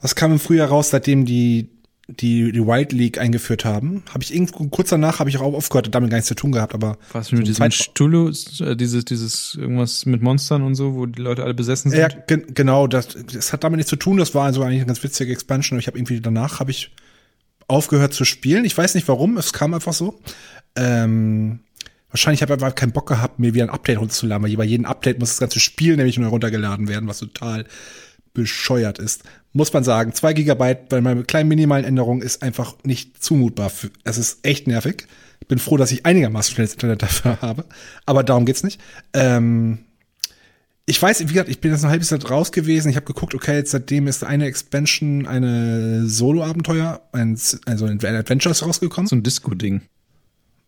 was kam im Frühjahr raus, seitdem die die die Wild League eingeführt haben, habe ich irgendwo kurz danach habe ich auch aufgehört, damit gar nichts zu tun gehabt, aber Was mit so diesem Stulu, äh, dieses, dieses irgendwas mit Monstern und so, wo die Leute alle besessen sind? Ja, gen genau, das, das hat damit nichts zu tun. Das war also eigentlich eine ganz witzige Expansion. Aber ich habe irgendwie danach habe ich aufgehört zu spielen. Ich weiß nicht warum. Es kam einfach so. Ähm, wahrscheinlich habe ich einfach keinen Bock gehabt, mir wieder ein Update runterzuladen, weil bei jedem Update muss das ganze Spiel nämlich neu runtergeladen werden, was total bescheuert ist. Muss man sagen, zwei Gigabyte bei meiner kleinen minimalen Änderung ist einfach nicht zumutbar. Für, es ist echt nervig. Ich bin froh, dass ich einigermaßen schnelles Internet (laughs) dafür habe. Aber darum geht's nicht. Ähm, ich weiß, wie gesagt, ich bin jetzt ein halbes Jahr raus gewesen. Ich habe geguckt, okay, jetzt seitdem ist eine Expansion, eine Solo-Abenteuer, ein, also ein Adventure ist rausgekommen. So ein Disco-Ding.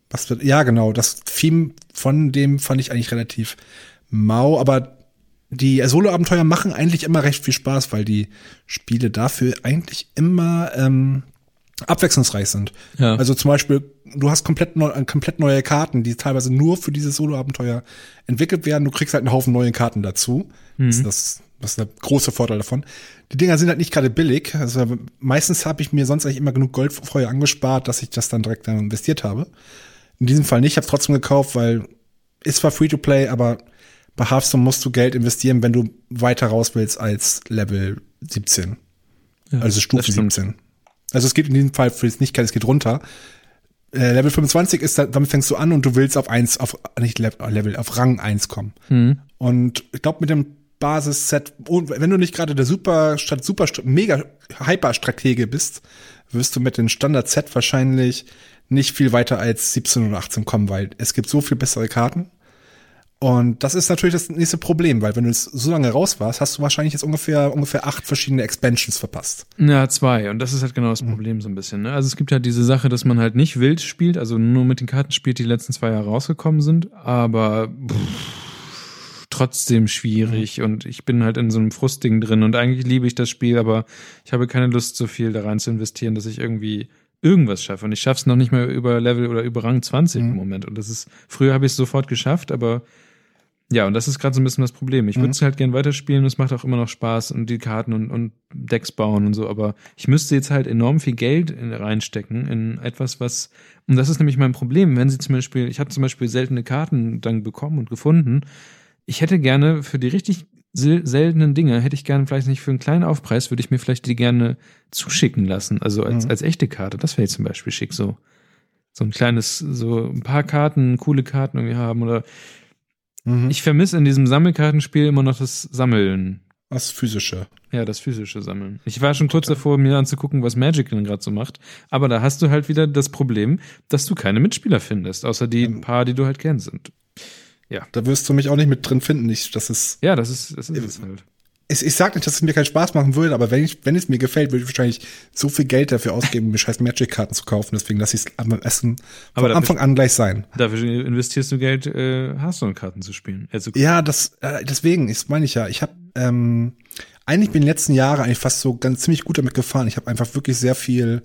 Was wird, ja, genau, das Theme von dem fand ich eigentlich relativ mau, aber die Solo-Abenteuer machen eigentlich immer recht viel Spaß, weil die Spiele dafür eigentlich immer ähm, abwechslungsreich sind. Ja. Also zum Beispiel, du hast komplett, neu, äh, komplett neue Karten, die teilweise nur für diese Solo-Abenteuer entwickelt werden. Du kriegst halt einen Haufen neue Karten dazu. Das, ist das, das ist der große Vorteil davon. Die Dinger sind halt nicht gerade billig. Also meistens habe ich mir sonst eigentlich immer genug Gold vorher angespart, dass ich das dann direkt dann investiert habe. In diesem Fall nicht. Ich habe trotzdem gekauft, weil ist zwar Free-to-Play, aber bei Hearthstone musst du Geld investieren, wenn du weiter raus willst als Level 17. also Stufe das stimmt. 17. Also es geht in diesem Fall für das nicht kein, es geht runter. Äh, Level 25 ist, da, damit fängst du an und du willst auf eins, auf, nicht Level, Level auf Rang 1 kommen. Mhm. Und ich glaube, mit dem Basisset, wenn du nicht gerade der super, statt super, mega Hyper-Stratege bist, wirst du mit dem Standard-Set wahrscheinlich nicht viel weiter als 17 oder 18 kommen, weil es gibt so viel bessere Karten. Und das ist natürlich das nächste Problem, weil wenn du jetzt so lange raus warst, hast du wahrscheinlich jetzt ungefähr, ungefähr acht verschiedene Expansions verpasst. Ja, zwei. Und das ist halt genau das Problem so ein bisschen. Ne? Also es gibt halt diese Sache, dass man halt nicht wild spielt, also nur mit den Karten spielt, die die letzten zwei Jahre rausgekommen sind, aber pff, trotzdem schwierig und ich bin halt in so einem Frustding drin und eigentlich liebe ich das Spiel, aber ich habe keine Lust, so viel da rein zu investieren, dass ich irgendwie irgendwas schaffe. Und ich schaffe es noch nicht mal über Level oder über Rang 20 im Moment. Und das ist, früher habe ich es sofort geschafft, aber ja, und das ist gerade so ein bisschen das Problem. Ich würde es halt gern weiterspielen und es macht auch immer noch Spaß und die Karten und, und Decks bauen und so, aber ich müsste jetzt halt enorm viel Geld in, reinstecken in etwas, was, und das ist nämlich mein Problem, wenn sie zum Beispiel, ich habe zum Beispiel seltene Karten dann bekommen und gefunden, ich hätte gerne für die richtig sel seltenen Dinge, hätte ich gerne vielleicht nicht für einen kleinen Aufpreis, würde ich mir vielleicht die gerne zuschicken lassen, also als, als echte Karte, das wäre jetzt zum Beispiel schick so. So ein kleines, so ein paar Karten, coole Karten irgendwie haben oder Mhm. ich vermisse in diesem Sammelkartenspiel immer noch das Sammeln. Das physische. Ja, das physische Sammeln. Ich war schon kurz davor, mir anzugucken, was Magic denn gerade so macht. Aber da hast du halt wieder das Problem, dass du keine Mitspieler findest, außer die paar, die du halt kennst. Und Da wirst du mich auch nicht mit drin finden. Ich, das ist, ja, das ist, das ist es halt. Ich, ich sag nicht, dass es mir keinen Spaß machen würde, aber wenn ich, wenn es mir gefällt, würde ich wahrscheinlich so viel Geld dafür ausgeben, mir scheiß Magic-Karten zu kaufen. Deswegen lasse ich es am Essen Aber dafür- Anfang an gleich sein. Dafür investierst du Geld, äh, Hearthstone-Karten zu spielen. Also, Ja, das äh, deswegen, das meine ich ja. Ich habe ähm, eigentlich bin die letzten Jahre eigentlich fast so ganz ziemlich gut damit gefahren. Ich habe einfach wirklich sehr viel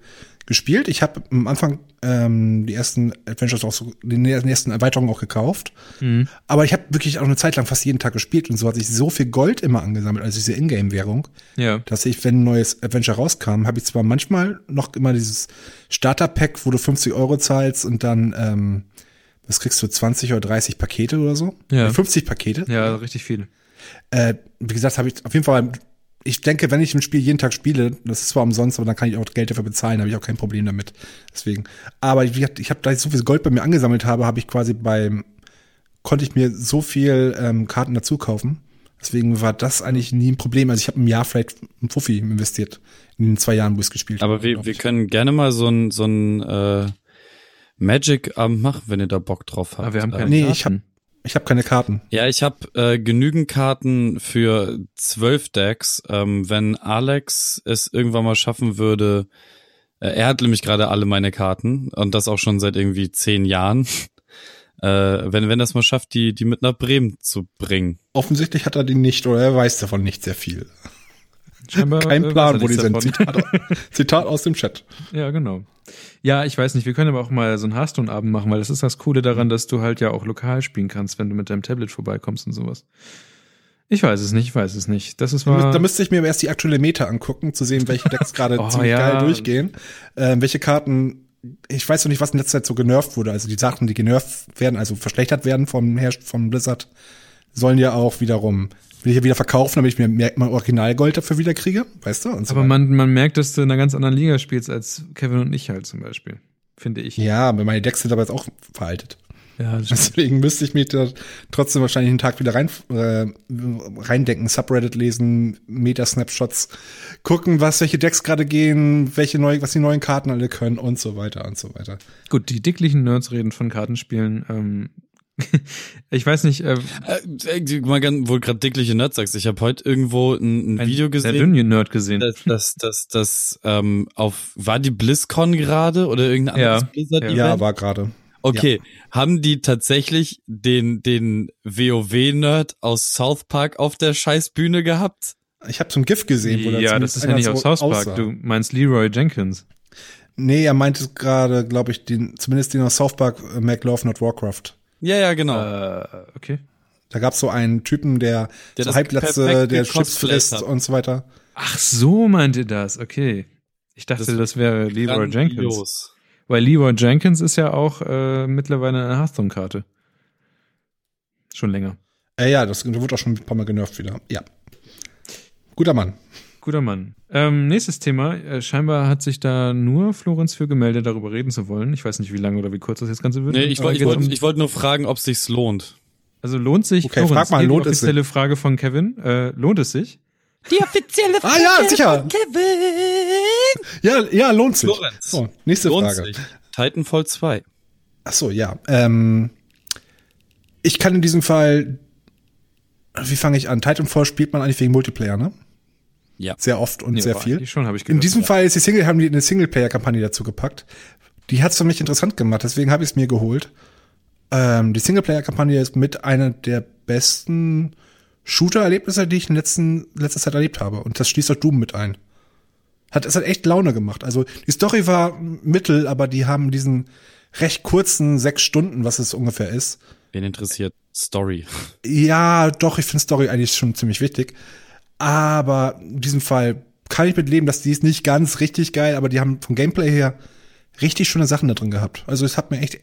gespielt. Ich habe am Anfang ähm, die ersten Adventures auch so, die ersten Erweiterungen auch gekauft. Aber ich habe wirklich auch eine Zeit lang fast jeden Tag gespielt und so hat sich so viel Gold immer angesammelt, also diese Ingame-Währung, ja. dass ich, wenn ein neues Adventure rauskam, habe ich zwar manchmal noch immer dieses Starter-Pack, wo du 50 Euro zahlst und dann, ähm, was kriegst du, 20 oder 30 Pakete oder so? Ja. Nee, 50 Pakete. Ja, richtig viel. Äh, wie gesagt, habe ich auf jeden Fall, ich denke, wenn ich ein Spiel jeden Tag spiele, das ist zwar umsonst, aber dann kann ich auch Geld dafür bezahlen, habe ich auch kein Problem damit. Deswegen. Aber gesagt, ich habe, da ich so viel Gold bei mir angesammelt habe, habe ich quasi beim, konnte ich mir so viel ähm, Karten dazu kaufen. Deswegen war das eigentlich nie ein Problem. Also ich habe im Jahr vielleicht einen Fuffi investiert in den zwei Jahren, wo ich es gespielt Aber habe. wir, glaub wir ich. können gerne mal so ein, so ein äh, Magic-Abend machen, wenn ihr da Bock drauf habt. Aber wir haben keine Nee, ich Karten. Ich habe keine Karten. Ja, ich habe äh, genügend Karten für zwölf Decks. Ähm, wenn Alex es irgendwann mal schaffen würde, äh, er hat nämlich gerade alle meine Karten und das auch schon seit irgendwie zehn Jahren. (laughs) Äh, wenn wenn das mal schafft, die die mit nach Bremen zu bringen. Offensichtlich hat er die nicht oder er weiß davon nicht sehr viel. Scheinbar, Kein äh, Plan, weiß er wo die sind. Zitat, (laughs) Zitat aus dem Chat. Ja, genau. Ja, ich weiß nicht, wir können aber auch mal so einen Hearthstone-Abend machen, weil das ist das Coole daran, dass du halt ja auch lokal spielen kannst, wenn du mit deinem Tablet vorbeikommst und sowas. Ich weiß es nicht, ich weiß es nicht. Das ist war. da müsste ich mir aber erst die aktuelle Meta angucken, zu sehen, welche Decks gerade (laughs) Oh, ziemlich ja. geil durchgehen. Ähm, welche Karten, ich weiß noch nicht, was in letzter Zeit so genervt wurde. Also die Sachen, die genervt werden, also verschlechtert werden vom vom Blizzard, sollen ja auch wiederum, will ich ja wieder verkaufen, damit ich mir mehr, mein Originalgold dafür wieder kriege, weißt du? So aber man, man merkt, dass du in einer ganz anderen Liga spielst als Kevin und ich halt zum Beispiel. Finde ich. ja, aber meine Decks sind aber jetzt auch veraltet. Ja. (laughs) Deswegen müsste ich mir da trotzdem wahrscheinlich einen Tag wieder rein, äh, reindenken, Subreddit lesen, Meta-Snapshots, gucken, was welche Decks gerade gehen, welche neu, was die neuen Karten alle können und so weiter und so weiter. Gut, die dicklichen Nerds reden von Kartenspielen. Ähm, (laughs) ich weiß nicht, äh, Äh, äh, mal ganz, wo du gerade dickliche Nerds sagst, ich habe heute irgendwo ein, ein ein Video sehr gesehen. dünne Nerd gesehen. Das, das, das, das, ähm, auf, war die BlizzCon gerade oder irgendein Ja, anderes Blizzard-Event? Ja, war gerade. Okay, haben die tatsächlich den, den WoW-Nerd aus South Park auf der Scheißbühne gehabt? Ich habe ein GIF gesehen, wo ja, das ist ja nicht aus South Park. aussah. Du meinst Leroy Jenkins. Nee, er meinte gerade, glaube ich, den, zumindest den aus South Park, äh, Love Not Warcraft. Ja, ja, genau. Äh, okay. Da gab's so einen Typen, der, Der so Halbplätze, der Chips frisst hat. und so weiter. Ach, so meint ihr das. Okay. Ich dachte, das, Das wäre Leroy Jenkins. Grandios. Weil Leroy Jenkins ist ja auch äh, mittlerweile eine Hearthstone-Karte. Schon länger. Äh, ja, das wurde auch schon ein paar Mal genervt wieder. Ja. Guter Mann. Guter Mann. Ähm, nächstes Thema. Äh, scheinbar hat sich da nur Florenz für gemeldet, darüber reden zu wollen. Ich weiß nicht, wie lange oder wie kurz das jetzt Ganze wird. Nee, ich wollte um- wollt nur fragen, ob sich's lohnt. Also lohnt sich, Okay, frag mal, lohnt die es sich? offizielle Frage von Kevin. Äh, lohnt es sich? Die offizielle Ah, ja, sicher. Kevin. Ja, ja, lohnt sich. Florenz. So, nächste Lohnt Frage. sich. Titanfall 2. Ach so, ja. Ähm, ich kann in diesem Fall, wie fange ich an? Titanfall spielt man eigentlich wegen Multiplayer, ne? Ja. Sehr oft und Ja, sehr viel. Schon, ich In gehört. diesem Fall ist die Single, haben die eine Singleplayer-Kampagne dazu gepackt. Die hat's für mich interessant gemacht, deswegen habe ich es mir geholt. Ähm, die Singleplayer-Kampagne ist mit einer der besten Shooter-Erlebnisse, die ich in letzten, letzter Zeit erlebt habe. Und das schließt auch Doom mit ein. Hat, es hat echt Laune gemacht. Also die Story war mittel, aber die haben diesen recht kurzen sechs Stunden, was es ungefähr ist. Wen interessiert Story? Ja, doch, ich finde Story eigentlich schon ziemlich wichtig. Aber in diesem Fall kann ich mit leben, dass die ist nicht ganz richtig geil, aber die haben vom Gameplay her richtig schöne Sachen da drin gehabt. Also es hat mir echt,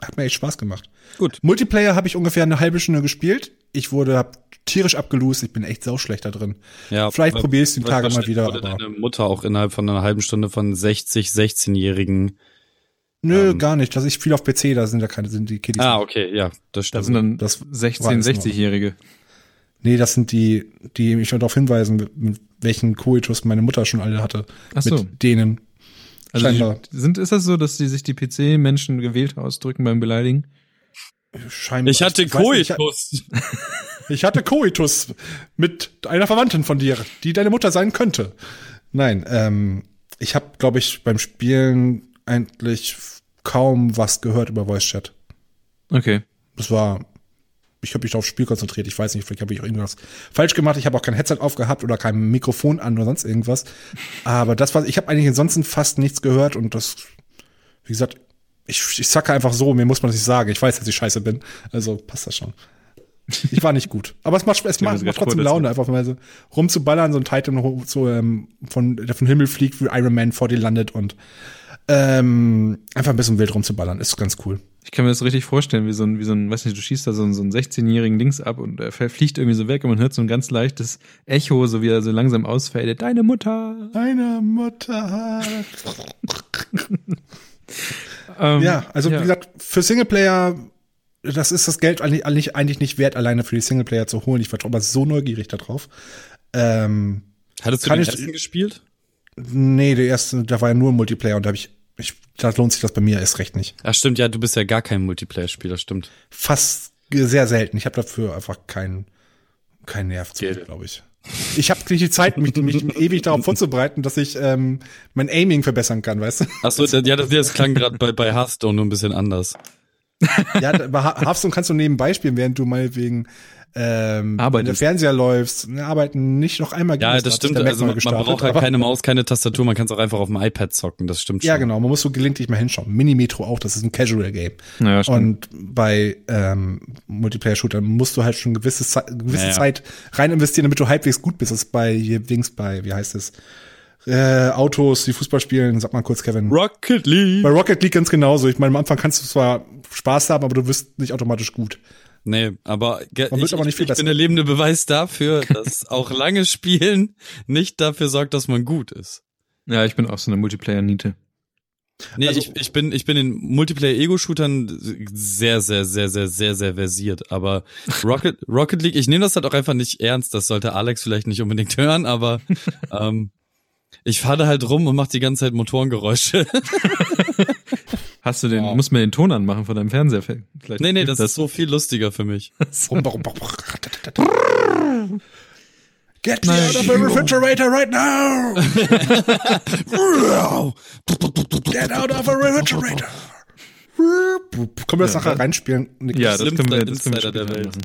hat mir echt Spaß gemacht. Gut. Multiplayer habe ich ungefähr eine halbe Stunde gespielt. Ich wurde hab tierisch abgelost. Ich bin echt sauschlecht da drin. Ja, Vielleicht probiere ich es die Tage mal wieder. Wurde Aber deine Mutter auch innerhalb von einer halben Stunde von 60, 16-Jährigen. nö, ähm, gar nicht. Das ich viel auf PC, da sind ja keine, sind die Kiddies. Ah, okay, ja, das Da stimmt. sind dann Das war 16, alles in Ordnung. 60-Jährige. Nee, das sind die, die mich darauf hinweisen, mit, welchen Koitus meine Mutter schon alle hatte. Ach so. Mit denen. Also Scheinbar. die, sind, ist das so, dass die sich die PC-Menschen gewählt ausdrücken beim Beleidigen? Scheinbar. ich hatte nicht, Koitus. (laughs) Ich hatte Koitus mit einer Verwandten von dir, die deine Mutter sein könnte. Nein, ähm, ich habe, glaube ich, beim Spielen eigentlich kaum was gehört über Voice Chat. Okay. Das war, ich habe mich aufs Spiel konzentriert. Ich weiß nicht, vielleicht habe ich auch irgendwas falsch gemacht. Ich habe auch kein Headset aufgehabt oder kein Mikrofon an oder sonst irgendwas. Aber das war, ich habe eigentlich ansonsten fast nichts gehört und das, wie gesagt, ich, ich zacke einfach so, mir muss man das nicht sagen. Ich weiß, dass ich scheiße bin. Also passt das schon. Ich war nicht gut. Aber es macht, es macht, macht trotzdem Sport Laune, einfach mal so rumzuballern, so ein Titan so, ähm, von, der von Himmel fliegt, wie Iron Man vor dir landet und ähm, einfach ein bisschen wild rumzuballern. Ist ganz cool. Ich kann mir das richtig vorstellen, wie so ein, wie so ein, weiß nicht, du schießt da so einen, so einen 16-jährigen Dings ab und er fliegt irgendwie so weg und man hört so ein ganz leichtes Echo, so wie er so langsam ausfadet. Deine Mutter. Meine Mutter. Ähm, Ja, also wie gesagt, für Singleplayer, das ist das Geld eigentlich, eigentlich, nicht wert, alleine für die Singleplayer zu holen. Ich war aber so neugierig darauf. Ähm, Hattest du den ich- ersten gespielt? nee, der erste, da war ja nur Multiplayer und da habe ich, ich, da lohnt sich das bei mir erst recht nicht. Ach stimmt, ja, du bist ja gar kein Multiplayer-Spieler, stimmt. Fast sehr selten. Ich habe dafür einfach keinen keinen Nerv zu, glaube ich. Ich habe nicht die Zeit, mich, mich (laughs) ewig darauf vorzubereiten, dass ich ähm, mein Aiming verbessern kann, weißt du? Ach so, ja, das, das klang gerade bei, bei Hearthstone nur ein bisschen anders. Ja, bei Hearthstone kannst du nebenbei spielen, während du meinetwegen ähm, wenn der Arbeitest. Fernseher läufst. Ne, arbeiten nicht noch einmal Ja, das stimmt. Also man, man braucht halt keine Maus, keine Tastatur, man kann es auch einfach auf dem iPad zocken, das stimmt schon. Ja, genau. Man muss so gelegentlich mal hinschauen. Mini-Metro auch, das ist ein Casual-Game. Naja, stimmt. Und bei ähm, Multiplayer-Shootern musst du halt schon gewisse, Ze gewisse Ja, ja. Zeit rein investieren, damit du halbwegs gut bist. Das ist bei hier Dings bei, wie heißt es? Äh, Autos, die Fußball spielen, sag mal kurz, Kevin. Rocket League. bei Rocket League ganz genauso. Ich meine, am Anfang kannst du zwar Spaß haben, aber du wirst nicht automatisch gut. Nee, aber, Man wird ich, aber nicht ich, viel ich bin der lebende Beweis dafür, (laughs) dass auch lange Spielen nicht dafür sorgt, dass man gut ist. Ja, ich bin auch so eine Multiplayer-Niete. Nee, Also- ich, ich bin ich bin in Multiplayer-Ego-Shootern sehr, sehr, sehr, sehr, sehr, sehr versiert. Aber Rocket, (laughs) Rocket League, ich nehme das halt auch einfach nicht ernst. Das sollte Alex vielleicht nicht unbedingt (laughs) hören, aber ähm, ich fahre da halt rum und mache die ganze Zeit Motorengeräusche. Hast du den, Wow. musst mir den Ton anmachen von deinem Fernseher? Vielleicht nee, nee, hilft das, ist so viel lustiger für mich. (laughs) Get me out of the refrigerator right now! (laughs) Get out of the refrigerator! Können wir das nachher reinspielen? Niklas? Ja, das können wir, das können wir Insider der Welt. machen.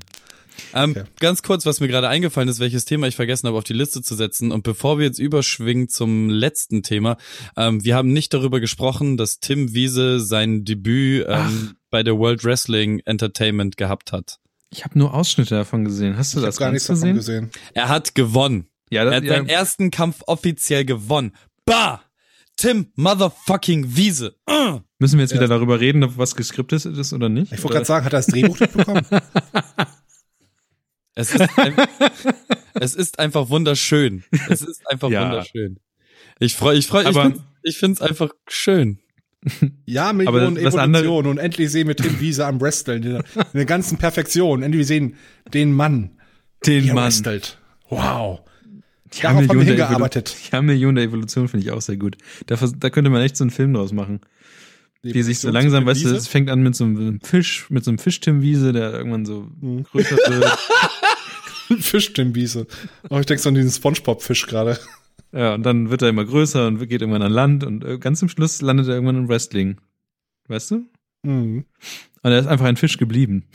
Ähm, Okay. Ganz kurz, was mir gerade eingefallen ist, welches Thema ich vergessen habe, auf die Liste zu setzen. Und bevor wir jetzt überschwingen zum letzten Thema, ähm, wir haben nicht darüber gesprochen, dass Tim Wiese sein Debüt ähm, bei der World Wrestling Entertainment gehabt hat. Ich habe nur Ausschnitte davon gesehen. Hast du Ich das habe gar nichts ganz davon gesehen? gesehen. Er hat gewonnen. Ja, Er das, hat ja, seinen ersten Kampf offiziell gewonnen. Bah! Tim Motherfucking Wiese. Uh. müssen wir jetzt wieder darüber reden, ob was geskriptet ist oder nicht? Ich wollte gerade sagen, hat er das Drehbuch (laughs) nicht bekommen? Es ist, ein, (laughs) es ist einfach wunderschön. Es ist einfach Ja. wunderschön. Ich freue, ich freue, ich find's, ich find's einfach schön. (laughs) Ja, Millionen Aber Evolution und endlich sehen wir Tim Wiese am Wresteln, in der, in der ganzen Perfektion. Endlich sehen den Mann, den Mann. wrestelt. Wow. Die Darauf haben wir hingearbeitet. Die Million der Evolution finde ich auch sehr gut. Da, da könnte man echt so einen Film draus machen. Die sich so langsam, weißt du, es fängt an mit so einem Fisch, mit so einem Fischtimwiese, der irgendwann so Mhm. größer (laughs) wird. Fischtimbiese. Oh, ich denke so an diesen Spongebob-Fisch gerade. ja, und dann wird er immer größer und geht irgendwann an Land und äh, ganz zum Schluss landet er irgendwann im Wrestling. Weißt du? Mhm. Und er ist einfach ein Fisch geblieben.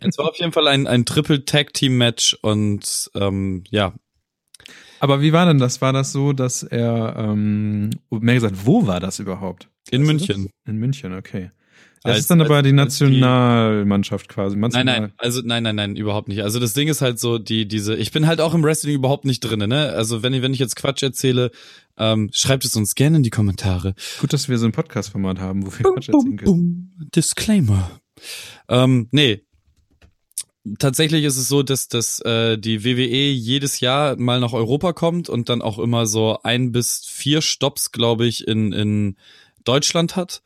Es war auf jeden Fall ein, ein Triple Tag Team Match und ähm, ja, Aber wie war denn das? War das so, dass er, ähm, mehr gesagt, wo war das überhaupt? in Weißt München. In München, okay. Das Als- ist dann aber die Nationalmannschaft quasi. Nein, nein, also nein, nein, nein, überhaupt nicht. Also das Ding ist halt so, die, diese, ich bin halt auch im Wrestling überhaupt nicht drinne, ne? Also wenn ich, wenn ich jetzt Quatsch erzähle, ähm, schreibt es uns gerne in die Kommentare. Gut, dass wir so ein Podcast-Format haben, wo wir Quatsch erzählen können. bum. Disclaimer. Ähm, nee. Tatsächlich ist es so, dass, dass äh, die WWE jedes Jahr mal nach Europa kommt und dann auch immer so ein bis vier Stops, glaube ich, in, in Deutschland hat.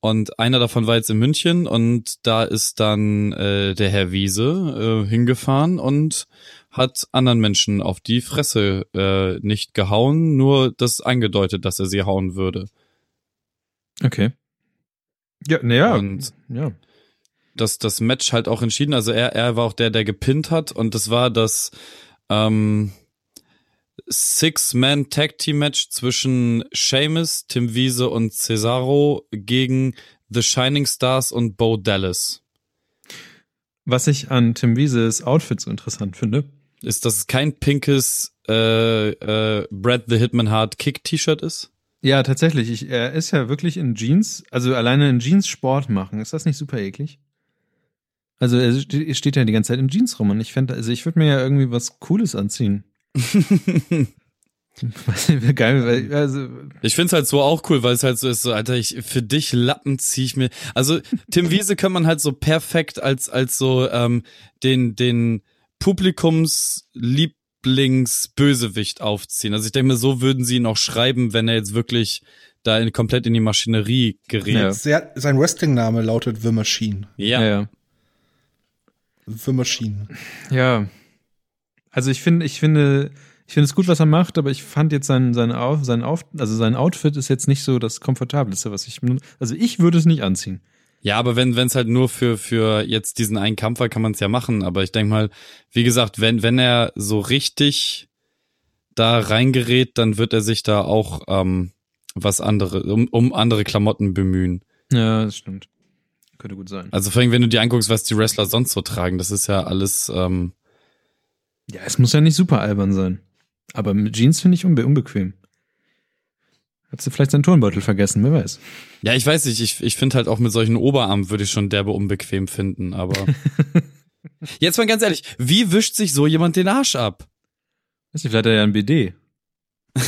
Und einer davon war jetzt in München und da ist dann äh, der Herr Wiese äh, hingefahren und hat anderen Menschen auf die Fresse äh, nicht gehauen, nur das angedeutet, dass er sie hauen würde. Okay. Ja, naja. Und ja. Das, das Match halt auch entschieden. Also er, er war auch der, der gepinnt hat und das war das ähm, Six-Man-Tag-Team-Match zwischen Sheamus, Tim Wiese und Cesaro gegen The Shining Stars und Bo Dallas. Was ich an Tim Wieses Outfit so interessant finde, Ist, dass es kein pinkes äh, äh, Brad the Hitman Hard Kick-T-Shirt ist? Ja, tatsächlich. Ich, er ist ja wirklich in Jeans, also alleine in Jeans Sport machen. Ist das nicht super eklig? Also er ste- steht ja die ganze Zeit in Jeans rum und ich fände, also ich würde mir ja irgendwie was Cooles anziehen. (laughs) (laughs) Geil, weil, also, Ich find's halt so auch cool, weil es halt so ist, so, Alter, ich, für dich Lappen zieh ich mir. Also, Tim Wiese kann man halt so perfekt als, als so, ähm, den, den Publikumslieblingsbösewicht aufziehen. Also ich denke mir, so würden sie ihn auch schreiben, wenn er jetzt wirklich da in, komplett in die Maschinerie gerät. Ja. Sehr, sein Wrestling-Name lautet The Machine. ja, ja. The Machine. Ja. Also ich finde, ich finde, ich finde es gut, was er macht, aber ich fand jetzt sein, sein, Auf, sein, Auf, also sein Outfit ist jetzt nicht so das komfortabelste, was ich, also ich würde es nicht anziehen. Ja, aber wenn es halt nur für für jetzt diesen einen Kampf war, kann man es ja machen. Aber ich denke mal, wie gesagt, wenn wenn er so richtig da reingerät, dann wird er sich da auch ähm, was andere um, um andere Klamotten bemühen. Ja, das stimmt. Könnte gut sein. Also vor allem, wenn du dir anguckst, was die Wrestler sonst so tragen, das ist ja alles. Ähm, Ja, es muss ja nicht super albern sein. Aber mit Jeans finde ich unbe unbequem. Hat sie vielleicht seinen Turnbeutel vergessen, wer weiß. ja, ich weiß nicht. Ich ich finde halt auch mit solchen Oberarmen würde ich schon derbe unbequem finden. Aber (laughs) jetzt mal ganz ehrlich, wie wischt sich so jemand den Arsch ab? Weiß nicht, vielleicht hat er ja ein BD. (laughs)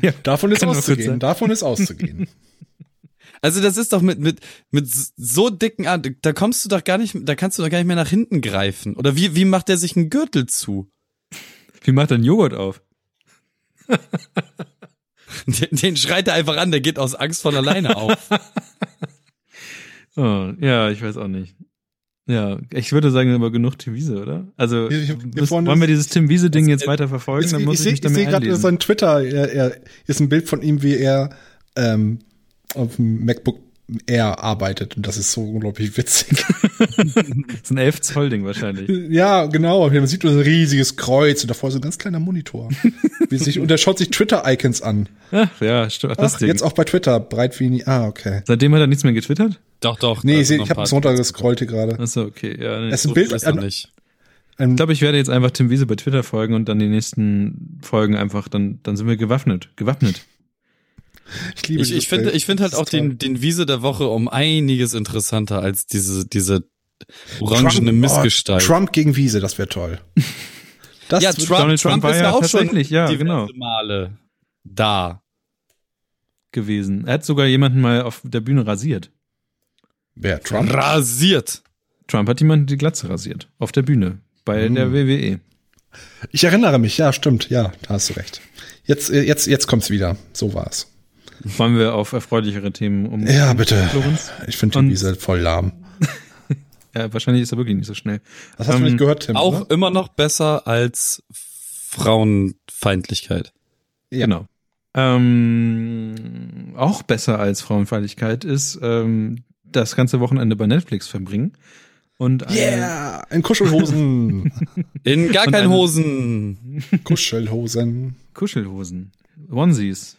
ja, Davon ist Kann auszugehen. Davon ist auszugehen. (laughs) Also das ist doch mit mit mit so dicken Arm, da kommst du doch gar nicht, da kannst du doch gar nicht mehr nach hinten greifen. Oder wie wie macht der sich einen Gürtel zu? wie macht er einen Joghurt auf? (laughs) Den, den schreit er einfach an, der geht aus Angst von alleine auf. (laughs) Oh, ja, ich weiß auch nicht. Ja, ich würde sagen, aber genug Tim Wiese, oder? Also, Ich- ich- müssen, wollen wir dieses Tim Wiese-Ding jetzt weiter verfolgen? Ich, Dann ich, muss ich, ich sehe gerade sein Twitter, er, er ist ein Bild von ihm, wie er ähm, auf dem MacBook Air arbeitet und das ist so unglaublich witzig. (laughs) Das ist ein 11 Zoll Ding wahrscheinlich. ja, genau. Man sieht nur so ein riesiges Kreuz und davor so ein ganz kleiner Monitor. (laughs) wie sich, und er schaut sich Twitter-Icons an. Ach, ja, stimmt. Ach, das Ach, Ding. jetzt auch bei Twitter, breit wie nie. Ah, okay. Seitdem hat er nichts mehr getwittert? Doch, doch. Nee, ich, seh- ich habe es runtergescrollt hier gerade. Achso, okay. Ja, nee. Es ist ein Bild, ist nicht. ein, Ich glaube, ich werde jetzt einfach Tim Wiese bei Twitter folgen und dann die nächsten Folgen einfach, dann, dann sind wir gewaffnet. Gewappnet. Ich liebe Ich, ich finde, ich finde halt auch toll. den, den Wiese der Woche um einiges interessanter als diese, diese orangene Trump- Missgestalt. Oh, Trump gegen Wiese, das wäre toll. (laughs) Das ja, Trump, Donald Trump, Trump war ist ja ja auch schon ja, genau. Male da. gewesen. Er hat sogar jemanden mal auf der Bühne rasiert. Wer, Trump? Rasiert. Trump hat jemanden die Glatze rasiert. Auf der Bühne. Bei Hm. der WWE. Ich erinnere mich, ja, stimmt, ja, da hast du recht. Jetzt, äh, jetzt, jetzt kommt's wieder. So war's. Wollen wir auf erfreulichere Themen um. Ja, bitte. Florenz? Ich finde die Wiese voll lahm. (laughs) Ja, wahrscheinlich ist er wirklich nicht so schnell. Das hast du Ähm, nicht gehört, Tim? Auch oder? immer noch besser als Frauenfeindlichkeit. Ja. Genau. Ähm, auch besser als Frauenfeindlichkeit ist ähm, das ganze Wochenende bei Netflix verbringen. Und eine, Yeah, in Kuschelhosen. (laughs) In gar keinen eine- Hosen. Kuschelhosen. Kuschelhosen, Onesies.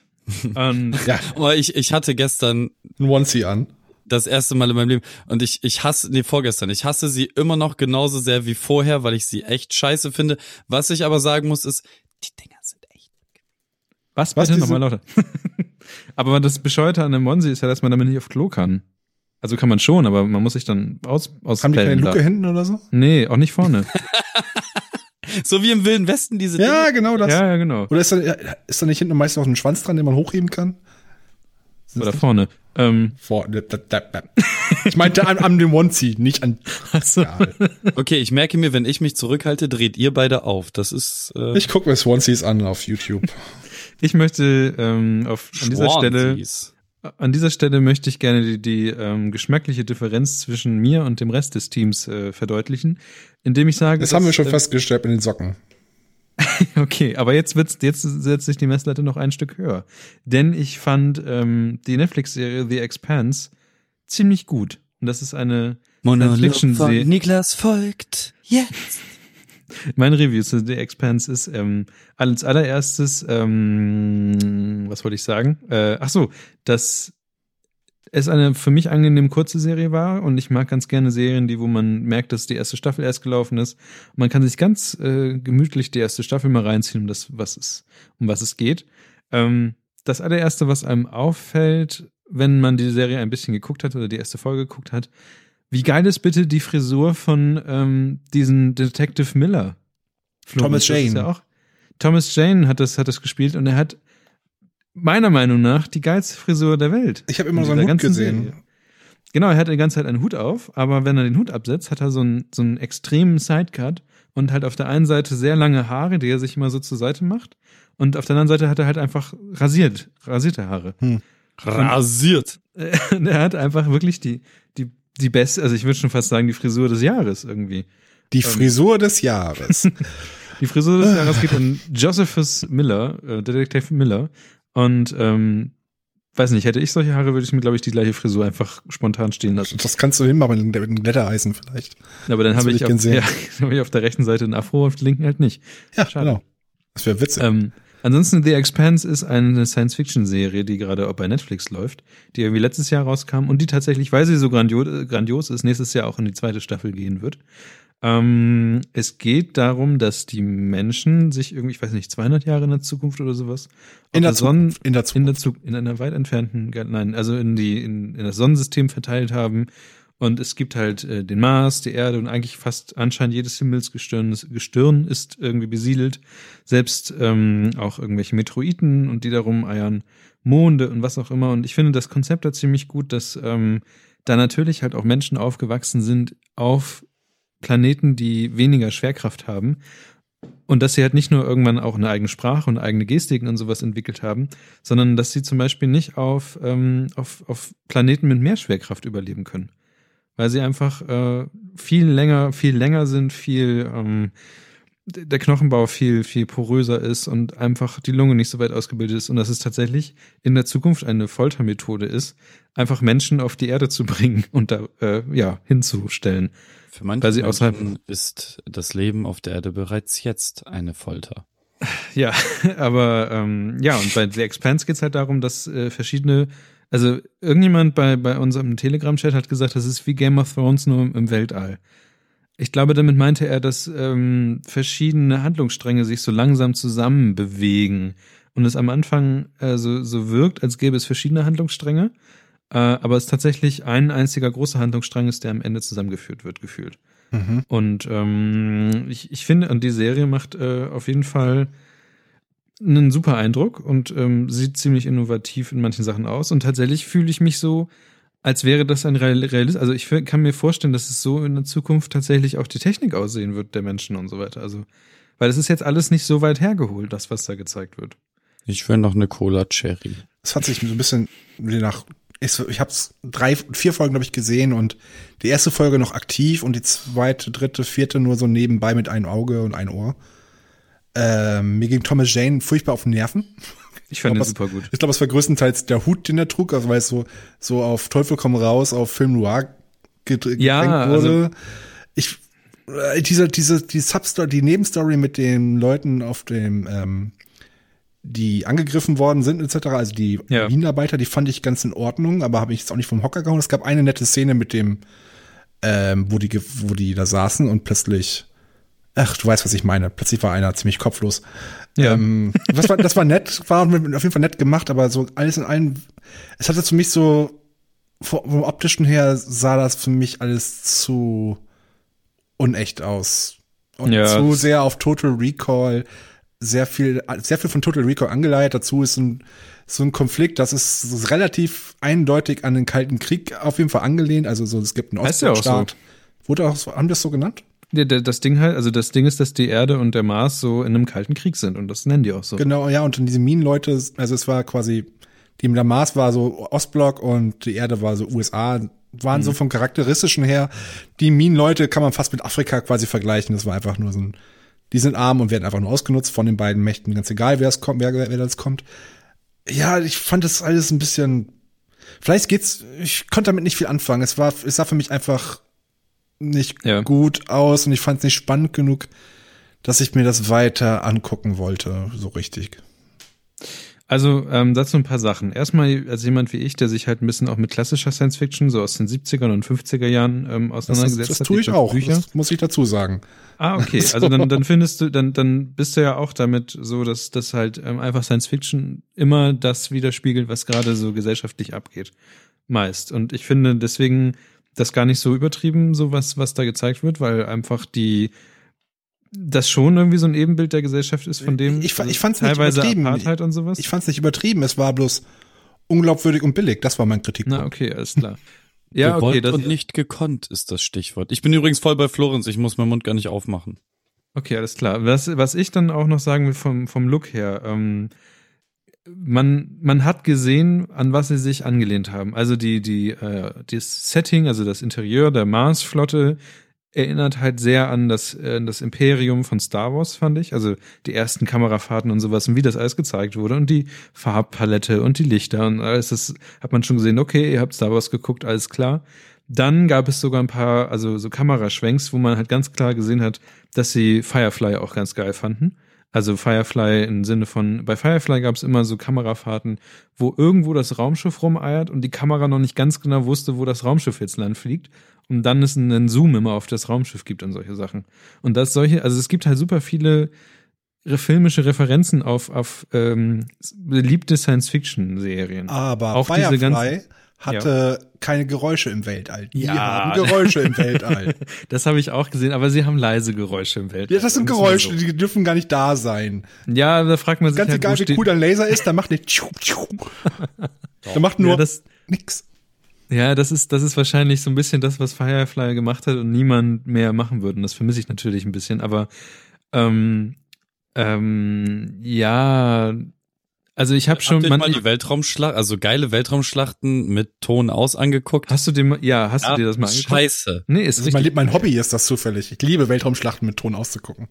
Und (laughs) Ja, Aber ich, ich hatte gestern ein Onesie an. das erste Mal in meinem Leben und ich, ich hasse, nee, vorgestern, ich hasse sie immer noch genauso sehr wie vorher, weil ich sie echt scheiße finde. Was ich aber sagen muss, ist, die Dinger sind echt. was, Was, bitte nochmal lauter. (laughs) Aber das Bescheuerte an einem Onesie ist ja, dass man damit nicht auf Klo kann. Also kann man schon, aber man muss sich dann aus, aus Haben die keine Luke hinten oder so? Nee, auch nicht vorne. (laughs) So wie im Wilden Westen diese Ja, Dinge. genau das. ja, ja, genau. Oder ist da, ist da nicht hinten meist noch ein Schwanz dran, den man hochheben kann? Oder vorne. Ähm, Vor, da, da, da, da. Ich meinte an, an dem Onesie, nicht an. (laughs) Ja. Okay, ich merke mir, wenn ich mich zurückhalte, dreht ihr beide auf. Das ist äh, Ich gucke mir Swanseas an auf YouTube. ich möchte ähm, auf, an dieser Stelle. An dieser Stelle möchte ich gerne die, die ähm, geschmackliche Differenz zwischen mir und dem Rest des Teams äh, verdeutlichen, indem ich sage, Das haben wir schon äh, festgestellt mit den Socken. (laughs) Okay, aber jetzt wird's, jetzt setzt sich die Messlatte noch ein Stück höher, denn ich fand ähm, die Netflix-Serie The Expanse ziemlich gut und das ist eine Monolog von Niklas folgt. Jetzt. Mein Review zu The Expanse ist ähm, als allererstes, ähm, was wollte ich sagen? Äh, ach so, dass es eine für mich angenehm kurze Serie war und ich mag ganz gerne Serien, die wo man merkt, dass die erste Staffel erst gelaufen ist. Man kann sich ganz äh, gemütlich die erste Staffel mal reinziehen, um das was es um was es geht. Ähm, das allererste, was einem auffällt, wenn man die Serie ein bisschen geguckt hat oder die erste Folge geguckt hat, wie geil ist bitte die Frisur von ähm, diesen Detective Miller? Thomas das ist Jane. Ja auch. Thomas Jane hat das, hat das gespielt und er hat meiner Meinung nach die geilste Frisur der Welt. Ich habe immer so einen Hut gesehen. Serie. Genau, er hat die ganze Zeit einen Hut auf, aber wenn er den Hut absetzt, hat er so einen, so einen extremen Sidecut und halt auf der einen Seite sehr lange Haare, die er sich immer so zur Seite macht. Und auf der anderen Seite hat er halt einfach rasiert, rasierte Haare. Rasiert. Und (laughs) er hat einfach wirklich die, die, die beste, also ich würde schon fast sagen, die Frisur des Jahres irgendwie. Die Frisur des Jahres. (laughs) Die Frisur des Jahres geht an Josephus Miller, äh, Detective Miller. Und ähm, weiß nicht, hätte ich solche Haare, würde ich mir, glaube ich, die gleiche Frisur einfach spontan stehen lassen. Das kannst du hinmachen mit einem Glättereisen vielleicht. Aber dann habe ich, auf, ja, (laughs) hab ich auf der rechten Seite einen Afro, auf der linken halt nicht. Ja, Schade. genau. Das wäre witzig. Ähm, ansonsten The Expanse ist eine Science-Fiction-Serie, die gerade auch bei Netflix läuft, die irgendwie letztes Jahr rauskam und die tatsächlich, weil sie so grandios, grandios ist, nächstes Jahr auch in die zweite Staffel gehen wird. Ähm, es geht darum, dass die Menschen sich irgendwie, ich weiß nicht, 200 Jahre in der Zukunft oder sowas in der auf Sonnen- Zukunft. In der in der Zukunft. In einer weit entfernten, nein, also in die in, in das Sonnensystem verteilt haben und es gibt halt äh, den Mars, die Erde und eigentlich fast anscheinend jedes Himmelsgestirn ist, Gestirn ist irgendwie besiedelt, selbst ähm, auch irgendwelche Meteoriten und die darum eiern, Monde und was auch immer. Und ich finde das Konzept da ziemlich gut, dass ähm, da natürlich halt auch Menschen aufgewachsen sind auf Planeten, die weniger Schwerkraft haben. Und dass sie halt nicht nur irgendwann auch eine eigene Sprache und eigene Gestiken und sowas entwickelt haben, sondern dass sie zum Beispiel nicht auf, ähm, auf, auf Planeten mit mehr Schwerkraft überleben können. Weil sie einfach äh, viel länger, viel länger sind, viel ähm, der Knochenbau viel, viel poröser ist und einfach die Lunge nicht so weit ausgebildet ist und dass es tatsächlich in der Zukunft eine Foltermethode ist, einfach Menschen auf die Erde zu (laughs) bringen und da äh, ja hinzustellen. Für manche Weil sie Menschen ist das Leben auf der Erde bereits jetzt eine Folter. Ja, (laughs) aber ähm, ja, und bei The Expanse geht's halt darum, dass äh, verschiedene, also irgendjemand bei, bei unserem Telegram-Chat hat gesagt, das ist wie Game of Thrones nur im, im Weltall. Ich glaube, damit meinte er, dass ähm, verschiedene Handlungsstränge sich so langsam zusammen bewegen und es am Anfang äh, so, so wirkt, als gäbe es verschiedene Handlungsstränge, äh, aber es tatsächlich ein einziger großer Handlungsstrang ist, der am Ende zusammengeführt wird, gefühlt. Mhm. Und ähm, ich, ich finde, und die Serie macht äh, auf jeden Fall einen super Eindruck und ähm, sieht ziemlich innovativ in manchen Sachen aus. Und tatsächlich fühle ich mich so, als wäre das ein Real- Realist. Also ich kann mir vorstellen, dass es so in der Zukunft tatsächlich auch die Technik aussehen wird der Menschen und so weiter. Also, weil es ist jetzt alles nicht so weit hergeholt, das, was da gezeigt wird. Ich will noch eine Cola Cherry. Es hat sich so ein bisschen wie nach. Ich, ich habe drei, vier Folgen glaube ich gesehen und die erste Folge noch aktiv und die zweite, dritte, vierte nur so nebenbei mit einem Auge und ein Ohr. Ähm, mir ging Thomas Jane furchtbar auf den Nerven, Ich fand glaub, den was- super gut. Ich glaube, es war größtenteils der Hut, den er trug, also weil es so, so auf Teufel komm raus, auf Film Noir gedr- Ja, gedrängt wurde. also- ich, äh, diese, diese, die Substory, die Nebenstory mit den Leuten auf dem, ähm, die angegriffen worden sind, etc., also die Ja. Minenarbeiter, die fand ich ganz in Ordnung, aber habe ich jetzt auch nicht vom Hocker gehauen. Es gab eine nette Szene mit dem, ähm, wo die, wo die da saßen und plötzlich, ach, du weißt, was ich meine. Plötzlich war einer ziemlich kopflos. Ja. Ähm, das war, das war nett, war auf jeden Fall nett gemacht, aber so alles in allem, es hatte für mich so, vom optischen her sah das für mich alles zu unecht aus. Und Ja, zu sehr auf Total Recall, sehr viel, sehr viel von Total Recall angeleitet. Dazu ist ein, so ein Konflikt, das ist, das ist relativ eindeutig an den Kalten Krieg auf jeden Fall angelehnt. Also so, es gibt einen Heißt ja Ostblockstaat. Wurde auch, so- haben wir das so genannt? Das Ding halt, also das Ding ist, dass die Erde und der Mars so in einem kalten Krieg sind und das nennen die auch so. Genau, ja, und diese Minenleute, also es war quasi, die der Mars war so Ostblock und die Erde war so USA, waren so vom Charakteristischen her. Die Minenleute kann man fast mit Afrika quasi vergleichen. Das war einfach nur so ein, die sind arm und werden einfach nur ausgenutzt von den beiden Mächten, ganz egal, wer es kommt, wer, wer das kommt. Ja, ich fand das alles ein bisschen, vielleicht geht's, ich konnte damit nicht viel anfangen. Es war, es sah für mich einfach nicht Ja. gut aus und ich fand es nicht spannend genug, dass ich mir das weiter angucken wollte, so richtig. Also ähm, dazu ein paar Sachen. Erstmal als jemand wie ich, der sich halt ein bisschen auch mit klassischer Science Fiction so aus den 70er und 50er Jahren ähm, Das, das, auseinandergesetzt das hat. tue ich auch, Bücher. das muss ich dazu sagen. Ah, okay. (laughs) Also dann, dann findest du, dann, dann bist du ja auch damit so, dass das halt ähm, einfach Science Fiction immer das widerspiegelt, was gerade so gesellschaftlich abgeht. Meist. Und ich finde deswegen das gar nicht so übertrieben, so was, was da gezeigt wird, weil einfach die das schon irgendwie so ein Ebenbild der Gesellschaft ist, von dem Ich ich fand's nicht teilweise übertrieben. Apartheid und sowas. Ich fand es nicht übertrieben, es war bloß unglaubwürdig und billig. Das war mein Kritikpunkt. Na, okay, alles klar. (laughs) Ja, okay, Gewollt das, und nicht gekonnt ist das Stichwort. Ich bin übrigens voll bei Florenz, ich muss meinen Mund gar nicht aufmachen. Okay, alles klar. Was, was ich dann auch noch sagen will vom, vom Look her, ähm, man, man hat gesehen, an was sie sich angelehnt haben. Also die, die, äh, das Setting, also das Interieur der Mars-Flotte erinnert halt sehr an das, äh, das Imperium von Star Wars, fand ich. Also die ersten Kamerafahrten und sowas und wie das alles gezeigt wurde und die Farbpalette und die Lichter und alles, das hat man schon gesehen, okay, ihr habt Star Wars geguckt, alles klar. Dann gab es sogar ein paar, also so Kameraschwenks, wo man halt ganz klar gesehen hat, dass sie Firefly auch ganz geil fanden. Also Firefly im Sinne von, bei Firefly gab es immer so Kamerafahrten, wo irgendwo das Raumschiff rumeiert und die Kamera noch nicht ganz genau wusste, wo das Raumschiff jetzt lang fliegt. Und dann es einen Zoom immer auf das Raumschiff gibt und solche Sachen. Und das solche, also es gibt halt super viele filmische Referenzen auf, auf ähm, beliebte Science-Fiction-Serien. Aber Auch diese Firefly ganzen- hatte keine Geräusche im Weltall. Die Ja. haben Geräusche im Weltall. (laughs) Das habe ich auch gesehen, aber sie haben leise Geräusche im Weltall. Ja, das sind Geräusche, so. die dürfen gar nicht da sein. Ja, da fragt man sich Ganz halt, egal, wie cool dein Laser ist, (laughs) der macht nicht. tschu, tschu. Der macht nur ja, das, nix. Ja, das ist, das ist wahrscheinlich so ein bisschen das, was Firefly gemacht hat und niemand mehr machen würde. Und das vermisse ich natürlich ein bisschen. Aber ähm, ähm, ja, also ich habe schon. Habt ihr Man, mal die Weltraumschlacht, also geile Weltraumschlachten mit Ton aus angeguckt? hast du dir ja, hast du dir das mal angeguckt? Scheiße. Nee, ist ist mein, mein Hobby ist das zufällig. Ich liebe Weltraumschlachten mit Ton auszugucken.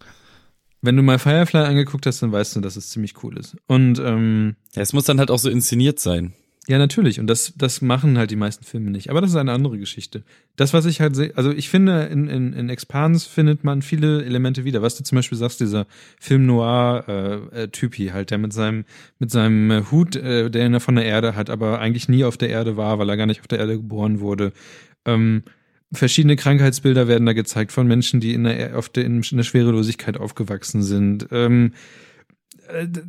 Wenn du mal Firefly angeguckt hast, dann weißt du, dass es ziemlich cool ist. Und ähm, Ja, es muss dann halt auch so inszeniert sein. Ja, natürlich. Und das, das machen halt die meisten Filme nicht. Aber das ist eine andere Geschichte. Das, was ich halt sehe, also ich finde, in, in, in Expans findet man viele Elemente wieder. Was du zum Beispiel sagst, dieser Film Noir-Typi halt, der mit seinem, mit seinem äh, Hut, äh, der er von der Erde hat, aber eigentlich nie auf der Erde war, weil er gar nicht auf der Erde geboren wurde. Ähm, verschiedene Krankheitsbilder werden da gezeigt von Menschen, die in der, auf der, in der Schwerelosigkeit aufgewachsen sind. Ähm, äh,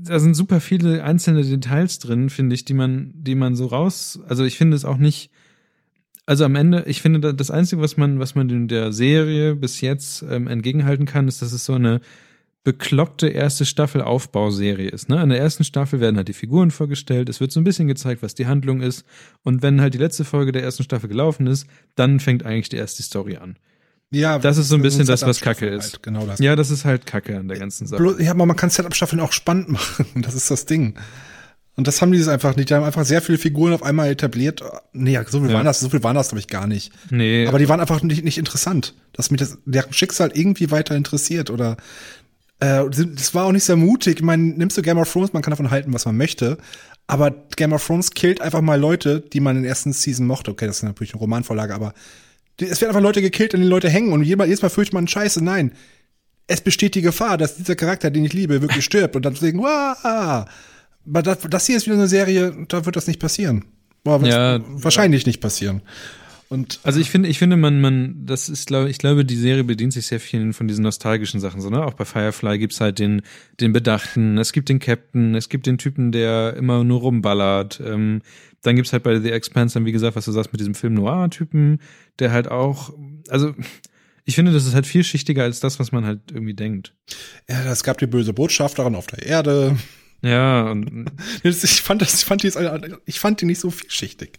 da sind super viele einzelne Details drin, finde ich, die man, die man so raus, also ich finde es auch nicht, also am Ende, ich finde, da- das Einzige, was man, was man in der Serie bis jetzt ähm, entgegenhalten kann, ist, dass es so eine bekloppte erste Staffel Aufbauserie ist. Ne? In der ersten Staffel werden halt die Figuren vorgestellt, es wird so ein bisschen gezeigt, was die Handlung ist. Und wenn halt die letzte Folge der ersten Staffel gelaufen ist, dann fängt eigentlich die erste Story an. Ja, Das ist so ein bisschen das, was Kacke ist. Halt, genau das. Ja, das ist halt Kacke an der ganzen Sache. Bloß, ja, aber man kann Setup-Staffeln auch spannend (laughs) machen. Das ist das Ding. Und das haben die es einfach nicht. Die haben einfach sehr viele Figuren auf einmal etabliert. Nee, so viel Ja. waren das, so viel waren das, glaube ich, gar nicht. Nee, Aber die waren einfach nicht, nicht interessant. Dass mich das, deren Schicksal irgendwie weiter interessiert oder Äh, das war auch nicht sehr mutig. Ich meine, nimmst du Game of Thrones, man kann davon halten, was man möchte. Aber Game of Thrones killt einfach mal Leute, die man in der ersten Season mochte. Okay, das ist natürlich eine Romanvorlage, aber es werden einfach Leute gekillt, an denen Leute hängen und jedes Mal, jedes Mal fürchtet man Scheiße. Nein. Es besteht die Gefahr, dass dieser Charakter, den ich liebe, wirklich (laughs) stirbt und dann deswegen, wow. Aber das, das hier ist wieder eine Serie, da wird das nicht passieren. Boah, Ja, wahrscheinlich nicht passieren. Und Also ich finde, ich finde, man, man, das ist, glaube ich, glaube, die Serie bedient sich sehr vielen von diesen nostalgischen Sachen, so, ne? Auch bei Firefly gibt's halt den, den Bedachten, es gibt den Captain, es gibt den Typen, der immer nur rumballert. Ähm, dann gibt's halt bei The Expanse dann, wie gesagt, was du sagst mit diesem Film Noir-Typen, der halt auch, also ich finde, das ist halt vielschichtiger als das, was man halt irgendwie denkt. ja, es gab die böse Botschafterin auf der Erde. Ja, und (laughs) Ich fand das, ich fand die, ich fand die nicht so vielschichtig.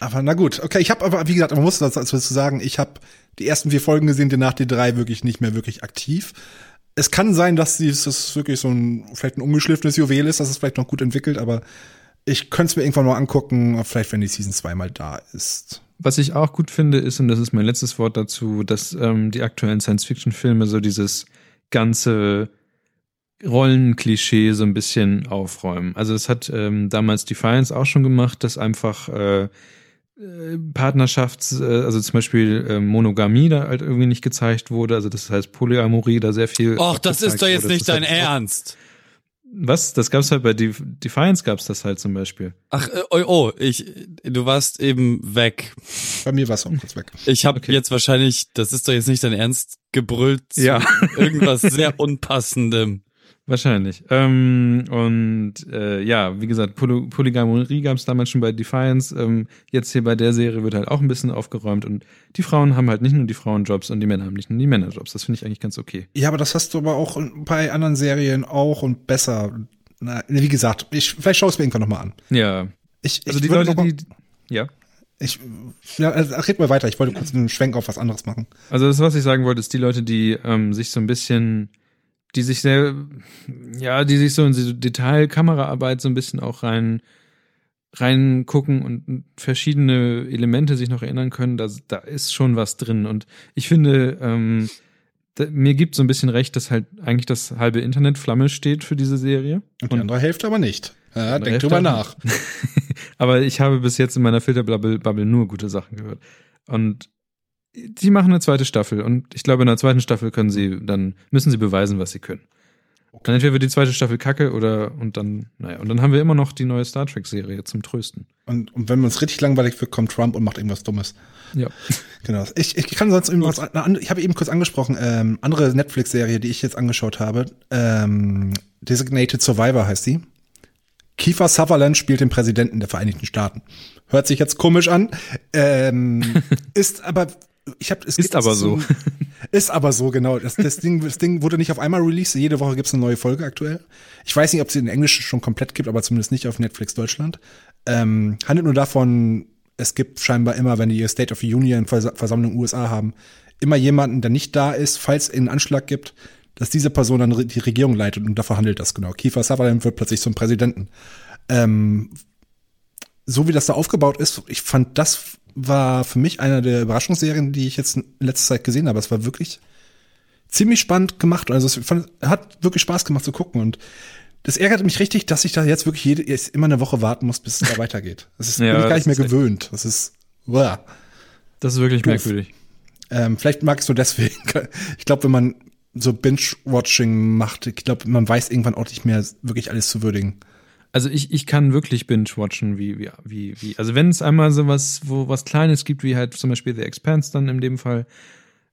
Aber na gut, okay, ich habe aber, wie gesagt, man muss dazu sagen, ich habe die ersten vier Folgen gesehen, danach die drei wirklich nicht mehr wirklich aktiv. Es kann sein, dass dieses wirklich so ein, vielleicht ein ungeschliffenes Juwel ist, dass es vielleicht noch gut entwickelt, aber ich könnte es mir irgendwann mal angucken, vielleicht wenn die Season 2 mal da ist. Was ich auch gut finde, ist, und das ist mein letztes Wort dazu, dass ähm, die aktuellen Science-Fiction-Filme so dieses ganze Rollenklischee so ein bisschen aufräumen. Also das hat ähm, damals Defiance auch schon gemacht, dass einfach äh, Partnerschafts, äh, also zum Beispiel äh, Monogamie da halt irgendwie nicht gezeigt wurde. Also das heißt Polyamorie da sehr viel. Och, das ist doch jetzt wurde. nicht Das dein halt- Ernst. Was? Das gab's halt bei Def Defiance gab's das halt zum Beispiel. Ach, äh, oh, oh, ich, du warst eben weg. Bei mir war es auch kurz weg. Ich habe Okay. jetzt wahrscheinlich, das ist doch jetzt nicht dein Ernst, gebrüllt zu Ja. irgendwas sehr Unpassendem. Wahrscheinlich. Ähm, und äh, ja, wie gesagt, Poly Polygamorie gab es damals schon bei Defiance. Ähm, jetzt hier bei der Serie wird halt auch ein bisschen aufgeräumt und die Frauen haben halt nicht nur die Frauenjobs und die Männer haben nicht nur die Männerjobs. Das finde ich eigentlich ganz okay. Ja, aber das hast du aber auch bei anderen Serien auch und besser. Na, wie gesagt, ich, vielleicht schaue es mir irgendwann noch mal an. Ja. Ich, Also ich die würde Leute, mal- die. Ja. Ich, ja, also, red mal weiter. Ich wollte kurz einen Schwenk auf was anderes machen. Also das, was ich sagen wollte, ist die Leute, die ähm, sich so ein bisschen, die sich sehr, ja, die sich so in diese Detailkameraarbeit so ein bisschen auch rein reingucken und verschiedene Elemente sich noch erinnern können, da, da ist schon was drin. Und ich finde, ähm, da, mir gibt so ein bisschen recht, dass halt eigentlich das halbe Internet Flamme steht für diese Serie. Und die andere Hälfte aber nicht. Ja, denk drüber nach. (laughs) Aber ich habe bis jetzt in meiner Filterbubble Bubble nur gute Sachen gehört. Und die machen eine zweite Staffel und ich glaube, in der zweiten Staffel können sie, dann müssen sie beweisen, was sie können. Dann entweder wird die zweite Staffel kacke oder und dann, naja, und dann haben wir immer noch die neue Star Trek-Serie zum Trösten. Und, und wenn man uns richtig langweilig wird, kommt Trump und macht irgendwas Dummes. Ja. (laughs) Genau. Ich, ich kann sonst irgendwas, ich habe eben kurz angesprochen, ähm, andere Netflix-Serie, die ich jetzt angeschaut habe, ähm, Designated Survivor heißt sie. Kiefer Sutherland spielt den Präsidenten der Vereinigten Staaten. Hört sich jetzt komisch an, ähm, (laughs) ist aber ich habe es Ist aber so. zum- (laughs) Ist aber so, genau. Das, das, Ding, das Ding wurde nicht auf einmal released. Jede Woche gibt's eine neue Folge aktuell. Ich weiß nicht, ob es in Englisch schon komplett gibt, aber zumindest nicht auf Netflix Deutschland. Ähm, handelt nur davon, es gibt scheinbar immer, wenn die State of the Union Vers Versammlung USA haben, immer jemanden, der nicht da ist, falls es einen Anschlag gibt, dass diese Person dann die Regierung leitet und davon handelt das genau. Kiefer Sutherland wird plötzlich zum Präsidenten. Ähm, so wie das da aufgebaut ist, ich fand, das war für mich einer der Überraschungsserien, die ich jetzt in letzter Zeit gesehen habe. Es war wirklich ziemlich spannend gemacht. Also es fand, hat wirklich Spaß gemacht zu gucken. Und das ärgert mich richtig, dass ich da jetzt wirklich jede, jetzt immer eine Woche warten muss, bis es da (laughs) weitergeht. Das ist Ja, bin ich gar nicht mehr gewöhnt. Das ist, uah. Das ist wirklich Doof. merkwürdig. Ähm, vielleicht magst du deswegen. (laughs) Ich glaube, wenn man so Binge-Watching macht, ich glaube, man weiß irgendwann auch nicht mehr wirklich alles zu würdigen. Also ich, ich kann wirklich binge-watchen, wie, wie, wie, wie. Also wenn es einmal so was, wo was Kleines gibt, wie halt zum Beispiel The Expanse dann in dem Fall.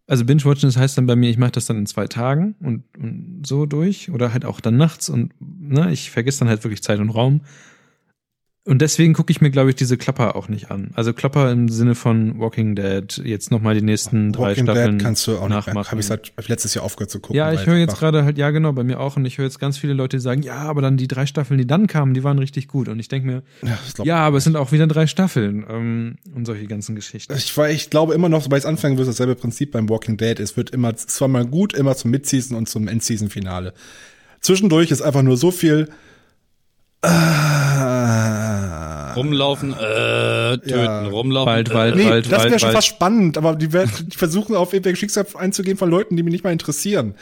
Also binge-watchen, das heißt dann bei mir, ich mache das dann in zwei Tagen und, und so durch. Oder halt auch dann nachts und ne, ich vergesse dann halt wirklich Zeit und Raum. Und deswegen gucke ich mir, glaube ich, diese Klapper auch nicht an. Also Klapper im Sinne von Walking Dead, jetzt nochmal die nächsten drei Walking Staffeln Dead kannst du auch nachmachen. Habe ich seit hab letztes Jahr aufgehört zu gucken. Ja, ich weil höre jetzt gerade halt, ja genau, bei mir auch. Und ich höre jetzt ganz viele Leute, die sagen, ja, aber dann die drei Staffeln, die dann kamen, die waren richtig gut. Und ich denke mir, Ja, ja, aber es sind auch wieder drei Staffeln ähm, und solche ganzen Geschichten. Ich, war- ich glaube immer noch, sobald es anfangen wird, dasselbe Prinzip beim Walking Dead. Es wird immer zweimal gut, immer zum Mid-Season und zum End-Season-Finale. Zwischendurch ist einfach nur so viel. Äh, Rumlaufen, äh, töten, Ja. rumlaufen. Bald, äh, Wald, nee, Wald, das wäre Wald, schon Wald. fast spannend, aber die, werden- die versuchen auf irgendwelche Schicksale einzugehen von Leuten, die mich nicht mal interessieren.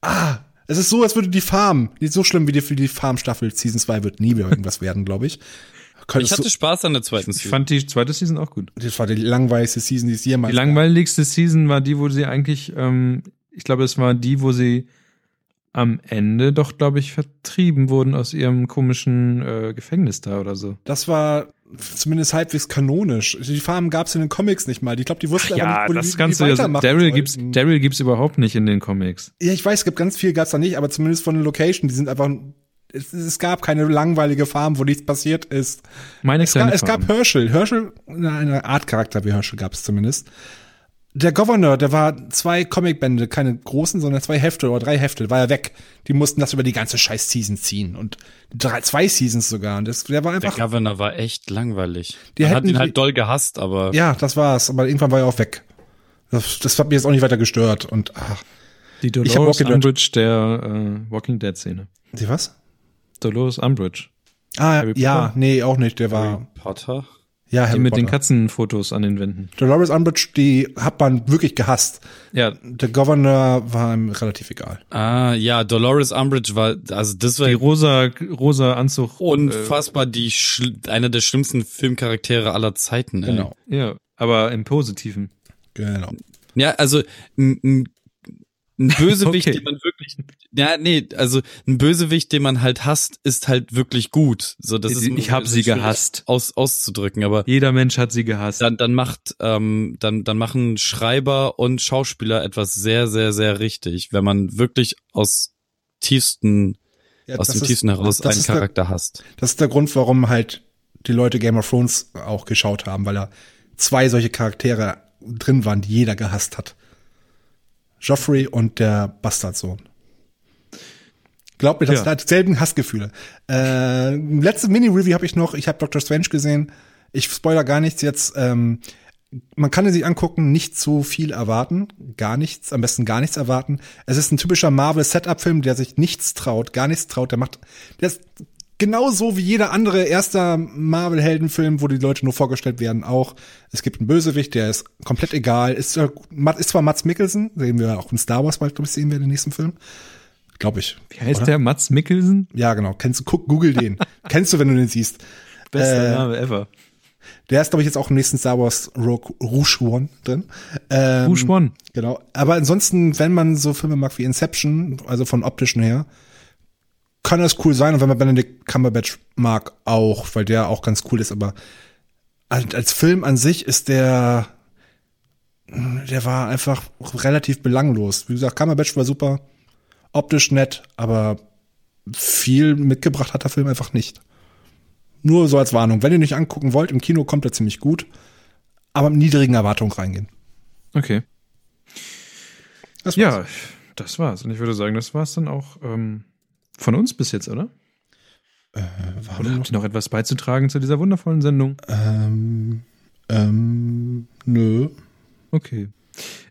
Ah, Es ist so, als würde die Farm, nicht so schlimm wie die für die Farm-Staffel Season 2 wird nie wieder irgendwas werden, glaube ich. Ich Könntest hatte du, Spaß an der zweiten Ich Season. fand die zweite Season auch gut. das war die langweiligste Season, die es jemals Die langweiligste Season war die, wo sie eigentlich, ähm, ich glaube, es war die, wo sie am Ende doch, glaube ich, vertrieben wurden aus ihrem komischen äh, Gefängnis da oder so. Das war zumindest halbwegs kanonisch. Die Farm gab es in den Comics nicht mal. Ich glaube, die wussten aber Ja, nicht, wo das die, du die weitermachen Daryl gibt's. Daryl gibt's überhaupt nicht in den Comics. Ja, ich weiß, es gibt ganz viel, gab's da nicht, aber zumindest von der Location, die sind einfach. Es, es gab keine langweilige Farm, wo nichts passiert ist. Meine Es, gab, es gab. Herschel. Herschel, eine Art Charakter wie Herschel gab es zumindest. Der Governor, der war zwei Comicbände, keine großen, sondern zwei Hefte oder drei Hefte, war er weg. Die mussten das über die ganze scheiß Season ziehen und drei, zwei Seasons sogar. Und das, der war Der einfach, Governor war echt langweilig. Die Man hat ihn die- halt doll gehasst, aber ja, das war's. Aber irgendwann war er auch weg. Das, das hat mich jetzt auch nicht weiter gestört. Und ach, Die Ich hab Dolores. Umbridge der äh, Walking Dead Szene. die was? Dolores Umbridge. Ah, Harry ja, Potter? nee, auch nicht. Der war, Harry Potter. Ja, Die Harry mit den Potter. Katzenfotos an den Wänden. Dolores Umbridge, die hat man wirklich gehasst. Ja, Der Governor war ihm relativ egal. Ah, ja, Dolores Umbridge war, also das war die rosa, rosa Anzug. unfassbar die schl- einer der schlimmsten Filmcharaktere aller Zeiten. Ey. Genau, Äh, ja, aber im Positiven. genau. Ja, also ein, ein, ein Bösewicht, Okay. den man wirklich, ja, nee, also ein Bösewicht, den man halt hasst, ist halt wirklich gut. So, das ist Ich hab das ist sie gehasst. aus, auszudrücken, aber Jeder Mensch hat sie gehasst. dann, dann macht, ähm, dann, dann machen Schreiber und Schauspieler etwas sehr, sehr, sehr richtig, wenn man wirklich aus tiefsten, Ja, aus dem ist- tiefsten heraus das einen ist der- Charakter hasst. Das ist der Grund, warum halt die Leute Game of Thrones auch geschaut haben, weil da zwei solche Charaktere drin waren, die jeder gehasst hat. Joffrey und der Bastardsohn. Glaub mir, das Ja. hat dieselben Hassgefühle. Äh, letzte Mini-Review habe ich noch. Ich habe Dr. Strange gesehen. Ich spoiler gar nichts jetzt. Ähm, man kann ihn sich angucken, nicht zu viel erwarten, gar nichts, am besten gar nichts erwarten. Es ist ein typischer Marvel-Setup-Film, der sich nichts traut, gar nichts traut. Der macht, der ist genauso wie jeder andere erster Marvel-Heldenfilm, wo die Leute nur vorgestellt werden, auch. Es gibt einen Bösewicht, der ist komplett egal. Ist, zwar- ist zwar Mats Mikkelsen, sehen wir auch in Star Wars, glaube ich, sehen wir in den nächsten Film. Glaube ich. Wie heißt oder? der? Mats Mikkelsen? Ja, genau. Kennst du, guck, google den. (laughs) Kennst du, wenn du den siehst. Bester Äh, Name ever. Der ist, glaube ich, jetzt auch im nächsten Star Wars Rogue, Rouge One drin. Ähm, Rouge One. Genau. Aber ansonsten, wenn man so Filme mag wie Inception, also von optischen her, kann das cool sein. Und wenn man Benedict Cumberbatch mag, auch, weil der auch ganz cool ist. Aber als als Film an sich ist der, der war einfach relativ belanglos. Wie gesagt, Cumberbatch war super, optisch nett, aber viel mitgebracht hat der Film einfach nicht. Nur so als Warnung. Wenn ihr nicht angucken wollt, im Kino kommt er ziemlich gut, aber mit niedrigen Erwartungen reingehen. Okay. Das. Ja, das war's. Und ich würde sagen, das war's dann auch ähm, von uns bis jetzt, oder? Oder habt ihr noch etwas beizutragen zu dieser wundervollen Sendung? Ähm, ähm, nö. Okay.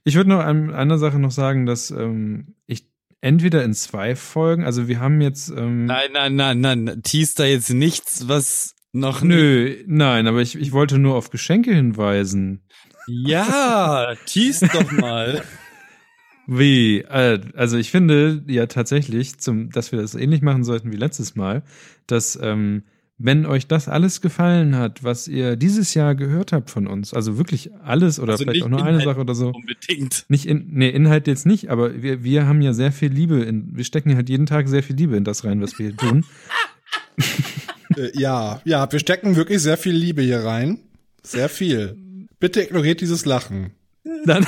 Ich würde noch ein, eine Sache noch sagen, dass ähm, ich entweder in zwei Folgen, also wir haben jetzt ähm, Nein, nein, nein, nein, teast da jetzt nichts, was noch Nö, nein, aber ich, ich wollte nur auf Geschenke hinweisen. Ja, (laughs) teast doch mal. Wie? Äh, Also ich finde ja tatsächlich, zum, dass wir das ähnlich machen sollten wie letztes Mal, dass ähm, wenn euch das alles gefallen hat, was ihr dieses Jahr gehört habt von uns, also wirklich alles oder Also vielleicht auch nur eine Inhalt. Sache oder so. Unbedingt. Nicht in, nee, Inhalt jetzt nicht, aber wir, wir haben ja sehr viel Liebe in, wir stecken halt jeden Tag sehr viel Liebe in das rein, was wir hier tun. (laughs) Äh, ja, ja, wir stecken wirklich sehr viel Liebe hier rein. Sehr viel. Bitte ignoriert dieses Lachen. Dann,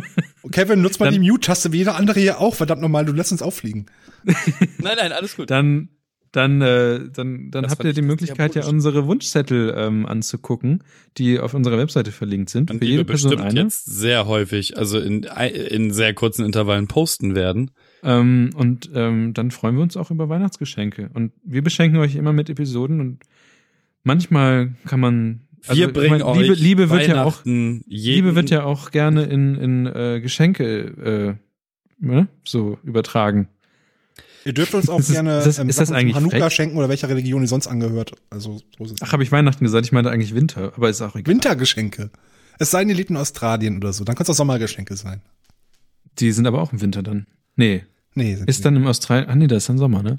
(laughs) Kevin, nutzt mal Dann- die Mute-Taste, wie jeder andere hier auch. Verdammt nochmal, du lässt uns auffliegen. Nein, nein, alles gut. dann, dann, äh, dann, dann Das habt ihr die Möglichkeit, ja unsere Wunschzettel ähm, anzugucken, die auf unserer Webseite verlinkt sind. Und Für die jede wir Person bestimmt eine. jetzt sehr häufig, also in, in sehr kurzen Intervallen posten werden. Ähm, und ähm, dann freuen wir uns auch über Weihnachtsgeschenke. Und wir beschenken euch immer mit Episoden und manchmal kann man. also, Wir ich bringen mein, euch Liebe, Liebe wird ja auch Liebe wird ja auch gerne in, in äh, Geschenke äh, ne? so übertragen. Ihr dürft uns auch Ist gerne ist das- ähm, ist das eigentlich Hanukkah frech? schenken oder welcher Religion ihr sonst angehört. Also so ist es. Ach, habe ich Weihnachten gesagt? Ich meinte eigentlich Winter, aber ist auch egal. Wintergeschenke. Es sei denn, ihr lebt in Australien oder so. Dann kann es auch Sommergeschenke sein. Die sind aber auch im Winter dann. Nee. Nee, sind Ist die dann im Australien, ah nee, das ist dann Sommer, ne?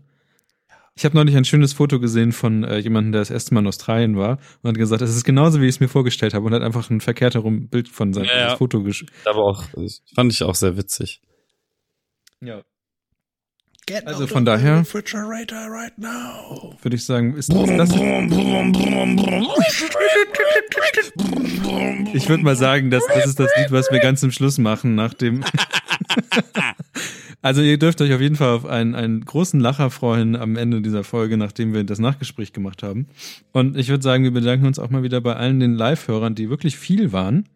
Ich habe neulich ein schönes Foto gesehen von äh, jemandem, der das erste Mal in Australien war und hat gesagt, es ist genauso, wie ich es mir vorgestellt habe und hat einfach ein verkehrt herum Bild von seinem Ja, ja. Foto gesch Aber auch, das fand ich auch sehr witzig. Ja. Get Also von daher- right. Würde ich sagen, ist ist das. Ich würde mal sagen, dass das ist das Lied, was wir ganz zum Schluss machen, nach dem. (laughs) Also ihr dürft euch auf jeden Fall auf einen, einen großen Lacher freuen am Ende dieser Folge, nachdem wir das Nachgespräch gemacht haben. Und ich würde sagen, wir bedanken uns auch mal wieder bei allen den Live-Hörern, die wirklich viel waren.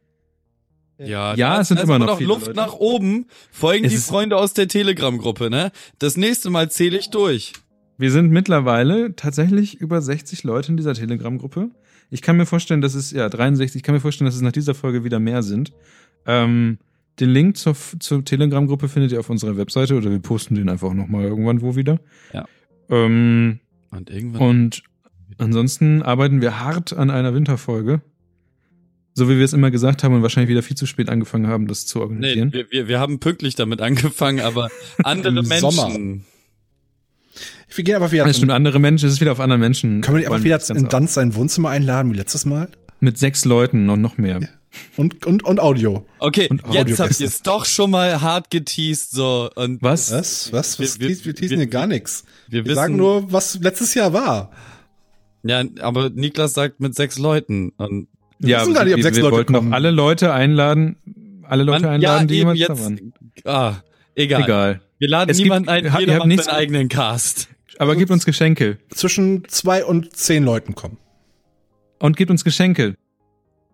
Ja, Ja, da es sind ist immer noch noch viele Luft Leute. nach oben. Folgen Es die Freunde aus der Telegram-Gruppe, ne? Das nächste Mal zähle ich durch. Wir sind mittlerweile tatsächlich über 60 Leute in dieser Telegram-Gruppe. Ich kann mir vorstellen, dass es, ja, 63, ich kann mir vorstellen, dass es nach dieser Folge wieder mehr sind. Ähm, den Link zur, zur Telegram-Gruppe findet ihr auf unserer Webseite oder wir posten den einfach nochmal irgendwann wo wieder. Ja. Ähm, Und irgendwann. und ansonsten arbeiten wir hart an einer Winterfolge. So wie wir es immer gesagt haben und wahrscheinlich wieder viel zu spät angefangen haben, das zu nee, organisieren. wir, wir, wir haben pünktlich damit angefangen, aber andere Im Menschen. Sommer. Wir gehen aber wieder. das stimmt, andere Menschen, es ist wieder auf anderen Menschen. Können wir die einfach wollen wieder in Danz sein Wohnzimmer einladen wie letztes Mal? Mit sechs Leuten und noch mehr. Und, und, und Audio. Okay, Und jetzt habt ihr es doch schon mal hart geteased, so. Und Was? Was? Was? Was? Wir- Wir, wir- teasen hier gar nichts. wir Wir wissen, sagen nur, was letztes Jahr war. ja, aber Niklas sagt mit sechs Leuten. Und Ja, wissen gar nicht, ob wir, sechs wir Leute wollten kommen. doch alle Leute einladen, alle Leute Man- einladen, die eben jemals da jetzt. waren. Ah, egal. Egal. Wir laden Es gibt- niemanden ein, ihr habt- jeder macht nichts- seinen eigenen Cast. Aber gib uns Geschenke. Zwischen zwei und zehn Leuten kommen. Und gib uns Geschenke.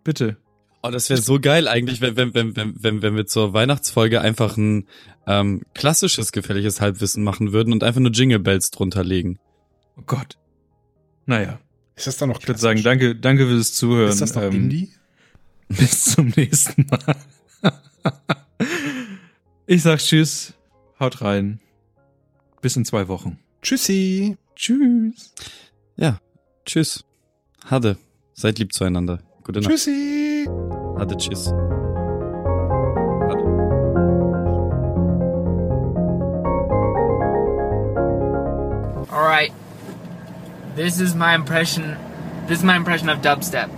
Bitte. Oh, das wäre so geil eigentlich, wenn, wenn, wenn, wenn, wenn, wenn wir zur Weihnachtsfolge einfach ein ähm, klassisches gefälliges Halbwissen machen würden und einfach nur Jingle Bells drunter legen. Oh Gott. Naja, Ist das dann noch ich würde sagen, danke, danke fürs Zuhören. Ist das noch Ähm, Indie? (laughs) Bis zum nächsten Mal. ich sag Tschüss, haut rein. Bis in zwei Wochen. Tschüssi. Tschüss. Ja, tschüss. Hade. Seid lieb zueinander. Gute Nacht. Tschüssi. Hade, tschüss. This is my impression. This is my impression of dubstep.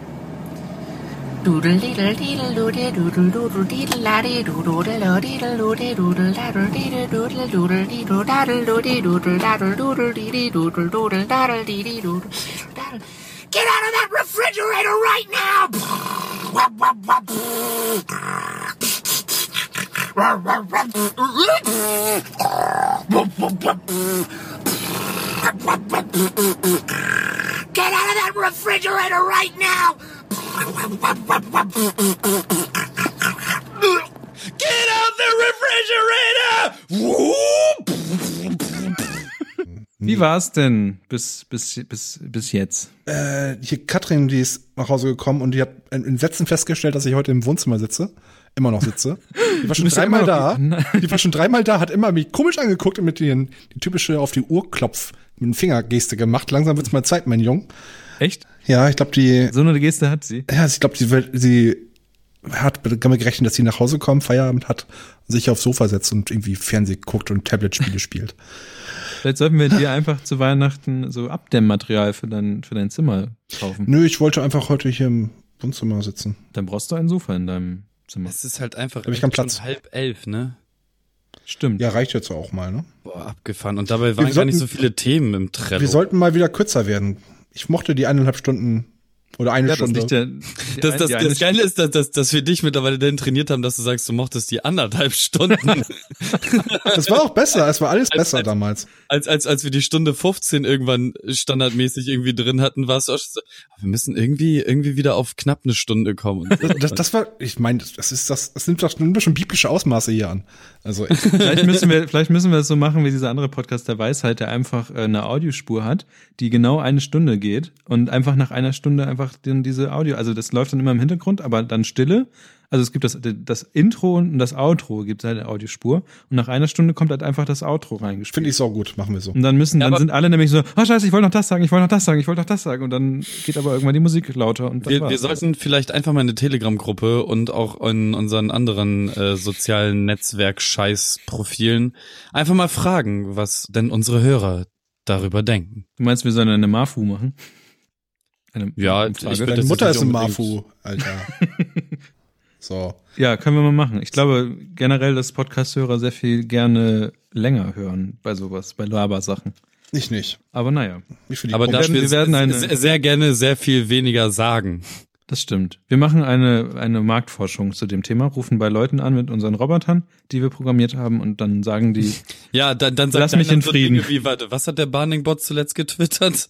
Get out of that refrigerator right now! (laughs) Get out of that refrigerator right now! Get out the refrigerator! Wie war's denn bis, bis, bis, bis jetzt? Äh, hier Katrin, die ist nach Hause gekommen und die hat in Sätzen festgestellt, dass ich heute im Wohnzimmer sitze. Immer noch sitze. Die war schon dreimal da. Die war schon dreimal da, hat immer mich komisch angeguckt und mit den, die typische auf die Uhr klopf mit dem Fingergeste gemacht. Langsam wird's mal Zeit, mein Jung. Echt? Ja, ich glaube, die, So eine Geste hat sie. ja, ich glaube, sie, will- sie hat damit gerechnet, dass sie nach Hause kommt, Feierabend hat, sich aufs Sofa setzt und irgendwie Fernseh guckt und Tablet-Spiele spielt. Vielleicht sollten wir dir einfach zu Weihnachten so Abdämmmaterial für dein, für dein Zimmer kaufen. Nö, ich wollte einfach heute hier im Wohnzimmer sitzen. Dann brauchst du ein Sofa in deinem Zimmer. Es ist halt einfach Hab ich keinen Platz. halb elf, ne? Stimmt. Ja, reicht jetzt auch mal, ne? Abgefahren. Und dabei waren gar sollten- nicht so viele Themen im Trello. Wir sollten mal wieder kürzer werden. Ich mochte die eineinhalb Stunden oder eine Ja, das Stunde. (laughs) das, ein- das, eine das Geile ist, dass, dass, dass wir dich mittlerweile denn trainiert haben, dass du sagst, du mochtest die anderthalb (laughs) Stunden. Das war auch besser, es war alles besser als- damals. als, als, als wir die Stunde 15 irgendwann standardmäßig irgendwie drin hatten, war es auch so, wir müssen irgendwie, irgendwie wieder auf knapp eine Stunde kommen. Und Das, das war, ich meine, das ist das, das nimmt doch nimmt doch schon biblische Ausmaße hier an. Also (laughs) Vielleicht müssen wir, vielleicht müssen wir es so machen wie dieser andere Podcast der Weisheit, der einfach äh, eine Audiospur hat, die genau eine Stunde geht und einfach nach einer Stunde einfach den, diese Audio, also das läuft dann immer im Hintergrund, aber dann Stille. Also es gibt das, das Intro und das Outro gibt es halt eine Audiospur und nach einer Stunde kommt halt einfach das Outro reingespielt. Finde ich so gut, machen wir so. Und dann müssen, Ja, dann sind alle nämlich so, oh scheiße, ich wollte noch das sagen, ich wollte noch das sagen, ich wollte noch das sagen. Und dann geht aber irgendwann die Musik lauter und das Wir, war's. wir sollten vielleicht einfach mal eine Telegram-Gruppe und auch in unseren anderen äh, sozialen Netzwerk-Scheiß-Profilen einfach mal fragen, was denn unsere Hörer darüber denken. Du meinst, wir sollen eine Mafu machen? Eine Ja, Umfrage? ich Deine das Mutter ist ein Mafu, Alter. (laughs) so. Ja, können wir mal machen. Ich glaube generell, dass Podcast-Hörer sehr viel gerne länger hören bei sowas, bei Labersachen. Ich nicht. Aber naja, Ich Aber dafür wir werden eine- sehr, gerne sehr viel weniger sagen. das stimmt. Wir machen eine, eine Marktforschung zu dem Thema, rufen bei Leuten an mit unseren Robotern, die wir programmiert haben und dann sagen die, (laughs) Ja, dann, dann sagt Lass mich in Frieden. Dinge Wie, warte, was hat der Barning-Bot zuletzt getwittert?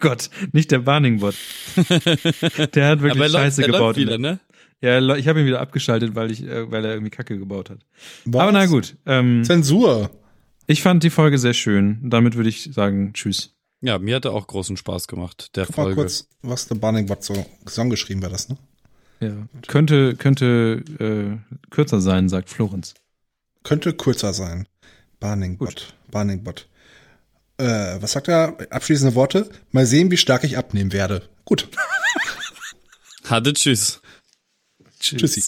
Gott, nicht der Barning-Bot. (laughs) Der hat wirklich Aber läuft- Scheiße läuft gebaut. wieder, ne? Ja, ich habe ihn wieder abgeschaltet, weil ich, äh, weil er irgendwie Kacke gebaut hat. Was? Aber na gut. Ähm, Zensur. ich fand die Folge sehr schön. Damit würde ich sagen, tschüss. Ja, mir hat er auch großen Spaß gemacht, der Guck mal Folge. kurz, was der Burning Bot so Song geschrieben war das, ne? Ja. Könnte, könnte äh, kürzer sein, sagt Florenz. Könnte kürzer sein. Burning Bot. Burning Bot. Äh, was sagt er? Abschließende Worte. Mal sehen, wie stark ich abnehmen werde. Gut. Hatte tschüss. Tschüssi.